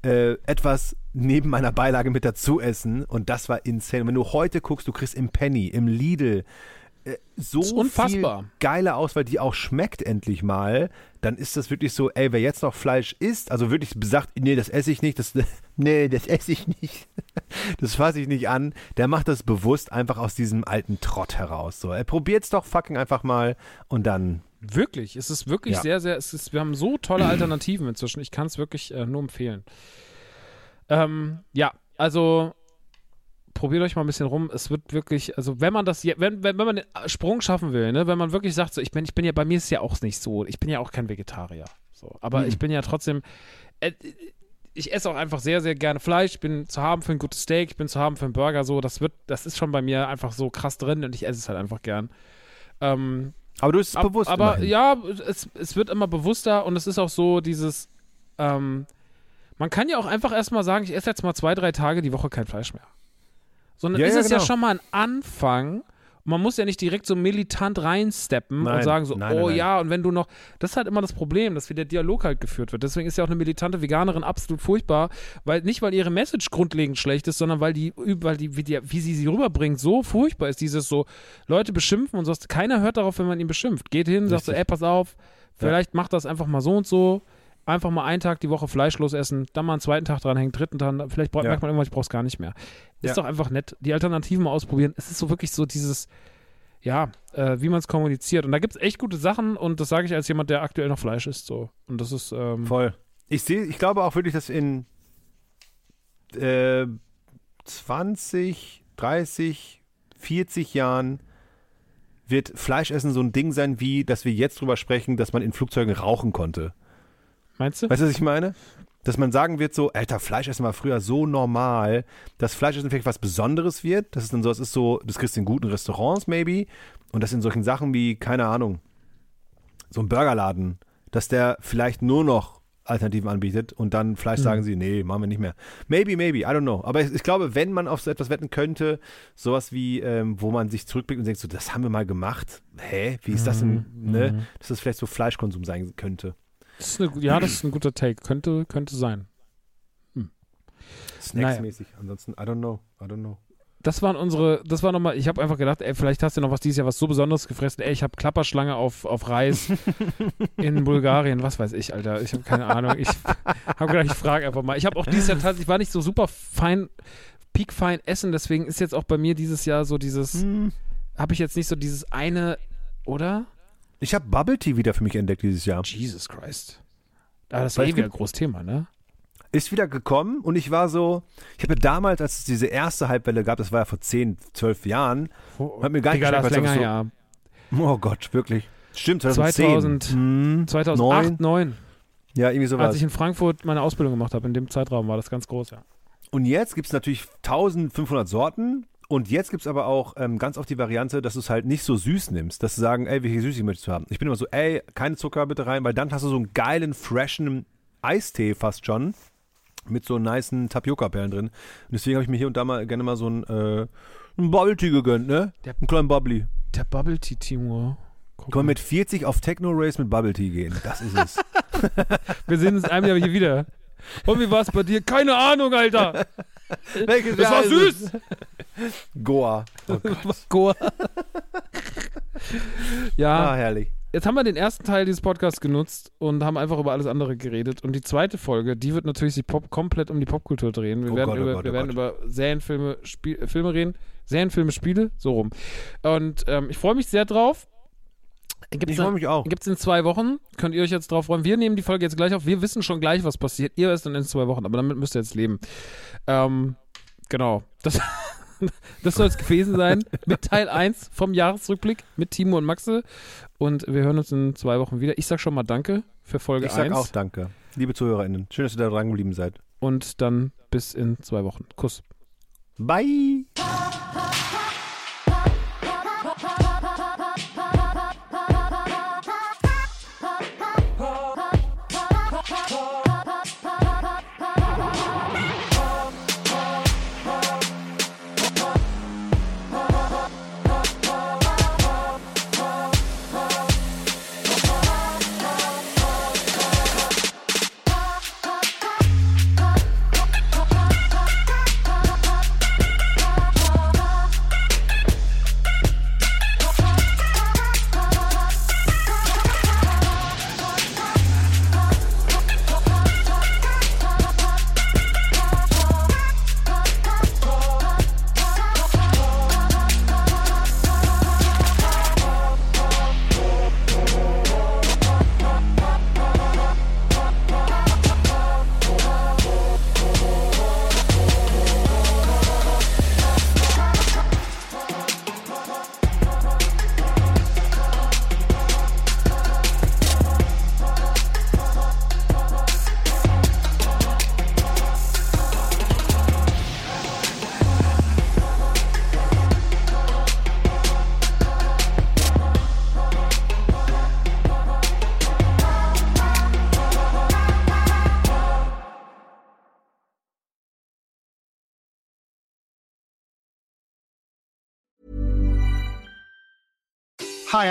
äh, etwas neben meiner Beilage mit dazu essen. Und das war insane. Und wenn du heute guckst, du kriegst im Penny, im Lidl äh, so unfassbar. viel geile Auswahl, die auch schmeckt endlich mal, dann ist das wirklich so, ey, wer jetzt noch Fleisch isst, also wirklich sagt, nee, das esse ich nicht, das, nee, das esse ich nicht, das fasse ich nicht an, der macht das bewusst einfach aus diesem alten Trott heraus. So, er probiert's doch fucking einfach mal und dann Wirklich, es ist wirklich Ja. sehr, sehr, es ist, wir haben so tolle Alternativen inzwischen. Ich kann es wirklich äh, nur empfehlen. Ähm, ja, also probiert euch mal ein bisschen rum. Es wird wirklich, also wenn man das, je- wenn, wenn, wenn man den Sprung schaffen will, ne, wenn man wirklich sagt, so, ich bin, ich bin ja, bei mir ist es ja auch nicht so, ich bin ja auch kein Vegetarier. So, aber Mhm. ich bin ja trotzdem, äh, ich esse auch einfach sehr, sehr gerne Fleisch. Ich bin zu haben für ein gutes Steak, ich bin zu haben für einen Burger, so, das wird, das ist schon bei mir einfach so krass drin und ich esse es halt einfach gern. Ähm, Aber du bist es Ab- bewusst. Aber immerhin. ja, es, es wird immer bewusster und es ist auch so dieses, ähm, man kann ja auch einfach erstmal sagen, ich esse jetzt mal zwei, drei Tage die Woche kein Fleisch mehr. Sondern Ja, ist ja, es ja genau. schon mal ein Anfang. Und man muss ja nicht direkt so militant reinsteppen und Nein, sagen so, nein, oh nein, ja, und wenn du noch, das ist halt immer das Problem, dass wie der Dialog halt geführt wird. Deswegen ist ja auch eine militante Veganerin absolut furchtbar, weil nicht weil ihre Message grundlegend schlecht ist, sondern weil die, weil die, wie, die, wie sie sie rüberbringt, so furchtbar ist. Dieses so, Leute beschimpfen und so, keiner hört darauf, wenn man ihn beschimpft. Geht hin, sagt so, ey, pass auf, vielleicht macht das einfach mal so und so. Einfach mal einen Tag die Woche fleischlos essen, dann mal einen zweiten Tag dranhängen, dritten Tag, vielleicht braucht Ja. merkt man irgendwann, ich brauch's gar nicht mehr. Ist Ja. doch einfach nett. Die Alternativen mal ausprobieren. Es ist so wirklich so dieses, ja, äh, wie man es kommuniziert. Und da gibt es echt gute Sachen und das sage ich als jemand, der aktuell noch Fleisch isst. So. Und das ist, ähm, Voll. Ich sehe, ich glaube auch wirklich, dass in äh, 20, 30, 40 Jahren wird Fleischessen so ein Ding sein, wie, dass wir jetzt drüber sprechen, dass man in Flugzeugen rauchen konnte. Meinst du? Weißt du, was ich meine? Dass man sagen wird so, Alter, Fleischessen war früher so normal, dass Fleischessen vielleicht was Besonderes wird. Das ist dann so, das ist so, das kriegst du in guten Restaurants maybe. Und das in solchen Sachen wie, keine Ahnung, so ein Burgerladen, dass der vielleicht nur noch Alternativen anbietet und dann Fleisch sagen sie, nee, machen wir nicht mehr. Maybe, maybe, I don't know. Aber ich, ich glaube, wenn man auf so etwas wetten könnte, sowas wie, ähm, wo man sich zurückblickt und denkt, so, das haben wir mal gemacht. Hä? Wie ist das denn, ne? Dass das vielleicht so Fleischkonsum sein könnte. Das eine, ja, das ist ein guter Take. Könnte, könnte sein. Snacksmäßig. Ansonsten, I don't know. I don't know. Das waren unsere, das war nochmal, ich habe einfach gedacht, ey, vielleicht hast du noch was dieses Jahr was so Besonderes gefressen. Ey, ich habe Klapperschlange auf, auf Reis in Bulgarien, was weiß ich, Alter. Ich habe keine Ahnung. Ich habe gedacht, ich frage einfach mal. Ich habe auch dieses Jahr tatsächlich, ich war nicht so super fein, peakfein essen, deswegen ist jetzt auch bei mir dieses Jahr so dieses, habe ich jetzt nicht so dieses eine, oder? Ich habe Bubble Tea wieder für mich entdeckt dieses Jahr. Jesus Christ. Aber das Weil war eh wieder ein großes Thema, ne? Ist wieder gekommen und ich war so, ich habe damals, als es diese erste Halbwelle gab, das war ja vor 10, 12 Jahren, hat mir gar nicht Digga, das geschmeckt, länger, es ja. oh Gott, wirklich. Stimmt, 2010. 2000, Hm, 2008, neun. 2009, Ja, irgendwie als sowas. ich in Frankfurt meine Ausbildung gemacht habe. In dem Zeitraum war das ganz groß, ja. Und jetzt gibt es natürlich 1500 Sorten und jetzt gibt es aber auch ähm, ganz oft die Variante, dass du es halt nicht so süß nimmst, dass du sagen, ey, welche Süßigkeit möchtest du haben? Ich bin immer so, ey, keine Zucker bitte rein, weil dann hast du so einen geilen, freshen Eistee fast schon mit so nicen Tapioca-Perlen drin. Und deswegen habe ich mir hier und da mal gerne mal so einen, äh, einen Bubble Tea gegönnt, ne? Der- einen kleinen Bubbly. Der Bubble Tea Timur. Guck Kann man mal. mit 40 auf Techno Race mit Bubble Tea gehen. Das ist es. Wir sehen uns in einem Jahr hier wieder. Und wie war es bei dir? Keine Ahnung, Alter. Welches Das Jahr war süß. Goa. Oh Gott. Goa. ja, Ah, herrlich. jetzt haben wir den ersten Teil dieses Podcasts genutzt und haben einfach über alles andere geredet. Und die zweite Folge, die wird natürlich sich Pop komplett um die Popkultur drehen. Wir Oh werden, Gott, oh über, Gott, wir oh werden über Serienfilme, Spiel, äh, Filme reden. Serienfilme, Spiele, so rum. Und ähm, ich freue mich sehr drauf. Gibt's Ich freue mich auch. Gibt es in zwei Wochen. Könnt ihr euch jetzt drauf freuen. Wir nehmen die Folge jetzt gleich auf. Wir wissen schon gleich, was passiert. Ihr erst dann in zwei Wochen, aber damit müsst ihr jetzt leben. Ähm, genau. Das, das soll es gewesen sein mit Teil 1 vom Jahresrückblick mit Timo und Maxe. Und wir hören uns in zwei Wochen wieder. Ich sag schon mal Danke für Folge Ich sag 1. auch danke. Liebe ZuhörerInnen, schön, dass ihr da dran geblieben seid. Und dann bis in zwei Wochen. Kuss. Bye.